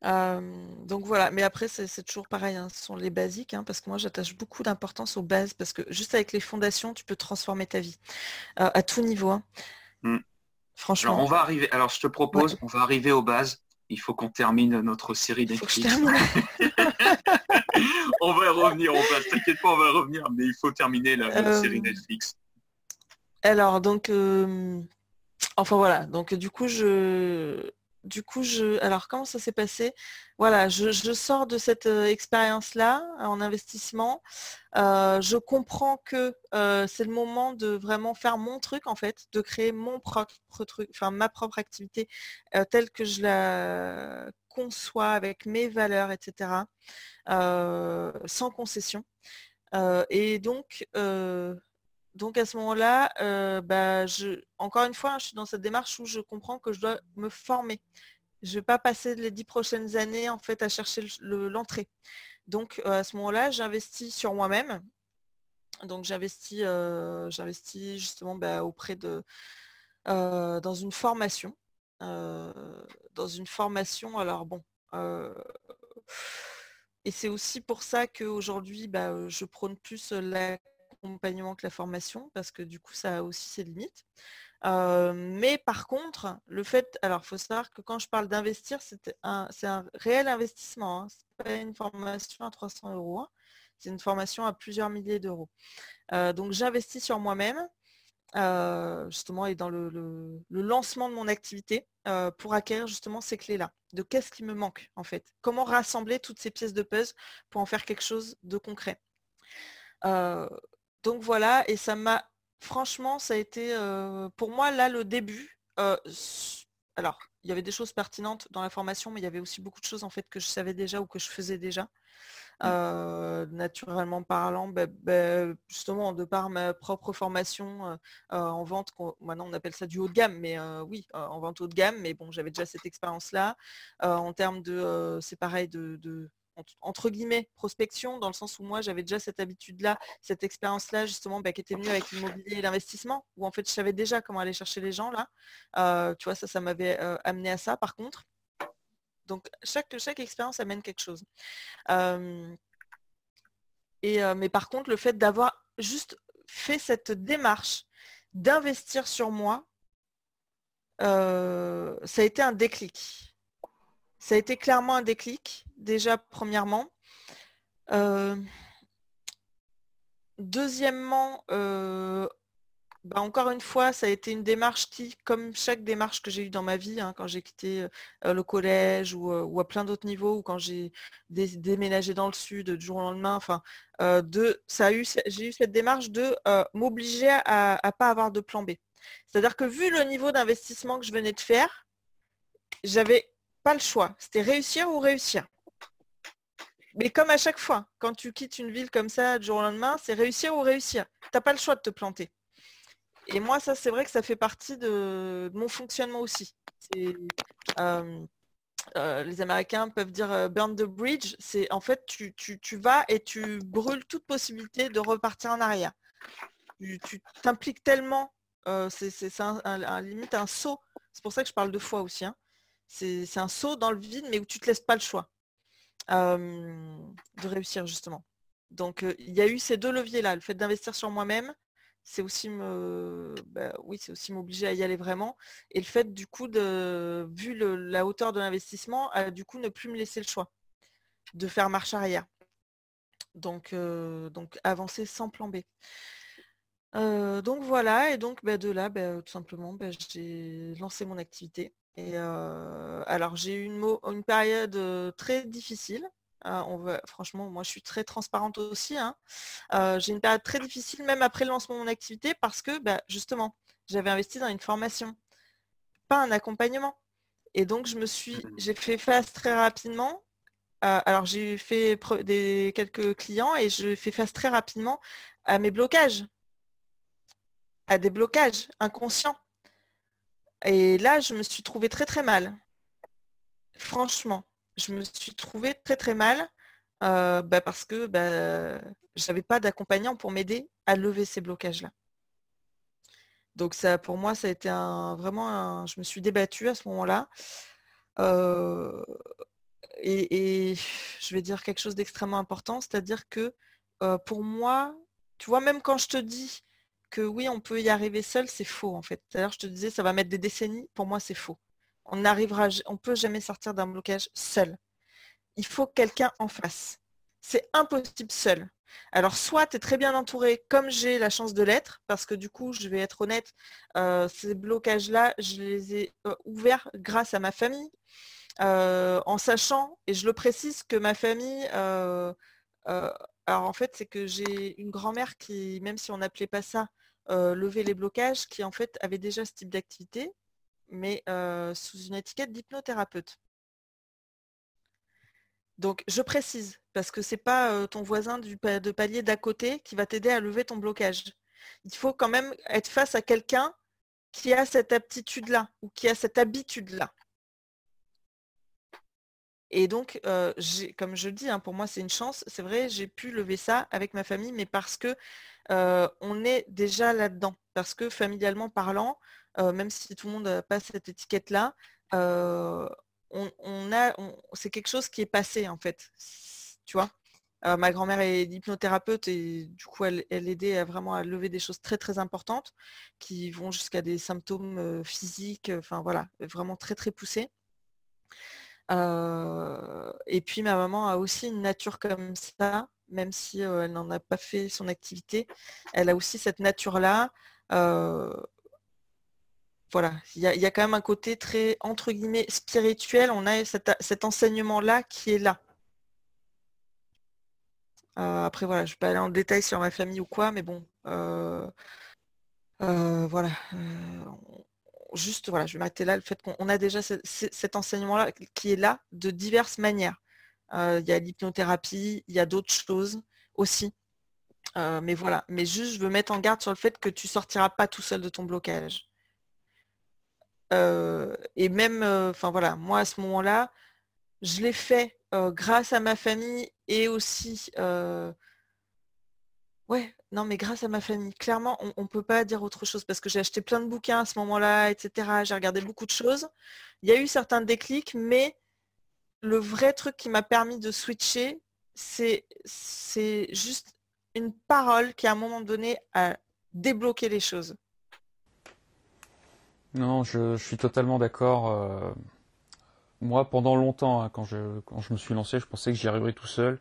donc voilà, mais après c'est toujours pareil, hein, ce sont les basiques, hein, parce que moi j'attache beaucoup d'importance aux bases, parce que juste avec les fondations, tu peux transformer ta vie à tout niveau. Hein. Mmh. Franchement. Alors on va arriver. Alors je te propose, on va arriver aux bases. Il faut qu'on termine notre série Netflix. on va revenir, on va, t'inquiète pas, on va revenir, mais il faut terminer la, série Netflix. Alors donc, enfin voilà, donc du coup je du coup, je, alors comment ça s'est passé? Voilà, je, sors de cette euh, expérience-là en investissement. Euh, je comprends que euh, c'est le moment de vraiment faire mon truc en fait, de créer mon propre truc, enfin ma propre activité telle que je la conçois avec mes valeurs, etc. sans concession. et donc, donc à ce moment-là, euh, bah, encore une fois, hein, je suis dans cette démarche où je comprends que je dois me former. Je ne vais pas passer les dix prochaines années en fait à chercher l'entrée. Donc euh, à ce moment-là, j'investis sur moi-même. Donc j'investis, euh, justement bah, auprès de dans une formation. dans une formation, alors bon. et c'est aussi pour ça qu'aujourd'hui, bah, je prône plus la accompagnement que la formation, parce que du coup, ça a aussi ses limites. mais par contre, le fait, alors faut savoir que quand je parle d'investir, c'est un, un, réel investissement. Hein. C'est pas une formation à 300 euros. Hein. C'est une formation à plusieurs milliers d'euros. donc j'investis sur moi-même, justement, et dans le, le, lancement de mon activité pour acquérir justement ces clés-là. De qu'est-ce qui me manque en fait? Comment rassembler toutes ces pièces de puzzle pour en faire quelque chose de concret? Donc voilà, et ça m'a franchement, ça a été pour moi là le début. alors, il y avait des choses pertinentes dans la formation, mais il y avait aussi beaucoup de choses en fait que je savais déjà ou que je faisais déjà. Mmh. naturellement parlant, bah, bah, justement de par ma propre formation en vente, maintenant on appelle ça du haut de gamme, mais oui, en vente haut de gamme, mais bon, j'avais déjà cette expérience-là. en termes de, c'est pareil, de, entre guillemets prospection, dans le sens où moi j'avais déjà cette habitude-là, cette expérience-là justement bah, qui était venue avec l'immobilier et l'investissement, où en fait je savais déjà comment aller chercher les gens là. Euh, tu vois, ça, ça m'avait euh, amené à ça par contre. Donc chaque, chaque expérience amène quelque chose. et, mais par contre, le fait d'avoir juste fait cette démarche d'investir sur moi, ça a été un déclic. Ça a été clairement un déclic, déjà premièrement. Euh, deuxièmement, euh, bah, encore une fois, ça a été une démarche qui, comme chaque démarche que j'ai eue dans ma vie, hein, quand j'ai quitté euh, le collège ou, à plein d'autres niveaux, ou quand j'ai déménagé dans le sud du jour au lendemain, enfin, j'ai eu cette démarche de m'obliger à ne pas avoir de plan B. C'est-à-dire que vu le niveau d'investissement que je venais de faire, j'avais le choix. C'était réussir ou réussir. Mais comme à chaque fois, quand tu quittes une ville comme ça du jour au lendemain, c'est réussir ou réussir. Tu n'as pas le choix de te planter. Et moi, ça, c'est vrai que ça fait partie de, mon fonctionnement aussi. Euh, euh, les Américains peuvent dire euh, burn the bridge. C'est en fait, tu, vas et tu brûles toute possibilité de repartir en arrière. Tu t'impliques tellement, c'est un, limite un saut. C'est pour ça que je parle de foi aussi. Hein. C'est un saut dans le vide, mais où tu ne te laisses pas le choix de réussir, justement. Donc, il y a eu ces deux leviers-là. Le fait d'investir sur moi-même, c'est aussi bah oui, c'est aussi m'obliger à y aller vraiment. Et le fait, du coup, vu la hauteur de l'investissement, du coup, ne plus me laisser le choix de faire marche arrière. Donc, donc avancer sans plan B. donc voilà, et donc bah, de là, bah, tout simplement, j'ai lancé mon activité. Et alors j'ai eu une, une période très difficile. Hein, on va, franchement, moi je suis très transparente aussi. Hein. j'ai une période très difficile même après le lancement de mon activité parce que bah, justement, j'avais investi dans une formation, pas un accompagnement. Et donc je me suis, mmh j'ai fait face très rapidement. alors j'ai fait des, quelques clients et je fais face très rapidement à mes blocages, à des blocages inconscients. Et là, je me suis trouvée très très mal. Franchement, je me suis trouvée très très mal euh, bah, parce que bah, je n'avais pas d'accompagnant pour m'aider à lever ces blocages-là. Donc ça, pour moi, ça a été un, vraiment je me suis débattue à ce moment-là. Euh, et, je vais dire quelque chose d'extrêmement important, c'est-à-dire que euh, pour moi, tu vois, même quand je te dis que oui, on peut y arriver seul, c'est faux en fait. D'ailleurs, je te disais, ça va mettre des décennies. Pour moi, c'est faux. On n'arrivera, on peut jamais sortir d'un blocage seul. Il faut quelqu'un en face. C'est impossible seul. Alors, soit tu es très bien entouré, comme j'ai la chance de l'être, parce que du coup, je vais être honnête, euh, ces blocages-là, je les ai euh, ouverts grâce à ma famille, euh, en sachant, et je le précise, que ma famille, alors en fait, c'est que j'ai une grand-mère qui, même si on n'appelait pas ça lever les blocages, qui en fait avait déjà ce type d'activité, mais sous une étiquette d'hypnothérapeute. Donc je précise, parce que ce n'est pas ton voisin de palier d'à côté qui va t'aider à lever ton blocage. Il faut quand même être face à quelqu'un qui a cette aptitude-là ou qui a cette habitude-là. Et donc, comme je le dis, hein, pour moi, c'est une chance. C'est vrai, j'ai pu lever ça avec ma famille, mais parce que on est déjà là-dedans. Parce que familialement parlant, même si tout le monde n'a pas cette étiquette-là, on, a, c'est quelque chose qui est passé en fait. Tu vois? Ma grand-mère est hypnothérapeute et du coup elle, aidait vraiment à lever des choses très très importantes qui vont jusqu'à des symptômes physiques, enfin voilà, vraiment très très poussés et puis ma maman a aussi une nature comme ça, même si elle n'en a pas fait son activité. Elle a aussi cette nature-là. voilà, il y, a quand même un côté très, entre guillemets, spirituel. On a cet, enseignement-là qui est là. après, voilà, je ne vais pas aller en détail sur ma famille ou quoi, mais bon, voilà juste, voilà, je vais m'arrêter là, le fait qu'on a déjà cet enseignement-là qui est là de diverses manières. Euh, il y a l'hypnothérapie, il y a d'autres choses aussi. Euh, mais voilà, mais juste, je veux mettre en garde sur le fait que tu sortiras pas tout seul de ton blocage. Euh, et même, enfin voilà, moi à ce moment-là, je l'ai fait grâce à ma famille et aussi Ouais, non, mais grâce à ma famille, clairement, on ne peut pas dire autre chose parce que j'ai acheté plein de bouquins à ce moment-là, etc. J'ai regardé beaucoup de choses. Il y a eu certains déclics, mais le vrai truc qui m'a permis de switcher, c'est juste une parole qui, à un moment donné, a débloqué les choses. Non, je, suis totalement d'accord. Euh, moi, pendant longtemps, hein, quand, je, quand je me suis lancé, je pensais que j'y arriverais tout seul.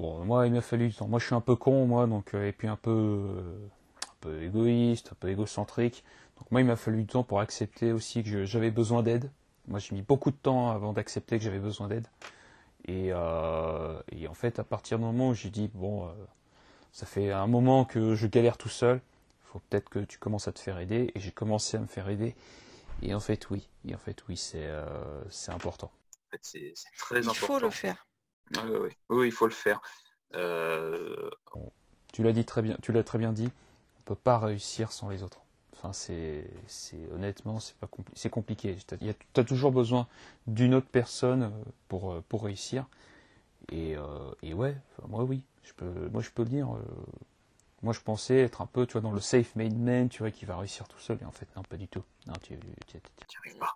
Bon, moi, il m'a fallu du temps. Moi, je suis un peu con, moi, donc, euh, et puis un peu, euh, un peu égoïste, un peu égocentrique. Donc, moi, il m'a fallu du temps pour accepter aussi que j'avais besoin d'aide. Moi, j'ai mis beaucoup de temps avant d'accepter que j'avais besoin d'aide. Et, euh, et, en fait, à partir du moment où j'ai dit, bon, ça fait un moment que je galère tout seul, il faut peut-être que tu commences à te faire aider. Et j'ai commencé à me faire aider. Et en fait, oui. Et en fait, oui, c'est c'est important. En fait, c'est très important. Il faut le faire. Oui, oui, il faut le faire. Euh, tu l'as dit très bien, tu l'as très bien dit. On peut pas réussir sans les autres. Enfin, c'est, honnêtement, c'est pas c'est compliqué. Tu as toujours besoin d'une autre personne euh, pour euh, pour réussir. Et, et ouais, moi oui, je peux, moi je peux le dire. moi je pensais être un peu, tu vois, dans le safe made man, tu vois, qui va réussir tout seul. Et en fait, non, pas du tout. Non, tu,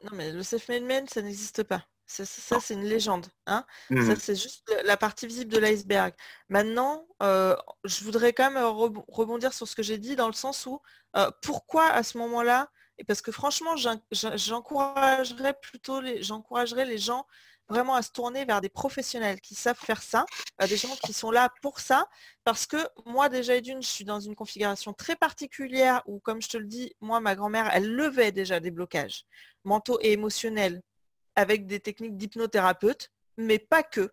Non, mais le safe made man, ça n'existe pas. Ça, c'est une légende. Hein ça, mmh. c'est juste la partie visible de l'iceberg. Maintenant, euh, je voudrais quand même rebondir sur ce que j'ai dit dans le sens où euh, pourquoi à ce moment-là, et parce que franchement, j'encouragerais plutôt les, j'encouragerais les gens vraiment à se tourner vers des professionnels qui savent faire ça, euh, des gens qui sont là pour ça, parce que moi déjà d'une, je suis dans une configuration très particulière où, comme je te le dis, moi, ma grand-mère, elle levait déjà des blocages mentaux et émotionnels avec des techniques d'hypnothérapeute, mais pas que.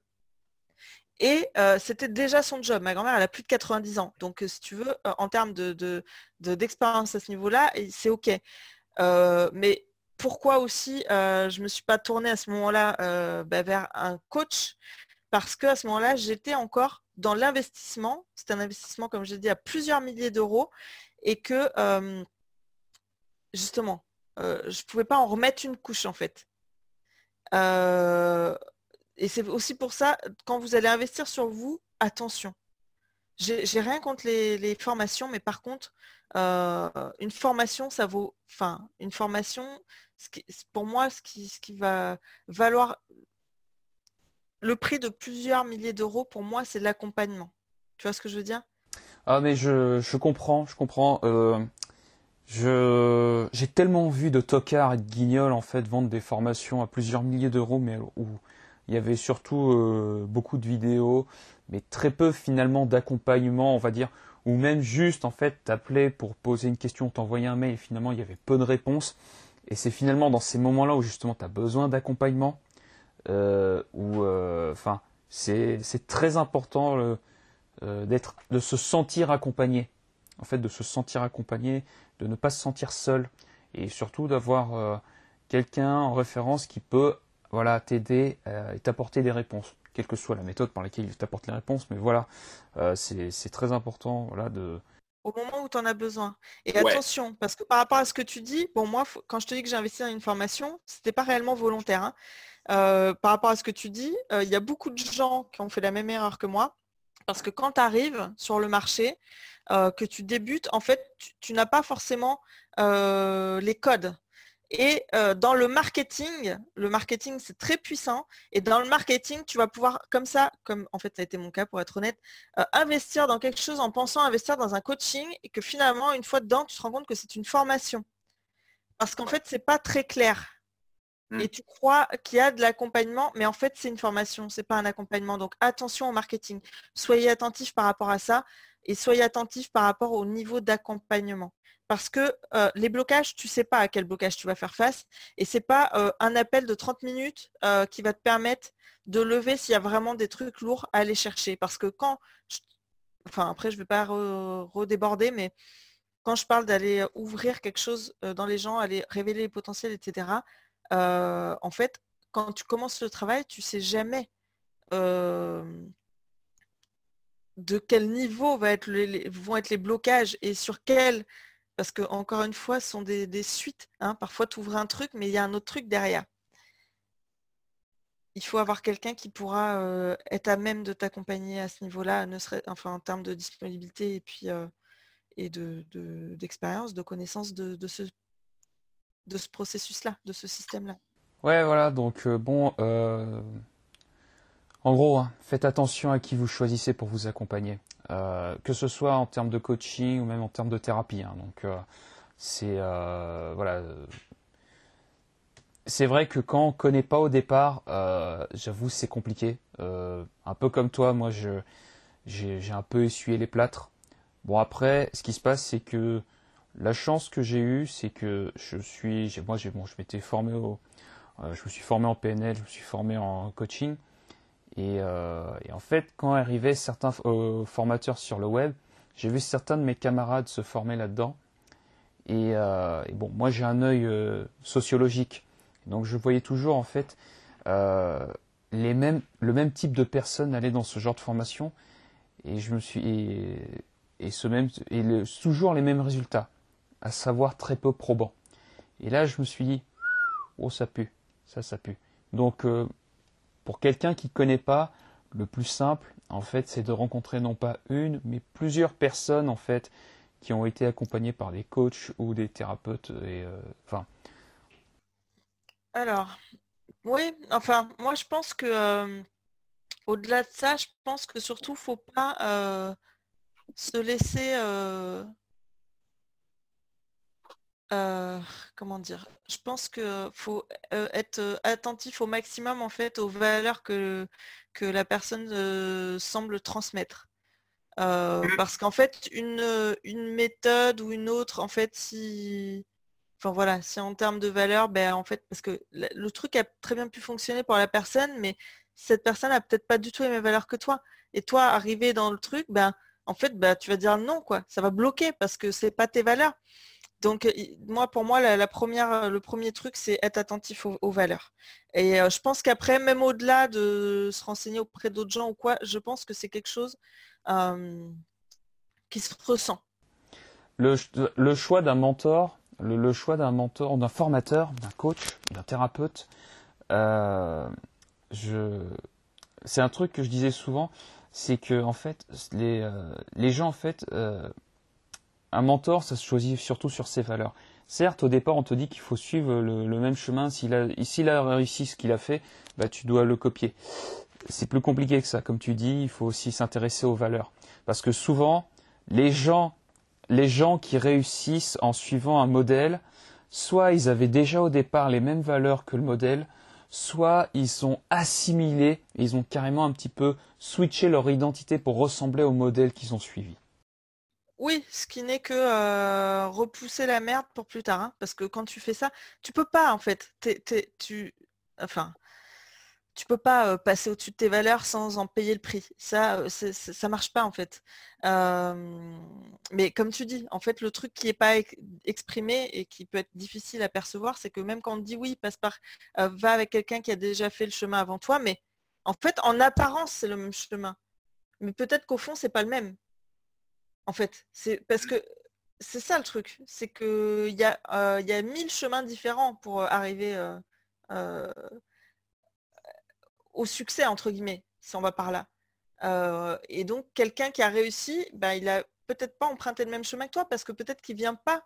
Et euh, c'était déjà son job. Ma grand-mère, elle a plus de 90 ans. Donc, euh, si tu veux, euh, en termes de, d'expérience à ce niveau-là, c'est OK. mais pourquoi aussi je ne me suis pas tournée à ce moment-là bah, vers un coach? Parce qu'à ce moment-là, j'étais encore dans l'investissement. C'est un investissement, comme je l'ai dit, à plusieurs milliers d'euros. Et que, justement, je ne pouvais pas en remettre une couche, en fait. Euh, et c'est aussi pour ça, quand vous allez investir sur vous, attention. J'ai rien contre les, formations, mais par contre, euh, une formation, ça vaut. Enfin, une formation, pour moi, ce qui, ce qui va valoir le prix de plusieurs milliers d'euros, pour moi, c'est l'accompagnement. Tu vois ce que je veux dire? Ah, mais je, comprends, je comprends. Euh, je, j'ai tellement vu de tocards et de guignols en fait vendre des formations à plusieurs milliers d'euros, mais où il y avait surtout euh, beaucoup de vidéos, mais très peu finalement d'accompagnement, on va dire, ou même juste en fait t'appeler pour poser une question, t'envoyer un mail, et finalement il y avait peu de réponses. Et c'est finalement dans ces moments-là où justement tu as besoin d'accompagnement, euh, où, euh, enfin, c'est, très important d'être, de se sentir accompagné en fait de se sentir accompagné, de ne pas se sentir seul et surtout d'avoir euh, quelqu'un en référence qui peut voilà t'aider euh, et t'apporter des réponses, quelle que soit la méthode par laquelle il t'apporte les réponses, mais voilà, euh, c'est très important voilà de au moment où tu en as besoin. Et attention, parce que par rapport à ce que tu dis, bon moi, quand je te dis que j'ai investi dans une formation, c'était pas réellement volontaire. Hein. par rapport à ce que tu dis, il y a beaucoup de gens qui ont fait la même erreur que moi. Parce que quand tu arrives sur le marché, euh, que tu débutes, en fait, tu, n'as pas forcément euh, les codes. Et euh, dans le marketing, le marketing c'est très puissant. Et dans le marketing, tu vas pouvoir comme ça, comme en fait ça a été mon cas pour être honnête, investir dans quelque chose en pensant investir dans un coaching et que finalement une fois dedans, tu te rends compte que c'est une formation. Parce qu'en fait, c'est pas très clair. Mmh. Et tu crois qu'il y a de l'accompagnement, mais en fait, c'est une formation, c'est pas un accompagnement. Donc attention au marketing. Soyez attentifs par rapport à ça et soyez attentifs par rapport au niveau d'accompagnement. Parce que euh, les blocages, tu ne sais pas à quel blocage tu vas faire face. Et ce n'est pas euh, un appel de 30 minutes euh, qui va te permettre de lever s'il y a vraiment des trucs lourds à aller chercher. Parce que quand, enfin après je ne vais pas redéborder, mais quand je parle d'aller ouvrir quelque chose dans les gens, aller révéler les potentiels, etc., en fait, quand tu commences le travail, tu ne sais jamais de quel niveau vont être les blocages et sur quel, parce que encore une fois, ce sont des, suites. Hein. Parfois, tu ouvres un truc, mais il y a un autre truc derrière. il faut avoir quelqu'un qui pourra être à même de t'accompagner à ce niveau-là, ne serait, enfin en termes de disponibilité et puis et de, d'expérience, de, connaissance de, ce, de ce processus-là, de ce système-là. Ouais, voilà, donc bon, en gros, hein, faites attention à qui vous choisissez pour vous accompagner, que ce soit en termes de coaching ou même en termes de thérapie. Hein. donc c'est voilà c'est vrai que quand on connaît pas au départ, euh, j'avoue c'est compliqué. Euh, un peu comme toi, moi je j'ai un peu essuyé les plâtres. Bon après, ce qui se passe, c'est que la chance que j'ai eue, c'est que je suis, moi j'ai bon, je m'étais formé au, euh, je me suis formé en PNL, je me suis formé en coaching, et, et en fait quand arrivaient certains formateurs sur le web, j'ai vu certains de mes camarades se former là-dedans, et, et, bon, moi j'ai un œil sociologique. Donc je voyais toujours en fait euh, les mêmes, le même type de personnes aller dans ce genre de formation et je me suis et, ce même et toujours les mêmes résultats, à savoir très peu probants. Et là je me suis dit oh ça pue, ça ça pue. Donc euh, pour quelqu'un qui connaît pas, le plus simple en fait c'est de rencontrer non pas une mais plusieurs personnes en fait qui ont été accompagnées par des coachs ou des thérapeutes euh, enfin. Alors, oui, enfin, moi je pense que euh, au-delà de ça, je pense que surtout, faut pas euh, se laisser euh, comment dire? Je pense que faut être attentif au maximum en fait aux valeurs que, que la personne semble transmettre. Mmh. parce qu'en fait, une, une méthode ou une autre, en fait, si Enfin voilà, si en termes de valeur, ben en fait, parce que le truc a très bien pu fonctionner pour la personne, mais cette personne a peut-être pas du tout les mêmes valeurs que toi. Et toi, arrivé dans le truc, ben en fait, ben, tu vas dire non, quoi. Ça va bloquer parce que c'est pas tes valeurs. Donc moi, pour moi, la, première, le premier truc, c'est être attentif aux, valeurs. Et euh, je pense qu'après, même au-delà de se renseigner auprès d'autres gens ou quoi, je pense que c'est quelque chose qui se ressent. le choix d'un mentor, le, choix d'un formateur, d'un coach, d'un thérapeute, euh, c'est un truc que je disais souvent, c'est que en fait, les, euh, gens en fait, euh, un mentor, ça se choisit surtout sur ses valeurs. Certes, au départ, on te dit qu'il faut suivre le, même chemin. S'il a, a réussi ce qu'il a fait, bah, tu dois le copier. C'est plus compliqué que ça. Comme tu dis, il faut aussi s'intéresser aux valeurs. Parce que souvent, les gens les gens qui réussissent en suivant un modèle, soit ils avaient déjà au départ les mêmes valeurs que le modèle, soit ils sont assimilés, ils ont carrément un petit peu switché leur identité pour ressembler au modèle qu'ils ont suivi. Oui, ce qui n'est que repousser la merde pour plus tard, hein, parce que quand tu fais ça, tu peux pas en fait. tu, enfin, tu peux pas passer au-dessus de tes valeurs sans en payer le prix. Ça, ça marche pas en fait. mais comme tu dis, en fait, le truc qui n'est pas exprimé et qui peut être difficile à percevoir, c'est que même quand on dit oui, passe par, va avec quelqu'un qui a déjà fait le chemin avant toi, mais en fait, en apparence, c'est le même chemin. Mais peut-être qu'au fond, c'est pas le même. En fait, c'est parce que c'est ça le truc, c'est qu'il y, a, y a mille chemins différents pour arriver au succès, entre guillemets, si on va par là. Euh, et donc, quelqu'un qui a réussi, bah, il a peut-être pas emprunté le même chemin que toi, parce que peut-être qu'il vient pas,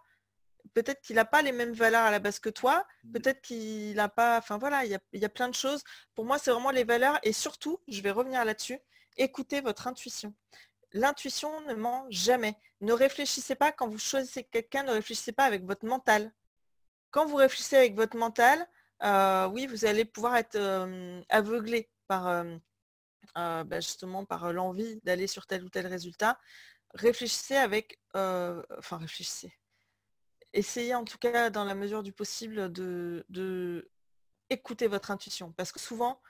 peut-être qu'il n'a pas les mêmes valeurs à la base que toi, mmh. peut-être qu'il n'a pas, enfin voilà, il y a, plein de choses. Pour moi, c'est vraiment les valeurs, et surtout, je vais revenir là-dessus, écoutez votre intuition. L'intuition ne ment jamais. Ne réfléchissez pas quand vous choisissez quelqu'un, ne réfléchissez pas avec votre mental. Quand vous réfléchissez avec votre mental, euh, oui, vous allez pouvoir être aveuglé par euh, bah, justement par l'envie d'aller sur tel ou tel résultat. Réfléchissez avec, enfin réfléchissez. Essayez en tout cas dans la mesure du possible de, de écouter votre intuition. Parce que souvent,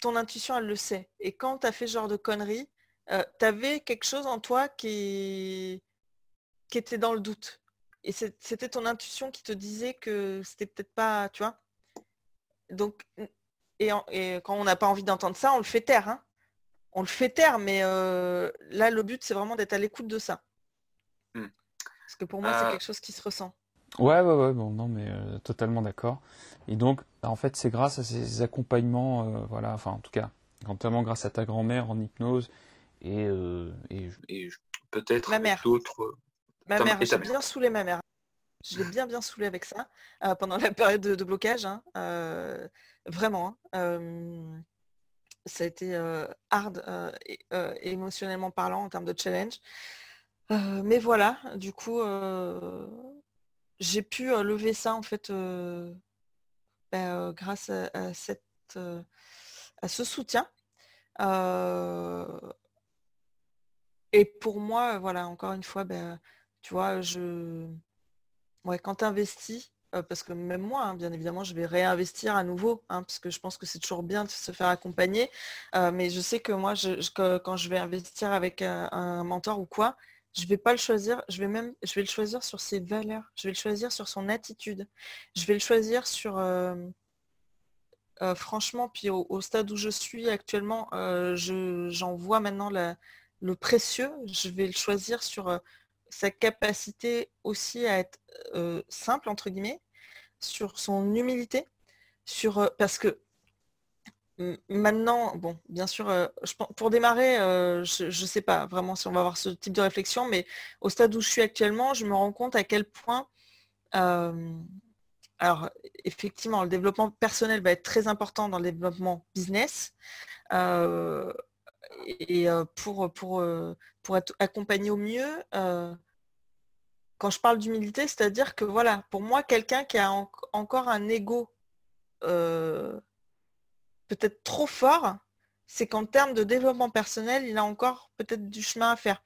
ton intuition, elle le sait. Et quand tu as fait ce genre de conneries, tu avais quelque chose en toi qui, qui était dans le doute et c'était ton intuition qui te disait que c'était peut-être pas, tu vois. Donc, et, quand on n'a pas envie d'entendre ça, on le fait taire. Hein. On le fait taire, mais euh, là, le but, c'est vraiment d'être à l'écoute de ça. Hmm. Parce que pour moi, c'est euh. quelque chose qui se ressent. Ouais, ouais, ouais, bon, non, mais totalement d'accord. Et donc, bah, en fait, c'est grâce à ces accompagnements, voilà, enfin, en tout cas, notamment grâce à ta grand-mère en hypnose et, et, et peut-être d'autres. Ma mère, j'ai bien saoulé ma mère. Je l'ai bien bien saoulé avec ça pendant la période de, blocage. Hein, vraiment. Hein, ça a été hard émotionnellement parlant en termes de challenge. mais voilà, du coup, j'ai pu lever ça en fait bah, grâce à, cette, à ce soutien. Et pour moi, voilà, encore une fois, bah, tu vois, je ouais, quand tu investis, parce que même moi, hein, bien évidemment, je vais réinvestir à nouveau, hein, parce que je pense que c'est toujours bien de se faire accompagner. mais je sais que moi, quand je vais investir avec un, mentor ou quoi, je ne vais pas le choisir, je vais même, je vais le choisir sur ses valeurs, je vais le choisir sur son attitude, je vais le choisir sur, franchement, puis au, stade où je suis actuellement, j'en vois maintenant le précieux, je vais le choisir sur sa capacité aussi à être simple, entre guillemets, sur son humilité, sur parce que maintenant, bon, bien sûr, pour démarrer, je ne sais pas vraiment si on va avoir ce type de réflexion, mais au stade où je suis actuellement, je me rends compte à quel point, alors effectivement, le développement personnel va être très important dans le développement business. Et pour, pour, pour être accompagné au mieux, quand je parle d'humilité, c'est-à-dire que voilà, pour moi, quelqu'un qui a encore un ego euh, peut-être trop fort, c'est qu'en termes de développement personnel, il a encore peut-être du chemin à faire.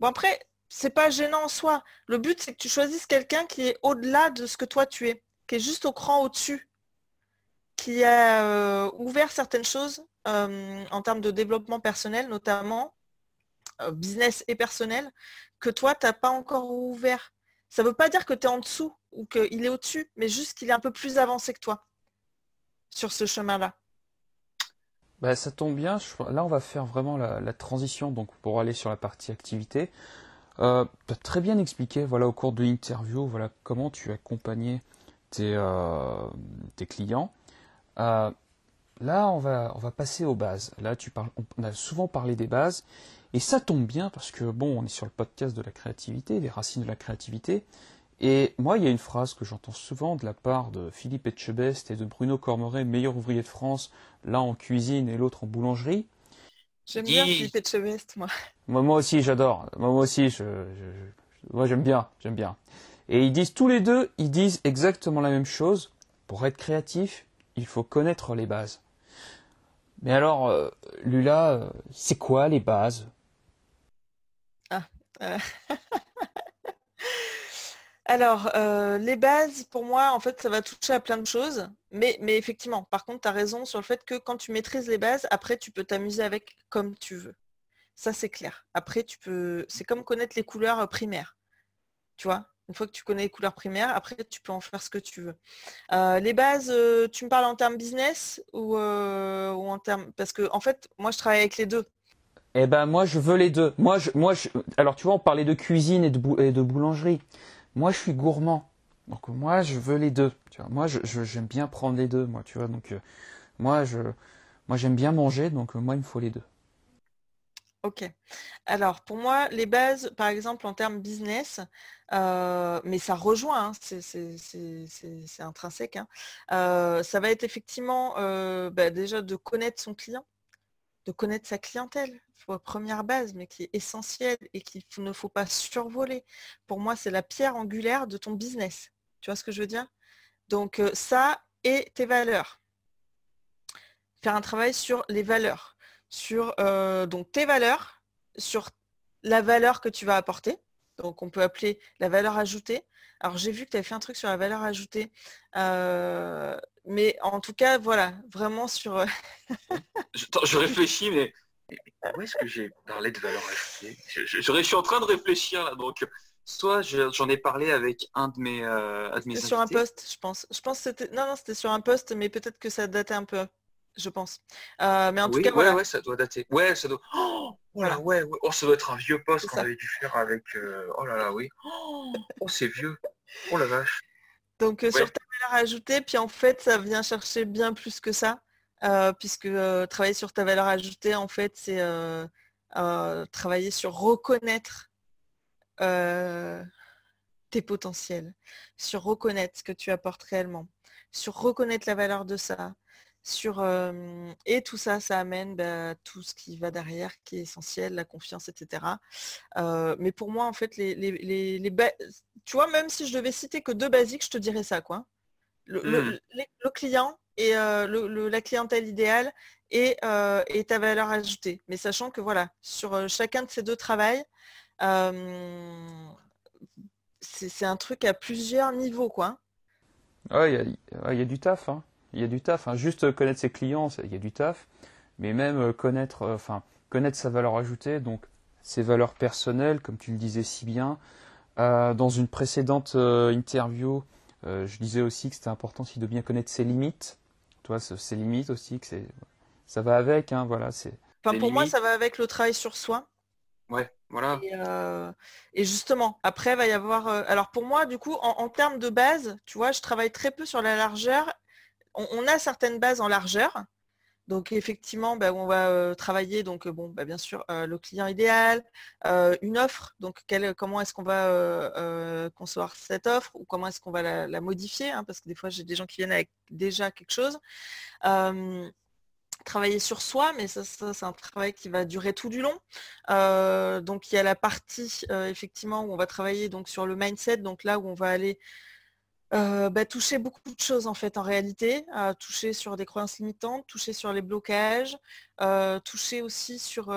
Bon après, c'est pas gênant en soi. Le but, c'est que tu choisisses quelqu'un qui est au-delà de ce que toi tu es, qui est juste au cran au-dessus, qui a euh, ouvert certaines choses euh, en termes de développement personnel, notamment business et personnel, que toi, tu n'as pas encore ouvert. Ça ne veut pas dire que tu es en dessous ou qu'il est au-dessus, mais juste qu'il est un peu plus avancé que toi sur ce chemin-là. Bah, ça tombe bien. Là, on va faire vraiment la, transition donc, pour aller sur la partie activité. Euh, tu as très bien expliqué voilà, au cours de l'interview voilà, comment tu accompagnais euh, tes clients. Euh, là, on va, on va passer aux bases. Là, tu parles, on a souvent parlé des bases. Et ça tombe bien parce que, bon, on est sur le podcast de la créativité, des racines de la créativité. Et moi, il y a une phrase que j'entends souvent de la part de Philippe Etchebest et de Bruno Cormeret, meilleur ouvrier de France, l'un en cuisine et l'autre en boulangerie. J'aime bien Philippe Etchebest, moi. moi. aussi, j'adore. Moi, aussi, je, moi, j'aime bien, j'aime bien. Et ils disent tous les deux, ils disent exactement la même chose. Pour être créatif, il faut connaître les bases. Mais alors, euh, Lula, euh, c'est quoi les bases? Euh, alors, les bases, pour moi, en fait, ça va toucher à plein de choses. Mais, mais effectivement, par contre, tu as raison sur le fait que quand tu maîtrises les bases, après, tu peux t'amuser avec comme tu veux. Ça, c'est clair. Après, tu peux. C'est comme connaître les couleurs primaires. Tu vois? Une fois que tu connais les couleurs primaires, après, tu peux en faire ce que tu veux. les bases, tu me parles en termes business ou, ou en termes. Parce que, en fait, moi, je travaille avec les deux. Eh ben moi je veux les deux. Moi je, moi je, alors tu vois on parlait de cuisine et de, et de boulangerie. Moi je suis gourmand. Donc moi je veux les deux. Tu vois, moi je, j'aime bien prendre les deux. Moi tu vois donc euh, moi je, moi j'aime bien manger donc euh, moi il me faut les deux. Ok. Alors pour moi les bases par exemple en termes business, euh, mais ça rejoint, hein, c'est, intrinsèque. Hein, ça va être effectivement bah, déjà de connaître son client de connaître sa clientèle première base, mais qui est essentielle et qu'il ne faut pas survoler. Pour moi, c'est la pierre angulaire de ton business. Tu vois ce que je veux dire? Donc euh, ça et tes valeurs. Faire un travail sur les valeurs, sur euh, donc tes valeurs, sur la valeur que tu vas apporter. Donc on peut appeler la valeur ajoutée. Alors j'ai vu que tu avais fait un truc sur la valeur ajoutée. Euh, mais en tout cas, voilà, vraiment sur. je, je, réfléchis, mais où est-ce que j'ai parlé de valeur ajoutée? je, je, suis en train de réfléchir là, donc soit j'en ai parlé avec un de mes, euh, sur un poste, je pense. Je pense c'était non non c'était sur un poste, mais peut-être que ça datait un peu, je pense. Euh, mais en tout cas, ouais, ouais, ça doit dater. Ouais, ça doit. Oh, voilà, ouais, ouais. Oh, ça doit être un vieux poste qu'on avait dû faire avec. Euh, oh là là, oui. Oh, c'est vieux. Oh la vache. Donc sur ta valeur ajoutée, puis en fait, ça vient chercher bien plus que ça, puisque travailler sur ta valeur ajoutée, en fait, c'est travailler sur reconnaître tes potentiels, sur reconnaître ce que tu apportes réellement, sur reconnaître la valeur de ça, sur et tout ça, ça amène bah, tout ce qui va derrière, qui est essentiel, la confiance, etc. mais pour moi, en fait, les, les, tu vois, même si je devais citer que deux basiques, je te dirais ça, quoi. Le, mmh. client et la clientèle idéale et, et, ta valeur ajoutée. Mais sachant que voilà, sur chacun de ces deux travails, c'est un truc à plusieurs niveaux, quoi. il y, a du taf. Hein il y a du taf. Hein. Juste connaître ses clients, il y a du taf. Mais même euh, connaître, euh, enfin, connaître sa valeur ajoutée, donc ses valeurs personnelles, comme tu le disais si bien. Euh, dans une précédente interview, je disais aussi que c'était important aussi de bien connaître ses limites. Toi, ses limites aussi, que c'est, ça va avec, hein, voilà. C'est. pour moi, ça va avec le travail sur soi. Ouais, voilà. Et, justement, après, il va y avoir. alors pour moi, du coup, en, en, termes de base, tu vois, je travaille très peu sur la largeur on, a certaines bases en largeur. Donc effectivement, bah, on va euh, travailler donc euh, bon, bah, bien sûr euh, le client idéal, une offre. Donc comment est-ce qu'on va concevoir cette offre ou comment est-ce qu'on va la, modifier hein, Parce que des fois j'ai des gens qui viennent avec déjà quelque chose. travailler sur soi, mais ça, c'est un travail qui va durer tout du long. donc il y a la partie effectivement où on va travailler donc sur le mindset, donc là où on va aller euh, bah, toucher beaucoup de choses en fait en réalité, euh, toucher sur des croyances limitantes, toucher sur les blocages, euh, toucher aussi sur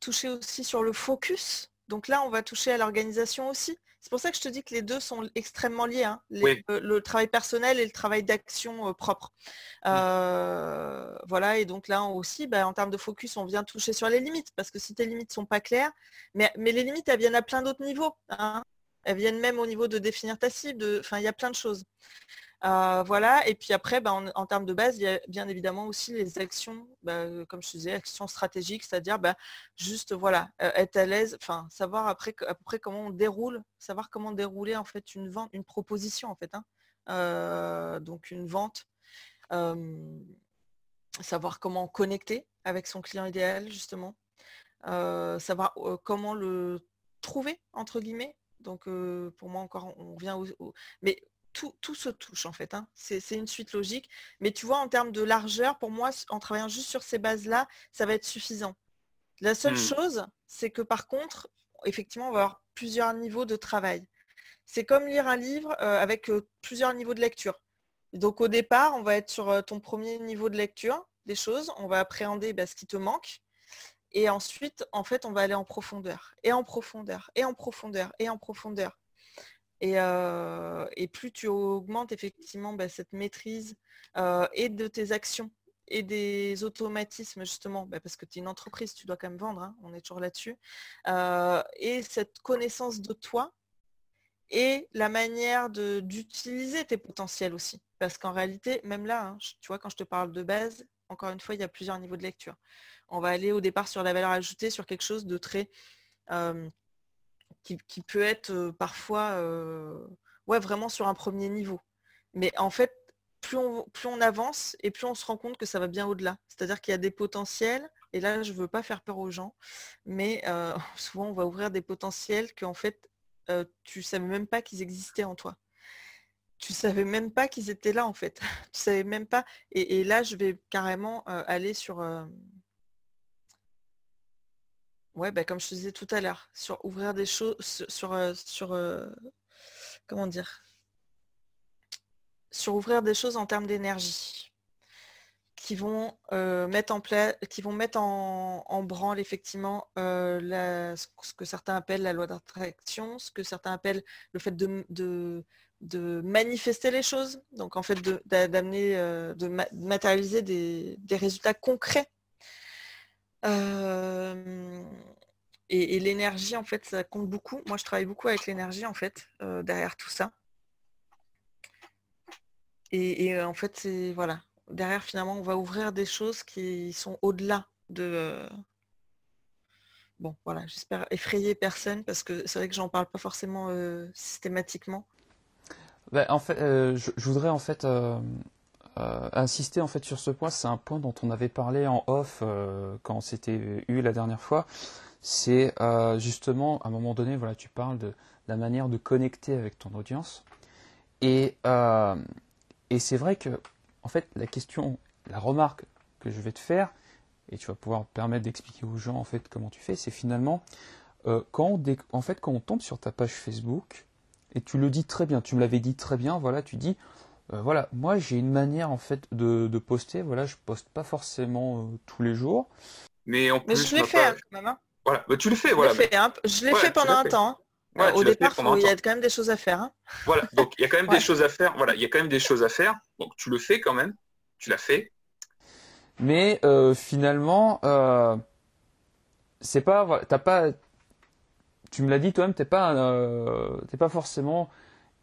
toucher aussi sur le focus. Donc là, on va toucher à l'organisation aussi. C'est pour ça que je te dis que les deux sont extrêmement liés, hein, le, travail personnel et le travail d'action propre. Voilà, et donc là aussi, bah, en termes de focus, on vient toucher sur les limites, parce que si tes limites sont pas claires, mais, mais les limites, elles viennent à plein d'autres niveaux. Hein. Elles viennent même au niveau de définir ta cible. Enfin, il y a plein de choses. Euh, voilà. Et puis après, bah, en, termes de base, il y a bien évidemment aussi les actions, bah, comme je disais, actions stratégiques, c'est-à-dire bah, juste voilà, euh, être à l'aise, enfin savoir après à peu près comment on déroule, savoir comment dérouler en fait une vente, une proposition en fait. Hein. Euh, donc une vente. savoir comment connecter avec son client idéal, justement. savoir comment le trouver, entre guillemets, donc pour moi encore, on vient au, Mais tout, se touche en fait. Hein. C'est une suite logique. Mais tu vois, en termes de largeur, pour moi, en travaillant juste sur ces bases-là, ça va être suffisant. La seule mmh. chose, c'est que par contre, effectivement, on va avoir plusieurs niveaux de travail. C'est comme lire un livre avec plusieurs niveaux de lecture. Donc au départ, on va être sur ton premier niveau de lecture des choses. On va appréhender bah, ce qui te manque. Et ensuite, en fait, on va aller en profondeur, et en profondeur, et en profondeur, et en profondeur. Et, euh, plus tu augmentes effectivement bah, cette maîtrise euh, et de tes actions et des automatismes justement, bah, parce que tu es une entreprise, tu dois quand même vendre, hein, on est toujours là-dessus, euh, et cette connaissance de toi et la manière d'utiliser tes potentiels aussi. Parce qu'en réalité, même là, hein, tu vois, quand je te parle de base, encore une fois, il y a plusieurs niveaux de lecture on va aller au départ sur la valeur ajoutée, sur quelque chose de très euh, qui, peut être euh, parfois euh, vraiment sur un premier niveau. Mais en fait, plus on, avance et plus on se rend compte que ça va bien au-delà. C'est-à-dire qu'il y a des potentiels, et là je ne veux pas faire peur aux gens, mais souvent on va ouvrir des potentiels que en fait tu ne savais même pas qu'ils existaient en toi tu savais même pas qu'ils étaient là en fait. tu savais même pas. Et, là, je vais carrément aller sur, Ouais, bah, comme je te disais tout à l'heure, sur ouvrir des choses, sur, euh, euh, comment dire, sur ouvrir des choses en termes d'énergie, qui vont euh, mettre en place, qui vont mettre en, branle effectivement ce que certains appellent la loi d'attraction, ce que certains appellent le fait de, de, manifester les choses, donc en fait d'amener, de, matérialiser des, des résultats concrets et, l'énergie, en fait, ça compte beaucoup. Moi, je travaille beaucoup avec l'énergie, en fait, derrière tout ça. Et, en fait, c'est voilà. Derrière, finalement, on va ouvrir des choses qui sont au-delà de, bon, voilà, j'espère effrayer personne parce que c'est vrai que j'en parle pas forcément systématiquement. Ben, en fait, je, voudrais en fait insister en fait sur ce point. C'est un point dont on avait parlé en off quand on s'était eu la dernière fois. C'est justement à un moment donné, voilà, tu parles de la manière de connecter avec ton audience. Et, et c'est vrai que, en fait, la question, la remarque que je vais te faire, et tu vas pouvoir permettre d'expliquer aux gens en fait comment tu fais, c'est finalement euh, quand, on en fait, quand on tombe sur ta page Facebook, et tu le dis très bien, tu me l'avais dit très bien, voilà, tu dis, euh, voilà, moi j'ai une manière en fait de, poster, voilà, je poste pas forcément euh, tous les jours. Mais en plus, je l'ai fait hein, quand même. Hein. Voilà, bah, tu le fais, voilà. Je l'ai fait, pendant un temps. Hein. au départ, il y a quand même des choses à faire. Voilà, donc il y a quand même des choses à faire. Voilà, il y a quand même des choses à faire. Donc tu le fais quand même. Tu l'as fait. Mais euh, finalement, euh, c'est pas, t'as pas, tu me l'as dit toi-même, t'es pas, euh, pas forcément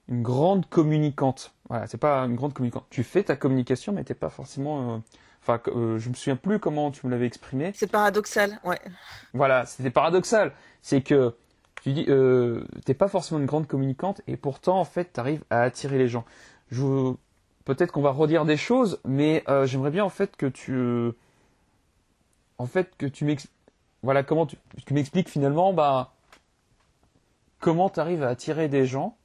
une grande communicante. Voilà, c'est pas une grande communicante. Tu fais ta communication, mais t'es pas forcément. Enfin, je me souviens plus comment tu me l'avais exprimé. C'est paradoxal, ouais. Voilà, c'était paradoxal. C'est que tu dis, t'es pas forcément une grande communicante, et pourtant, en fait, tu arrives à attirer les gens. Je peut-être qu'on va redire des choses, mais euh, j'aimerais bien en fait que tu, en fait que tu m'expliques, voilà comment tu, m'expliques finalement, bah, comment tu arrives à attirer des gens.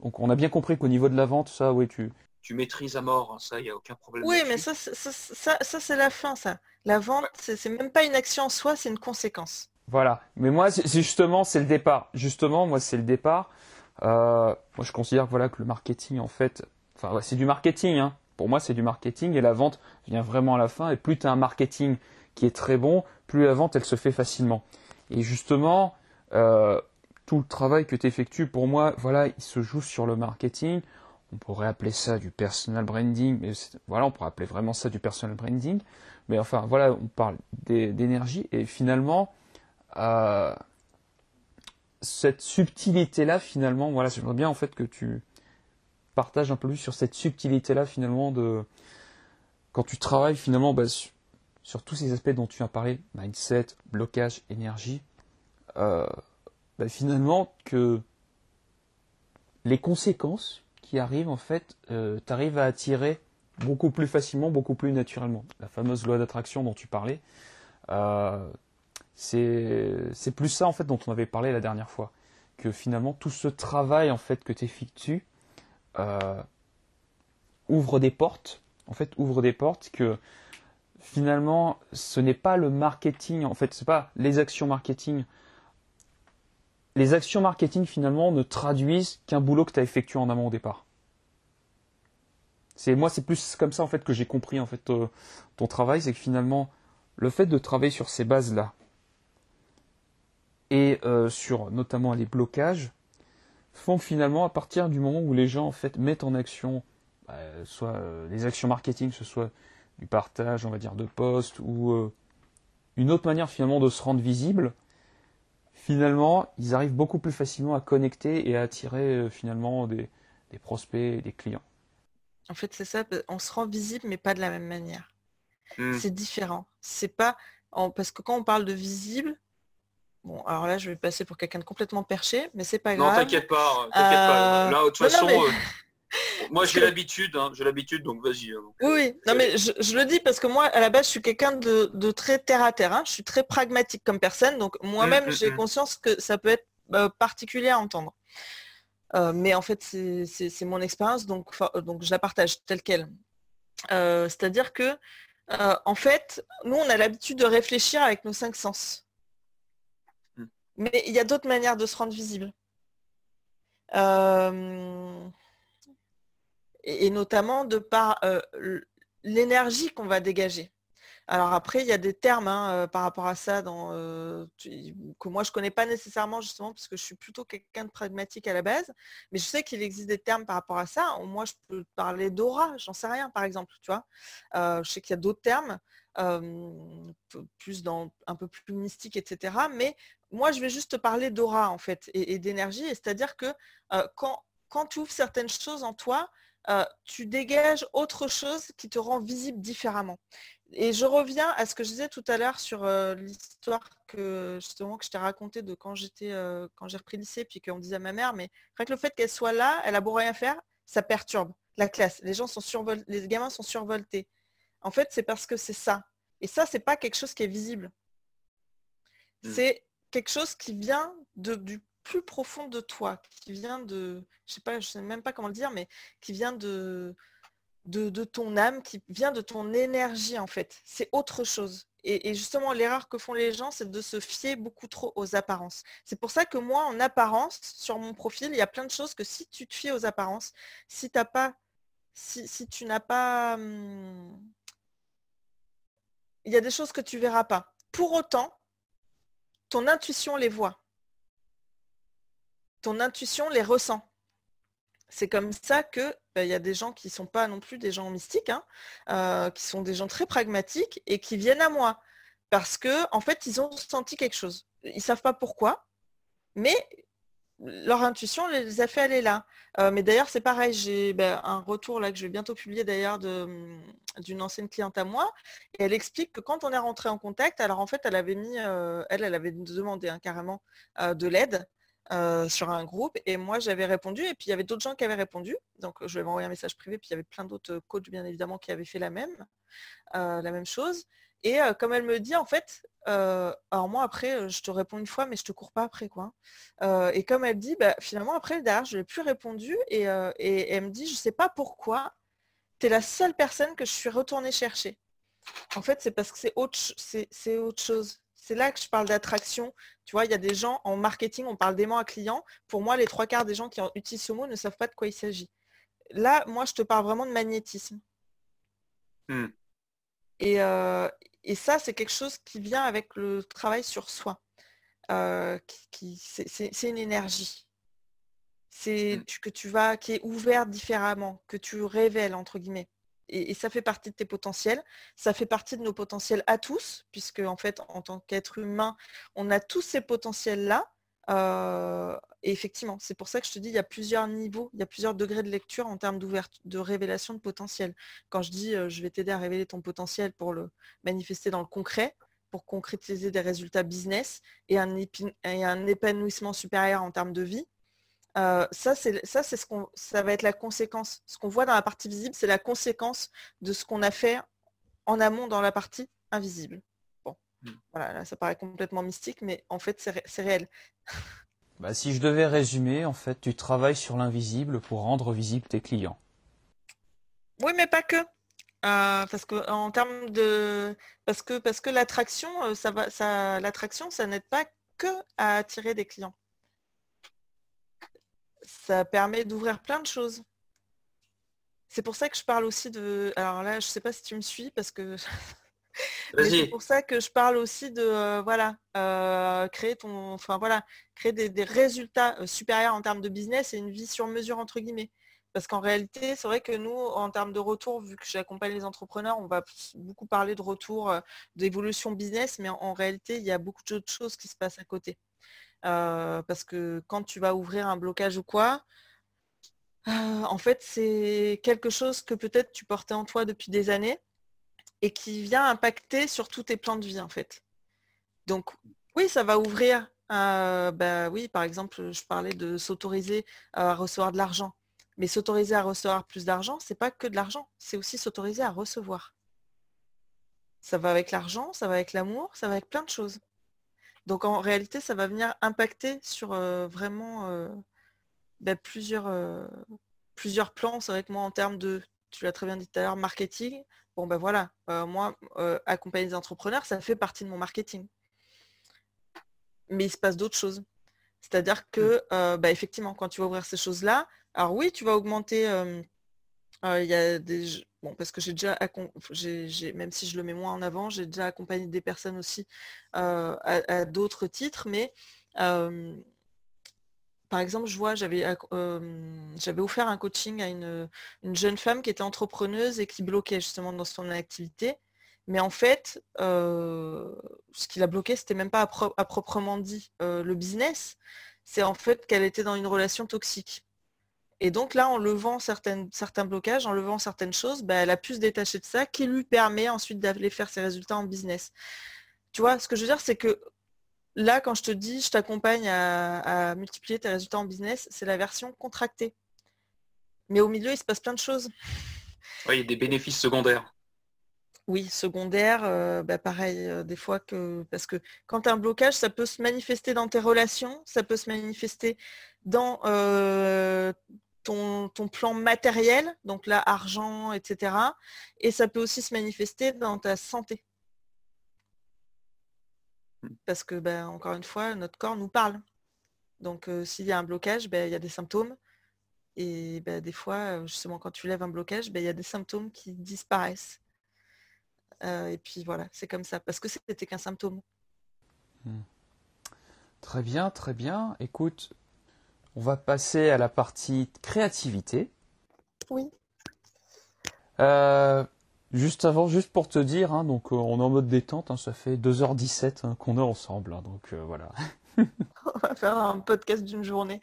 Donc on a bien compris qu'au niveau de la vente, ça, oui, tu. Tu maîtrises à mort, hein, ça, il n'y a aucun problème. Oui, mais ça, ça, ça, c'est la fin, ça. La vente, c'est même pas une action en soi, c'est une conséquence. Voilà. Mais moi, c'est justement, c'est le départ. Justement, moi, c'est le départ. Euh, moi, je considère voilà que le marketing, en fait, Enfin, c'est du marketing. Hein. Pour moi, c'est du marketing et la vente vient vraiment à la fin. Et plus tu as un marketing qui est très bon, plus la vente, elle se fait facilement. Et justement, euh, tout le travail que tu effectues, pour moi, voilà, il se joue sur le marketing. On pourrait appeler ça du personal branding, mais voilà, on pourrait appeler vraiment ça du personal branding. Mais enfin, voilà, on parle d'énergie et finalement, euh, cette subtilité-là, finalement, voilà, j'aimerais bien en fait que tu, partage un peu plus sur cette subtilité-là finalement de quand tu travailles finalement bah, sur, tous ces aspects dont tu as parlé, mindset, blocage, énergie, euh, bah, finalement que les conséquences qui arrivent en fait, euh, tu à attirer beaucoup plus facilement, beaucoup plus naturellement. La fameuse loi d'attraction dont tu parlais, euh, c'est plus ça en fait dont on avait parlé la dernière fois, que finalement tout ce travail en fait que tu effectues euh, ouvre des portes, en fait, ouvre des portes que finalement, ce n'est pas le marketing, en fait, c'est pas les actions marketing. Les actions marketing, finalement, ne traduisent qu'un boulot que tu as effectué en amont au départ. C'est moi, c'est plus comme ça en fait que j'ai compris en fait euh, ton travail, c'est que finalement, le fait de travailler sur ces bases-là et euh, sur notamment les blocages, font finalement à partir du moment où les gens en fait mettent en action bah, soit euh, les actions marketing, ce soit du partage, on va dire, de posts ou une autre manière finalement de se rendre visible, finalement, ils arrivent beaucoup plus facilement à connecter et à attirer euh, finalement des, prospects et des clients. En fait, c'est ça, on se rend visible, mais pas de la même manière. Hmm. C'est différent. C'est pas parce que quand on parle de visible, Bon, alors là, je vais passer pour quelqu'un de complètement perché, mais c'est pas grave. Non, t'inquiète pas, t'inquiète pas. Euh, là, de toute façon, euh, moi j'ai l'habitude, hein, j'ai l'habitude, donc vas-y. Hein. Oui, non mais je, le dis parce que moi, à la base, je suis quelqu'un de, très terre à terre. Hein. Je suis très pragmatique comme personne, donc moi-même, mm, mm, j'ai mm. conscience que ça peut être bah, particulier à entendre. Euh, mais en fait, c'est mon expérience, donc, donc je la partage telle qu'elle. C'est-à-dire que, en fait, nous, on a l'habitude de réfléchir avec nos cinq sens. Mais il y a d'autres manières de se rendre visible. Euh, et, notamment de par euh, l'énergie qu'on va dégager. Alors après, il y a des termes hein, euh, par rapport à ça dans, que moi je ne connais pas nécessairement justement parce que je suis plutôt quelqu'un de pragmatique à la base, mais je sais qu'il existe des termes par rapport à ça. Moi, je peux parler d'aura, j'en sais rien par exemple, tu vois. je sais qu'il y a d'autres termes plus dans un peu plus mystique, etc. Mais moi, je vais juste te parler d'aura en fait et, d'énergie. C'est-à-dire que quand, quand tu ouvres certaines choses en toi, tu dégages autre chose qui te rend visible différemment. Et je reviens à ce que je disais tout à l'heure sur l'histoire que justement que je t'ai racontée de quand j'étais quand j'ai repris le lycée, puis qu'on disait à ma mère, mais que le fait qu'elle soit là, elle a beau rien faire, ça perturbe la classe. Les gens sont survoltés, les gamins sont survoltés. En fait, c'est parce que c'est ça. Et ça, c'est pas quelque chose qui est visible. Mmh. C'est quelque chose qui vient de, du plus profond de toi, qui vient de, je sais sais même pas comment le dire, mais qui vient de, de, ton âme, qui vient de ton énergie en fait. C'est autre chose. Et, justement, l'erreur que font les gens, c'est de se fier beaucoup trop aux apparences. C'est pour ça que moi, en apparence, sur mon profil, il y a plein de choses que si tu te fies aux apparences, si t'as pas, si, tu n'as pas, hum, il y a des choses que tu verras pas. Pour autant, ton intuition les voit. Ton intuition les ressent. C'est comme ça que bah, il y a des gens qui ne sont pas non plus des gens mystiques, hein, euh, qui sont des gens très pragmatiques et qui viennent à moi parce que en fait ils ont senti quelque chose. Ils savent pas pourquoi, mais leur intuition les a fait aller là. Euh, mais d'ailleurs c'est pareil, j'ai ben, un retour là que je vais bientôt publier d'ailleurs d'une ancienne cliente à moi et elle explique que quand on est rentré en contact, alors en fait elle avait mis, euh, elle, elle avait demandé hein, carrément de l'aide euh, sur un groupe et moi j'avais répondu et puis il y avait d'autres gens qui avaient répondu. Donc je vais m'envoyer un message privé puis il y avait plein d'autres coachs bien évidemment qui avaient fait la même euh, la même chose. Et euh, comme elle me dit en fait alors moi après je te réponds une fois mais je te cours pas après quoi et comme elle dit bah, finalement après derrière je n'ai plus répondu et, et, elle me dit je sais pas pourquoi tu es la seule personne que je suis retournée chercher. En fait c'est parce que c'est autre, c'est autre chose c'est là que je parle d'attraction. Tu vois, il y a des gens en marketing, on parle d'aimant à client. Pour moi, les trois quarts des gens qui utilisent ce mot ne savent pas de quoi il s'agit. Là, moi, je te parle vraiment de magnétisme. Hmm. Euh, et, ça, c'est quelque chose qui vient avec le travail sur soi. Euh, qui, c'est une énergie. C'est hmm. que tu vas, qui est ouverte différemment, que tu révèles, entre guillemets et, ça fait partie de tes potentiels. Ça fait partie de nos potentiels à tous, puisque en fait, en tant qu'être humain, on a tous ces potentiels-là. Euh, et effectivement, c'est pour ça que je te dis, il y a plusieurs niveaux, il y a plusieurs degrés de lecture en termes de révélation de potentiel. Quand je dis euh, je vais t'aider à révéler ton potentiel pour le manifester dans le concret, pour concrétiser des résultats business et un épanouissement supérieur en termes de vie, euh, ça, c'est ça, c'est ce qu'on, ça va être la conséquence. Ce qu'on voit dans la partie visible, c'est la conséquence de ce qu'on a fait en amont dans la partie invisible. Bon, hmm. voilà, là, ça paraît complètement mystique, mais en fait, c'est, réel. Bah, si je devais résumer, en fait, tu travailles sur l'invisible pour rendre visible tes clients. Oui, mais pas que. Euh, parce que en termes de parce que parce que l'attraction euh, ça va ça l'attraction ça n'aide pas que à attirer des clients ça permet d'ouvrir plein de choses. C'est pour ça que je parle aussi de. Alors là, je ne sais pas si tu me suis parce que. c'est pour ça que je parle aussi de euh, voilà euh, créer ton enfin voilà créer des, résultats euh, supérieurs en termes de business et une vie sur mesure entre guillemets parce qu'en réalité c'est vrai que nous en termes de retour vu que j'accompagne les entrepreneurs on va beaucoup parler de retour d'évolution business mais en réalité il y a beaucoup d'autres choses qui se passent à côté euh, parce que quand tu vas ouvrir un blocage ou quoi, euh, en fait, c'est quelque chose que peut-être tu portais en toi depuis des années et qui vient impacter sur tous tes plans de vie, en fait. Donc, oui, ça va ouvrir. Euh, bah oui, par exemple, je parlais de s'autoriser à recevoir de l'argent. Mais s'autoriser à recevoir plus d'argent, c'est pas que de l'argent, c'est aussi s'autoriser à recevoir. Ça va avec l'argent, ça va avec l'amour, ça va avec plein de choses. Donc en réalité, ça va venir impacter sur euh, vraiment euh, bah, plusieurs, euh, plusieurs plans. C'est vrai que moi, en termes de, tu l'as très bien dit tout à l'heure, marketing, bon ben voilà, moi, accompagner des entrepreneurs, ça fait partie de mon marketing. Mais il se passe d'autres choses. C'est-à-dire que, mmh. bah, effectivement, quand tu vas ouvrir ces choses-là, alors oui, tu vas augmenter il y a des bon parce que j'ai déjà même si je le mets moins en avant, j'ai déjà accompagné des personnes aussi à, d'autres titres, mais par exemple, je vois, j'avais j'avais offert un coaching à une, jeune femme qui était entrepreneuse et qui bloquait justement dans son activité. Mais en fait, ce qui l'a bloqué, c'était même pas à, proprement dit le business, c'est en fait qu'elle était dans une relation toxique. Et donc là, en levant certaines, certains blocages, en levant certaines choses, bah, elle a pu se détacher de ça, qui lui permet ensuite d'aller faire ses résultats en business. Tu vois, ce que je veux dire, c'est que là, quand je te dis, je t'accompagne à, multiplier tes résultats en business, c'est la version contractée. Mais au milieu, il se passe plein de choses. Oui, il y a des bénéfices secondaires. Oui, secondaires, euh, bah, pareil, euh, des fois que. Parce que quand tu as un blocage, ça peut se manifester dans tes relations, ça peut se manifester dans euh, ton, plan matériel, donc là, argent, etc. Et ça peut aussi se manifester dans ta santé. Parce que, ben, encore une fois, notre corps nous parle. Donc, s'il y a un blocage, ben, il y a des symptômes. Et ben, des fois, justement, quand tu lèves un blocage, ben, il y a des symptômes qui disparaissent. Euh, et puis voilà, c'est comme ça, parce que c'était qu'un symptôme. Hmm. Très bien, très bien. Écoute, on va passer à la partie créativité. Oui. Euh, juste avant, juste pour te dire, hein, donc euh, on est en mode détente, hein, ça fait 2h17 hein, qu'on est ensemble, donc voilà. on va faire un podcast d'une journée.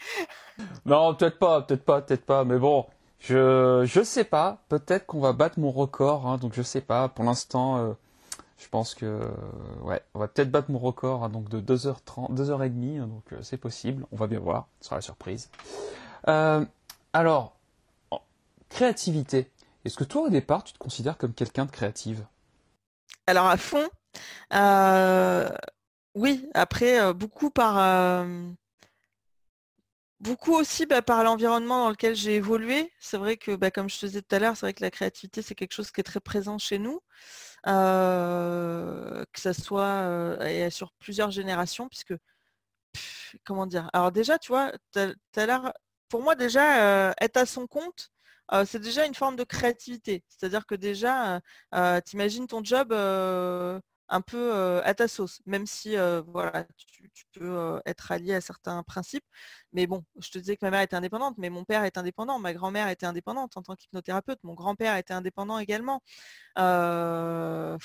Non, peut-être pas, peut-être pas, peut-être pas, mais bon, je je sais pas. Peut-être qu'on va battre mon record. Donc je sais pas. Pour l'instant, euh, je pense que ouais, on va peut-être battre mon record hein, donc de 2h30, 2h30. Hein, donc euh, c'est possible. On va bien voir. Ce sera la surprise. Euh, alors, créativité. Est-ce que toi au départ tu te considères comme quelqu'un de créative? Alors à fond. oui. Après beaucoup par Beaucoup aussi bah, par l'environnement dans lequel j'ai évolué. C'est vrai que, bah, comme je te disais tout à l'heure, c'est vrai que la créativité, c'est quelque chose qui est très présent chez nous, que ça soit sur plusieurs générations, puisque, comment dire? Alors déjà, tu vois, pour moi déjà, être à son compte, c'est déjà une forme de créativité. C'est-à-dire que déjà, t'imagines ton job un peu à ta sauce, même si voilà, tu, peux être allié à certains principes. Mais bon, je te disais que ma mère était indépendante, mais mon père est indépendant, ma grand-mère était indépendante en tant qu'hypnothérapeute, mon grand-père était indépendant également. ma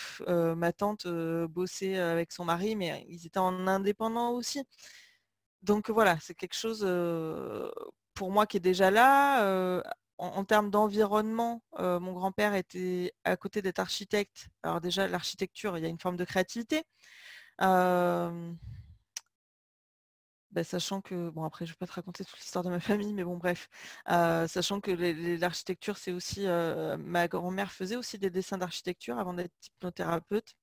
tante bossait avec son mari, mais ils étaient en indépendant aussi. Donc voilà, c'est quelque chose pour moi qui est déjà là en, termes d'environnement, euh, mon grand-père était à côté d'être architecte. Alors déjà, l'architecture, il y a une forme de créativité. Euh, bah, sachant que, bon après je ne vais pas te raconter toute l'histoire de ma famille, mais bon bref, euh, sachant que l'architecture c'est aussi, ma grand-mère faisait aussi des dessins d'architecture avant d'être hypnothérapeute.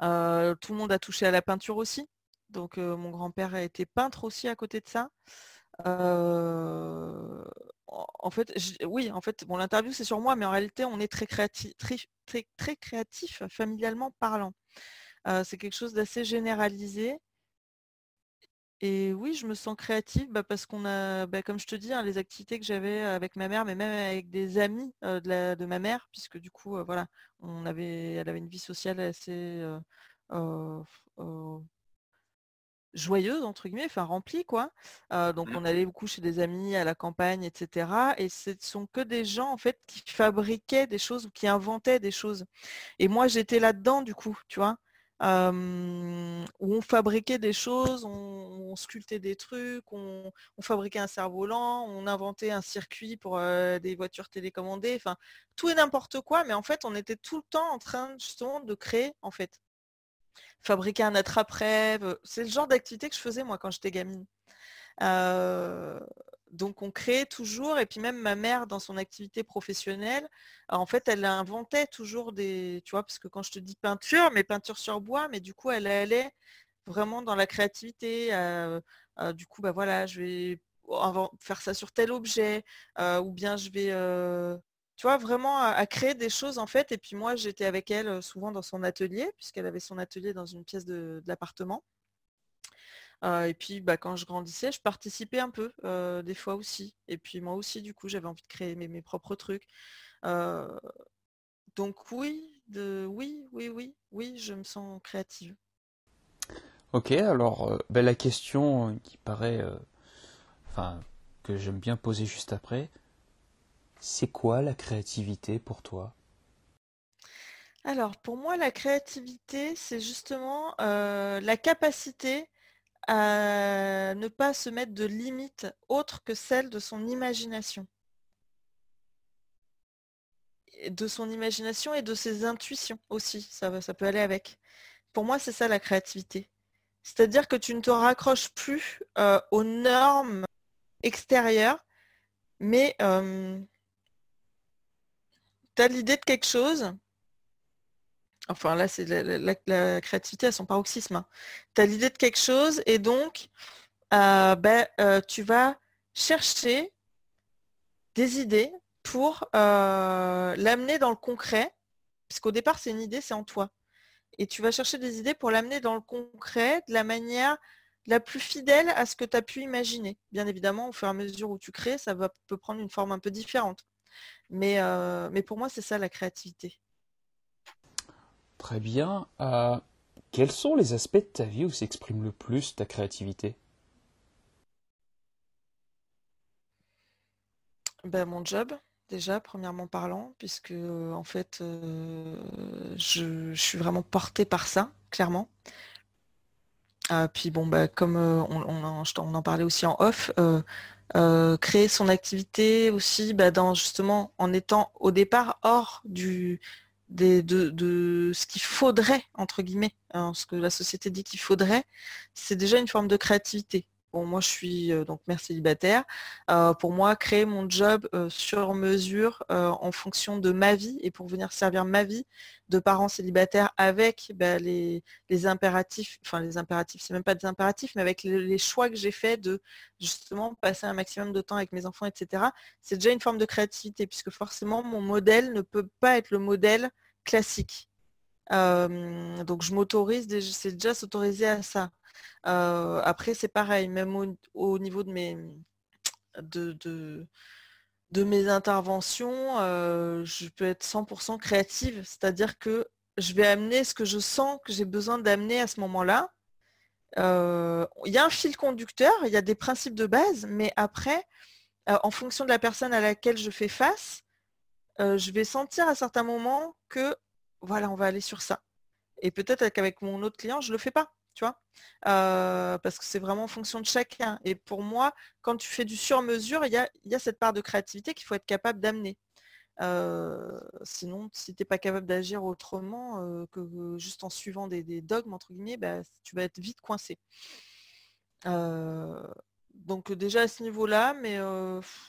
tout le monde a touché à la peinture aussi, donc mon grand-père a été peintre aussi à côté de ça en fait, oui, en fait, bon, l'interview c'est sur moi, mais en réalité, on est très créatif, très, très, très créatif familialement parlant. c'est quelque chose d'assez généralisé. Et oui, je me sens créative bah, parce qu'on a, bah, comme je te dis, hein, les activités que j'avais avec ma mère, mais même avec des amis de, de, ma mère, puisque du coup, voilà, on avait, elle avait une vie sociale assez joyeuse entre guillemets, enfin remplie quoi. donc mmh. on allait beaucoup chez des amis à la campagne, etc. Et ce sont que des gens en fait qui fabriquaient des choses ou qui inventaient des choses. Et moi j'étais là-dedans du coup, tu vois? où on fabriquait des choses, on, sculptait des trucs, on, fabriquait un cerf-volant, on inventait un circuit pour des voitures télécommandées, enfin tout et n'importe quoi, mais en fait on était tout le temps en train justement de créer en fait fabriquer un attrape-rêve. C'est le genre d'activité que je faisais moi quand j'étais gamine. donc on crée toujours, et puis même ma mère dans son activité professionnelle, en fait elle inventait toujours des, tu vois, parce que quand je te dis peinture, mais peinture sur bois, mais du coup elle allait vraiment dans la créativité. du coup, bah voilà, je vais faire ça sur tel objet, ou bien je vais tu vois, vraiment à, créer des choses en fait. Et puis moi, j'étais avec elle souvent dans son atelier, puisqu'elle avait son atelier dans une pièce de, l'appartement. et puis bah, quand je grandissais, je participais un peu, des fois aussi. Et puis moi aussi, du coup, j'avais envie de créer mes, propres trucs. donc oui, de, oui, oui, oui, oui, je me sens créative. Ok, alors ben, la question qui paraît, enfin, que j'aime bien poser juste après, c'est quoi la créativité pour toi? Alors, pour moi, la créativité, c'est justement euh, la capacité à ne pas se mettre de limites autres que celles de son imagination. De son imagination et de ses intuitions aussi, ça, ça peut aller avec. Pour moi, c'est ça la créativité. C'est-à-dire que tu ne te raccroches plus euh, aux normes extérieures, mais euh, tu as l'idée de quelque chose? Enfin là, c'est la, créativité à son paroxysme. Hein. Tu as l'idée de quelque chose et donc euh, ben, tu vas chercher des idées pour l'amener dans le concret, puisqu'au départ, c'est une idée, c'est en toi et tu vas chercher des idées pour l'amener dans le concret de la manière la plus fidèle à ce que tu as pu imaginer. Bien évidemment, au fur et à mesure où tu crées, ça va, peut prendre une forme un peu différente. Mais, euh, mais pour moi, c'est ça la créativité. Très bien. Euh, quels sont les aspects de ta vie où s'exprime le plus ta créativité? Ben, Mon job déjà, premièrement parlant, puisque en fait, je, suis vraiment portée par ça, clairement. Ah, puis bon, bah, comme on, en, parlait aussi en off, créer son activité aussi bah, dans justement en étant au départ hors du de, de, ce qu'il faudrait, entre guillemets, hein, ce que la société dit qu'il faudrait, c'est déjà une forme de créativité. Bon, moi, je suis donc mère célibataire. Pour moi, créer mon job sur mesure en fonction de ma vie et pour venir servir ma vie de parents célibataires avec bah, les, impératifs, enfin les impératifs, c'est même pas des impératifs, mais avec les, choix que j'ai fait de justement passer un maximum de temps avec mes enfants, etc. C'est déjà une forme de créativité puisque forcément mon modèle ne peut pas être le modèle classique. Donc je m'autorise, c'est déjà s'autoriser à ça après, c'est pareil, même au, niveau de mes, de, de, mes interventions, je peux être 100% créative, c'est-à-dire que je vais amener ce que je sens que j'ai besoin d'amener à ce moment-là. Il y a un fil conducteur, il y a des principes de base, mais après, en fonction de la personne à laquelle je fais face, je vais sentir à certains moments que voilà, on va aller sur ça. Et peut-être qu'avec mon autre client, je ne le fais pas tu vois parce que c'est vraiment en fonction de chacun. Et pour moi, quand tu fais du sur-mesure, il y a, cette part de créativité qu'il faut être capable d'amener. sinon, si tu n'es pas capable d'agir autrement que juste en suivant des, dogmes, entre guillemets, bah, tu vas être vite coincé. donc déjà à ce niveau-là, mais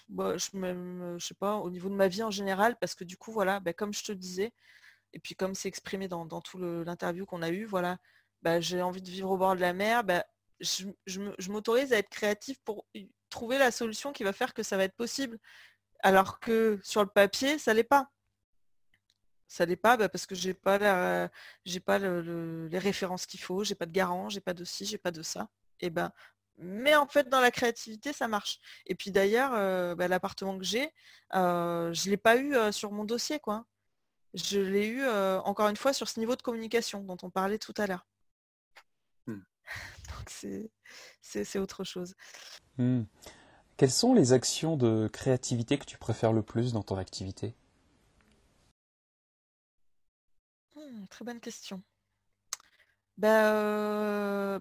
bah, je, ne sais pas, au niveau de ma vie en général, parce que du coup, voilà, bah, comme je te disais, et puis comme c'est exprimé dans, dans tout l'interview qu'on a eu, voilà, bah, j'ai envie de vivre au bord de la mer, bah, je, m'autorise à être créatif pour trouver la solution qui va faire que ça va être possible. Alors que sur le papier, ça l'est pas. Ça l'est pas bah, parce que j'ai pas pas les références qu'il faut, j'ai pas de garant, j'ai pas de ci, j'ai pas de ça. Et mais en fait, dans la créativité, ça marche. Et puis d'ailleurs, euh, l'appartement que j'ai, euh, je l'ai pas eu euh, sur mon dossier, quoi. Je l'ai eu encore une fois sur ce niveau de communication dont on parlait tout à l'heure. c'est autre chose. Hmm. Quelles sont les actions de créativité que tu préfères le plus dans ton activité? Hmm, Très bonne question. Ben,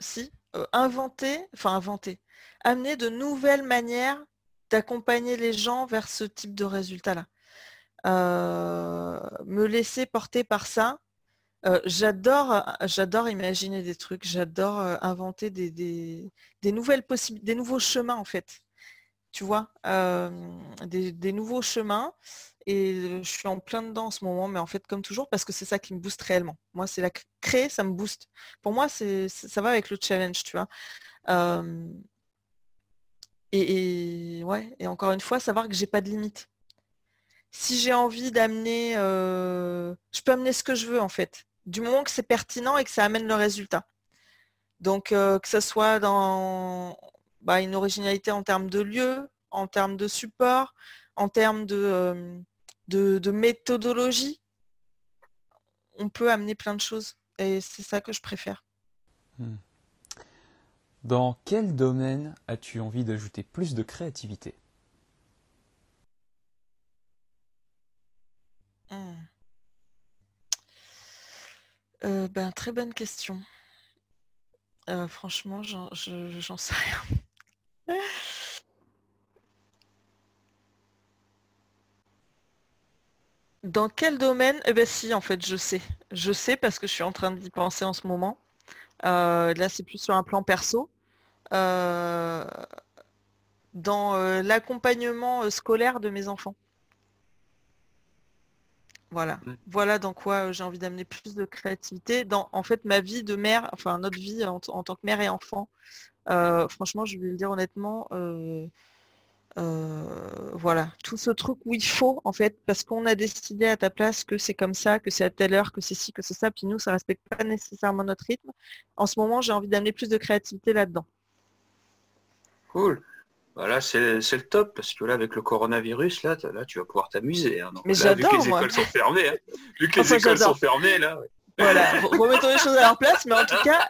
si, euh, inventer, enfin inventer, amener de nouvelles manières d'accompagner les gens vers ce type de résultat-là. Me laisser porter par ça, j'adore, j'adore imaginer des trucs, j'adore inventer des, des, nouvelles possibilités, des nouveaux chemins en fait. Tu vois, des, nouveaux chemins. Et je suis en plein dedans en ce moment, mais en fait, comme toujours, parce que c'est ça qui me booste réellement. Moi, c'est la créer, ça me booste. Pour moi, c'est, ça va avec le challenge, tu vois. et, ouais, et encore une fois, savoir que j'ai pas de limite. Si j'ai envie d'amener, je peux amener ce que je veux en fait du moment que c'est pertinent et que ça amène le résultat. Donc euh, que ce soit dans bah, une originalité en termes de lieu, en termes de support, en termes de, euh, de, méthodologie, on peut amener plein de choses. Et c'est ça que je préfère. Hmm. Dans quel domaine as-tu envie d'ajouter plus de créativité hmm. Euh, ben, très bonne question. Euh, franchement, j'en sais rien. Dans quel domaine? Eh bien si, en fait, je sais. Je sais parce que je suis en train d'y penser en ce moment. Euh, là, c'est plus sur un plan perso. Dans l'accompagnement scolaire de mes enfants. Voilà. Voilà dans quoi j'ai envie d'amener plus de créativité. Dans en fait ma vie de mère, enfin notre vie en, tant que mère et enfant. franchement, je vais le dire honnêtement, voilà, tout ce truc où il faut en fait, parce qu'on a décidé à ta place que c'est comme ça, que c'est à telle heure, que c'est ci, que c'est ça, puis nous ça respecte pas nécessairement notre rythme. En ce moment, j'ai envie d'amener plus de créativité là-dedans. Cool. Voilà, c'est le top, parce que là, avec le coronavirus, là, là tu vas pouvoir t'amuser. Hein. Mais j'adore, Vu que les écoles sont fermées, hein. vu que les écoles sont fermées, là. Voilà, remettons les choses à leur place, mais en tout cas,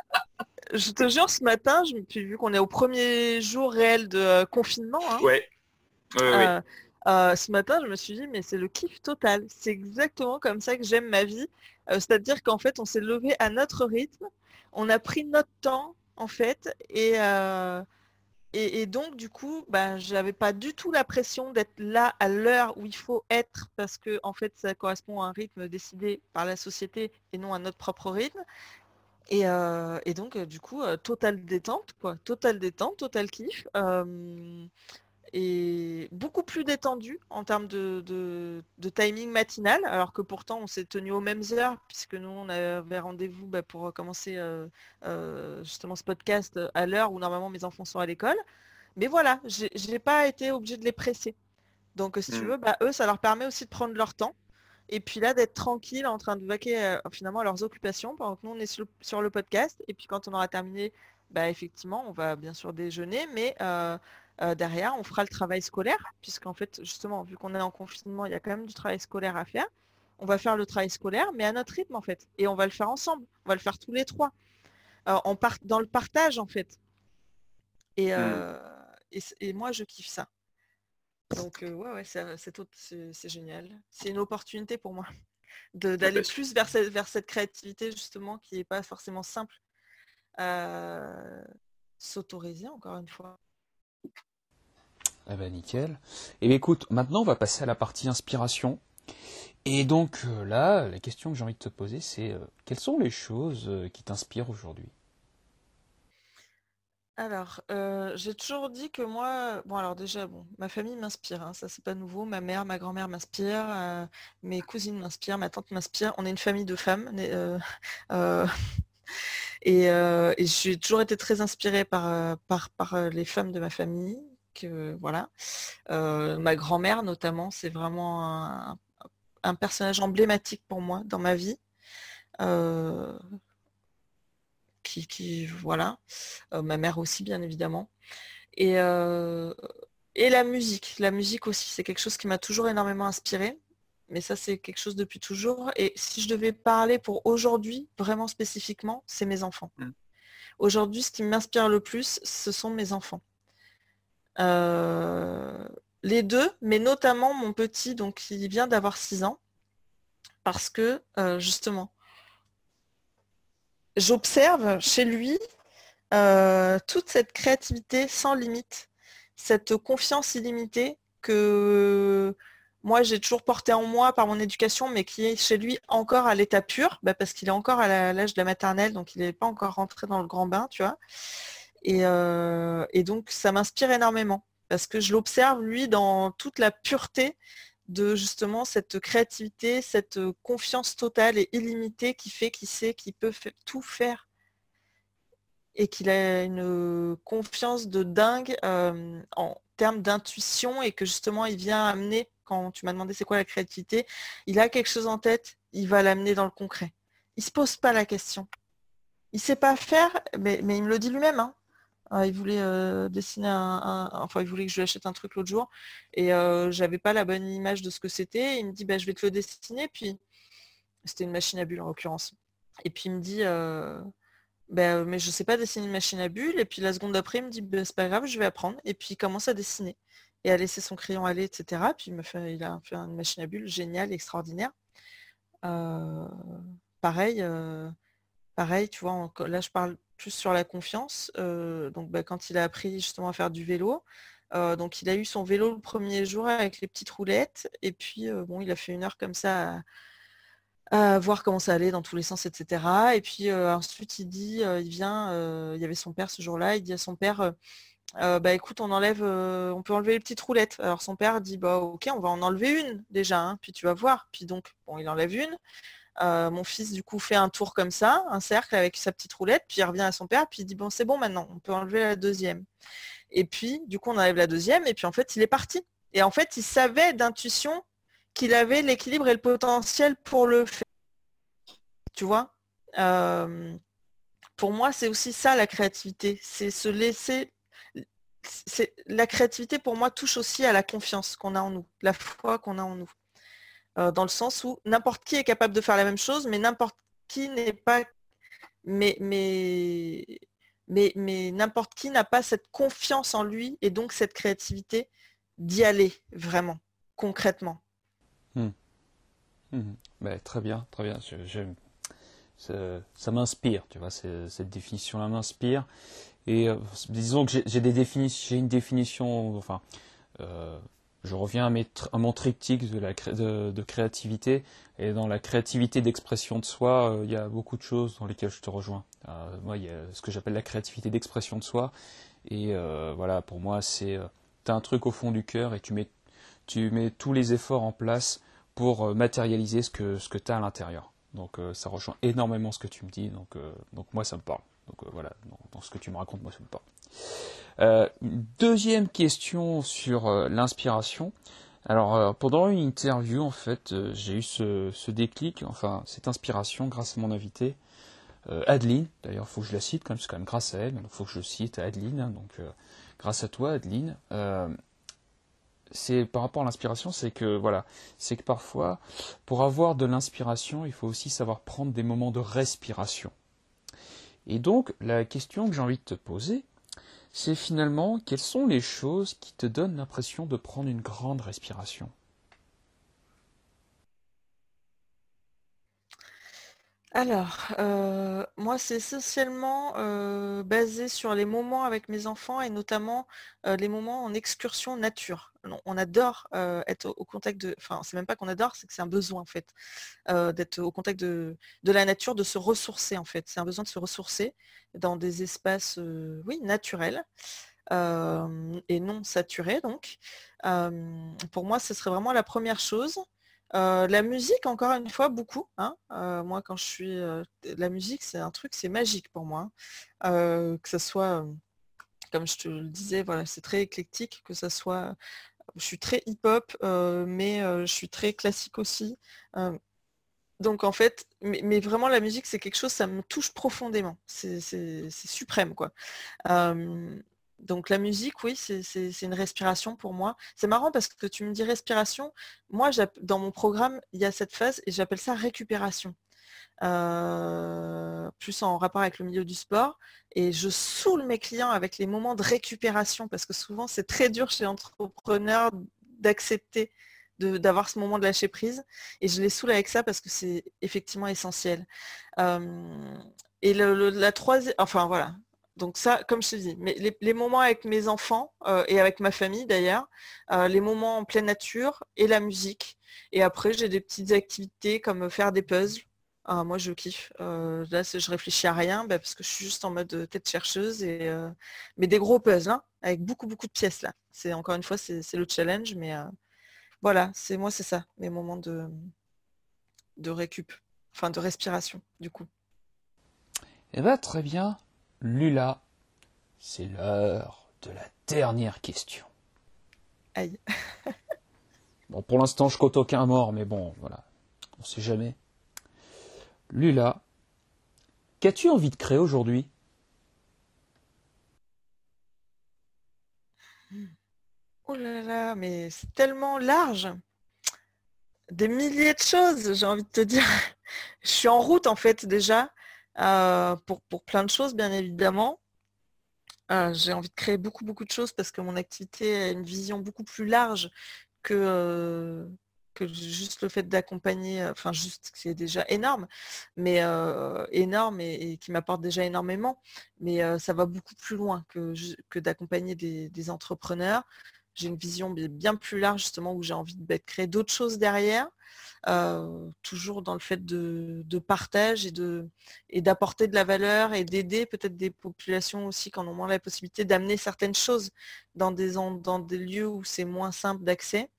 je te jure, ce matin, je, puis vu qu'on est au premier jour réel de euh, confinement, hein, ouais. Euh, euh, ce matin, je me suis dit, mais c'est le kiff total. C'est exactement comme ça que j'aime ma vie. C'est-à-dire qu'en fait, on s'est levé à notre rythme, on a pris notre temps, en fait, et et, donc, du coup, bah, je n'avais pas du tout la pression d'être là à l'heure où il faut être parce que, en fait, ça correspond à un rythme décidé par la société et non à notre propre rythme. Et, euh, donc, euh, du coup, euh, total détente, quoi. Total détente, total kiff et beaucoup plus détendu en termes de, timing matinal, alors que pourtant on s'est tenu aux mêmes heures, puisque nous on avait rendez-vous bah, pour commencer euh, euh, justement ce podcast à l'heure où normalement mes enfants sont à l'école. Mais voilà, je n'ai pas été obligée de les presser. Donc si tu mmh. veux, bah, eux, ça leur permet aussi de prendre leur temps. Et puis là, d'être tranquille en train de vaquer euh, finalement à leurs occupations pendant que nous, on est sur, le podcast. Et puis quand on aura terminé, bah, effectivement, on va bien sûr déjeuner, mais euh, derrière, on fera le travail scolaire, puisqu'en fait, justement, vu qu'on est en confinement, il y a quand même du travail scolaire à faire. On va faire le travail scolaire, mais à notre rythme, en fait. Et on va le faire ensemble. On va le faire tous les trois. Euh, dans le partage, en fait. Et, euh, et, moi, je kiffe ça. Donc, ouais, ouais, c'est génial. C'est une opportunité pour moi d'aller plus vers cette, vers cette créativité, justement, qui n'est pas forcément simple. S'autoriser, encore une fois. Eh ben nickel. Et eh ben, écoute, maintenant on va passer à la partie inspiration. Et donc euh, là, la question que j'ai envie de te poser, c'est euh, quelles sont les choses euh, qui t'inspirent aujourd'hui? Alors, j'ai toujours dit que moi, bon alors déjà, bon, ma famille m'inspire, hein, ça c'est pas nouveau. Ma mère, ma grand-mère m'inspire, mes cousines m'inspirent, ma tante m'inspire. On est une famille de femmes. et, j'ai toujours été très inspirée par, par, par les femmes de ma famille, voilà. Euh, ma grand-mère notamment, c'est vraiment un, personnage emblématique pour moi dans ma vie. Euh, qui, voilà. Euh, ma mère aussi, bien évidemment. Et, et la musique. La musique aussi, c'est quelque chose qui m'a toujours énormément inspiré mais ça c'est quelque chose depuis toujours. Et si je devais parler pour aujourd'hui, vraiment spécifiquement, c'est mes enfants. Mmh. Aujourd'hui, ce qui m'inspire le plus, ce sont mes enfants. Euh, les deux, mais notamment mon petit, donc qui vient d'avoir 6 ans, parce que euh, justement, j'observe chez lui euh, toute cette créativité sans limite, cette confiance illimitée que moi j'ai toujours porté en moi par mon éducation, mais qui est chez lui encore à l'état pur, bah, parce qu'il est encore à l'âge de la maternelle, donc il n'est pas encore rentré dans le grand bain, tu vois. Euh, et, donc, ça m'inspire énormément parce que je l'observe, lui, dans toute la pureté de justement cette créativité, cette confiance totale et illimitée qui fait qu'il sait qu'il peut tout faire et qu'il a une confiance de dingue euh, en termes d'intuition et que justement il vient amener, quand tu m'as demandé c'est quoi la créativité, il a quelque chose en tête, il va l'amener dans le concret. Il ne se pose pas la question. Il ne sait pas faire, mais, il me le dit lui-même. Hein. Ah, il voulait euh, dessiner un, Enfin, il voulait que je lui achète un truc l'autre jour. Et euh, j'avais pas la bonne image de ce que c'était. Il me dit, bah, je vais te le dessiner. Puis, c'était une machine à bulles en l'occurrence. Et puis, il me dit, euh, bah, mais je sais pas dessiner une machine à bulles. Et puis, la seconde d'après, il me dit, bah, c'est pas grave, je vais apprendre. Et puis, il commence à dessiner. Et à laisser son crayon aller, etc. Puis, il, me fait, il a fait une machine à bulles géniale, extraordinaire. pareil, pareil, tu vois, là, je parle plus sur la confiance. donc bah, quand il a appris justement à faire du vélo, donc il a eu son vélo le premier jour avec les petites roulettes, et puis bon, il a fait une heure comme ça à, voir comment ça allait dans tous les sens, etc. Et puis ensuite il dit, il vient, il y avait son père ce jour-là, il dit à son père, bah écoute, on enlève, on peut enlever les petites roulettes. Alors son père dit, bah ok, on va en enlever une déjà, hein, puis tu vas voir. Puis donc, bon, il enlève une. Mon fils du coup fait un tour comme ça, un cercle avec sa petite roulette, puis il revient à son père, puis il dit bon c'est bon maintenant, on peut enlever la deuxième. Et puis, du coup, on enlève la deuxième, et puis en fait, il est parti. Et en fait, il savait d'intuition qu'il avait l'équilibre et le potentiel pour le faire. Tu vois euh, Pour moi, c'est aussi ça la créativité. C'est se laisser. La créativité, pour moi, touche aussi à la confiance qu'on a en nous, la foi qu'on a en nous. Euh, dans le sens où n'importe qui est capable de faire la même chose, mais n'importe qui n'est pas. Mais, mais mais, n'importe qui n'a pas cette confiance en lui et donc cette créativité d'y aller vraiment, concrètement. Hmm. Hmm. très bien, très bien. ça, m'inspire, tu vois, cette définition-là m'inspire. Et euh, disons que j'ai définitions, une définition, enfin, euh, je reviens à, mon triptyque de, créativité. Et dans la créativité d'expression de soi, euh, il y a beaucoup de choses dans lesquelles je te rejoins. Euh, moi, il y a ce que j'appelle la créativité d'expression de soi. Et euh, voilà, pour moi, c'est tu as un truc au fond du cœur et tu mets, tu mets tous les efforts en place pour matérialiser ce que, ce que tu as à l'intérieur. Donc ça rejoint énormément ce que tu me dis. Donc, donc moi, ça me parle. Donc voilà, dans, ce que tu me racontes, moi, ça me parle. Euh, deuxième question sur euh, l'inspiration. Alors euh, pendant une interview en fait j'ai eu ce, déclic, enfin cette inspiration grâce à mon invité Adeline. D'ailleurs il faut que je la cite quand même, c'est quand même grâce à elle, il faut que je cite Adeline. Hein, donc grâce à toi Adeline. c'est par rapport à l'inspiration, c'est que voilà, c'est que parfois pour avoir de l'inspiration il faut aussi savoir prendre des moments de respiration. Et donc la question que j'ai envie de te poser, c'est finalement quelles sont les choses qui te donnent l'impression de prendre une grande respiration? Alors, euh, moi, c'est essentiellement euh, basé sur les moments avec mes enfants et notamment euh, les moments en excursion nature. On, adore être au, contact de... Enfin, c'est même pas qu'on adore, c'est que c'est un besoin en fait, d'être au contact de, de, la nature, de se ressourcer en fait. C'est un besoin de se ressourcer dans des espaces, oui, naturels. et non saturés donc. pour moi, ce serait vraiment la première chose. Euh, la musique, encore une fois, beaucoup. Hein. Euh, moi, quand je suis... Euh, la musique, c'est un truc, c'est magique pour moi. Hein. que ce soit, comme je te le disais, voilà, c'est très éclectique, que ce soit... Je suis très hip-hop, mais je suis très classique aussi. donc en fait, mais, vraiment la musique, c'est quelque chose, ça me touche profondément. C'est suprême, quoi. Donc la musique, oui, c'est une respiration pour moi. C'est marrant parce que tu me dis respiration. Moi, dans mon programme, il y a cette phase et j'appelle ça récupération. Euh, plus en rapport avec le milieu du sport. Et je saoule mes clients avec les moments de récupération parce que souvent c'est très dur chez l'entrepreneur d'accepter d'avoir ce moment de lâcher prise. Et je les saoule avec ça parce que c'est effectivement essentiel. Euh, et la troisième, enfin voilà, donc ça, comme je te dis, les, moments avec mes enfants euh, et avec ma famille d'ailleurs, euh, les moments en pleine nature et la musique. Et après, j'ai des petites activités comme faire des puzzles. Ah, moi, je kiffe. Euh, là, je réfléchis à rien bah, parce que je suis juste en mode tête chercheuse. Et, mais des gros puzzles, hein, avec beaucoup, beaucoup de pièces là. C'est encore une fois, c'est le challenge. Mais voilà, c'est moi, c'est ça, mes moments de, de récup, enfin de respiration, du coup. Eh bien, très bien. Lula, c'est l'heure de la dernière question. Aïe. bon, pour l'instant, je compte aucun mort, mais bon, voilà, on sait jamais. Lula, qu'as-tu envie de créer aujourd'hui? Oh là là, mais c'est tellement large. Des milliers de choses, j'ai envie de te dire. Je suis en route en fait déjà. Euh, pour, pour, plein de choses, bien évidemment. Euh, j'ai envie de créer beaucoup, beaucoup de choses parce que mon activité a une vision beaucoup plus large que, euh, que juste le fait d'accompagner, enfin juste c'est déjà énorme, mais énorme et, qui m'apporte déjà énormément, mais ça va beaucoup plus loin que, que d'accompagner des, entrepreneurs. J'ai une vision bien plus large justement où j'ai envie de créer d'autres choses derrière, toujours dans le fait de, partage et d'apporter de la valeur et d'aider peut-être des populations aussi qui en ont moins la possibilité d'amener certaines choses dans des, lieux où c'est moins simple d'accès.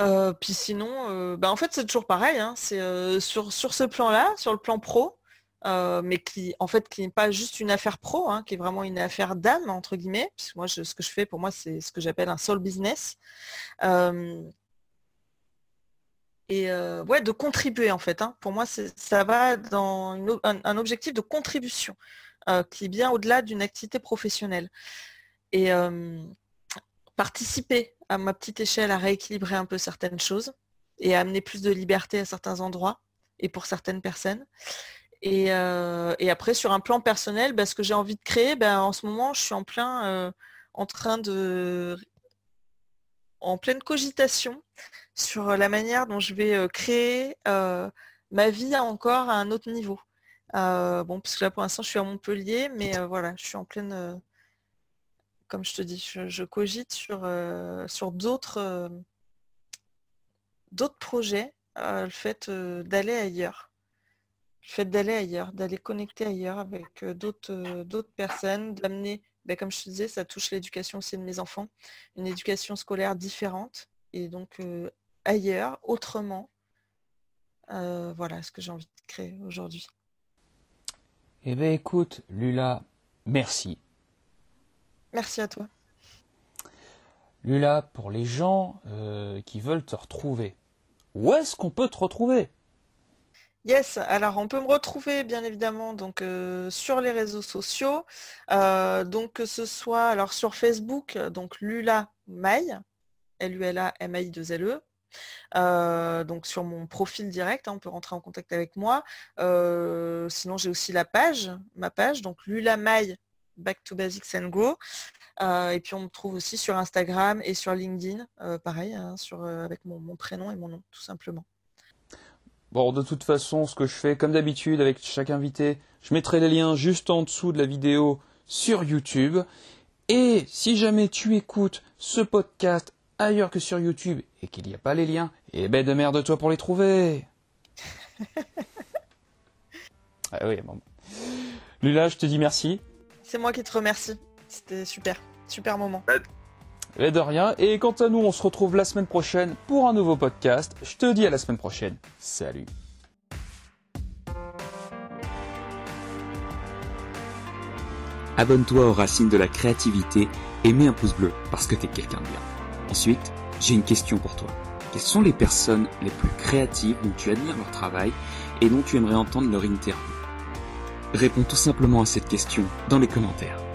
Euh, puis sinon, euh, bah, en fait, c'est toujours pareil. Hein. c'est euh, sur ce plan-là, sur le plan pro, mais qui en fait qui n'est pas juste une affaire pro, hein, qui est vraiment une affaire d'âme entre guillemets. Puisque moi, ce que je fais, pour moi, c'est ce que j'appelle un soul business. et ouais, de contribuer en fait. Hein. Pour moi, ça va dans un, objectif de contribution qui est bien au-delà d'une activité professionnelle. Et participer à ma petite échelle à rééquilibrer un peu certaines choses et à amener plus de liberté à certains endroits et pour certaines personnes. Et, euh, après, sur un plan personnel, bah, ce que j'ai envie de créer, bah, en ce moment, je suis en plein euh, en train de en pleine cogitation sur la manière dont je vais euh, créer ma vie encore à un autre niveau. bon, parce que là pour l'instant je suis à Montpellier, mais voilà, je suis en pleine comme je te dis, je, cogite sur, sur d'autres d'autres projets, le fait d'aller ailleurs. Le fait d'aller ailleurs, d'aller connecter ailleurs avec d'autres d'autres personnes, d'amener, ben, comme je te disais, ça touche l'éducation aussi de mes enfants, une éducation scolaire différente, et donc ailleurs, autrement. voilà ce que j'ai envie de créer aujourd'hui. Eh bien écoute, Lula, merci Merci à toi. Lula, pour les gens euh, qui veulent te retrouver, où est-ce qu'on peut te retrouver? Yes, alors on peut me retrouver bien évidemment donc euh, sur les réseaux sociaux, euh, donc que ce soit alors sur Facebook, donc Lula May, L-U-L-A-M-A-I 2 L-E, donc sur mon profil direct, hein, on peut rentrer en contact avec moi. sinon j'ai aussi la page, ma page, donc Lula May Back to Basics and. Euh, et puis on me trouve aussi sur Instagram et sur LinkedIn, euh, pareil, hein, euh, avec mon, prénom et mon nom, tout simplement. Bon, de toute façon, ce que je fais, comme d'habitude, avec chaque invité, je mettrai les liens juste en dessous de la vidéo sur YouTube. Et si jamais tu écoutes ce podcast ailleurs que sur YouTube et qu'il n'y a pas les liens, eh ben de merde toi pour les trouver. ah oui, bon. Lula, je te dis merci. C'est moi qui te remercie. C'était super. Super moment. Et de rien. Et quant à nous, on se retrouve la semaine prochaine pour un nouveau podcast. Je te dis à la semaine prochaine. Salut. Abonne-toi aux racines de la créativité et mets un pouce bleu parce que t'es quelqu'un de bien. Ensuite, j'ai une question pour toi. Quelles sont les personnes les plus créatives dont tu admires leur travail et dont tu aimerais entendre leur interview? Réponds tout simplement à cette question dans les commentaires.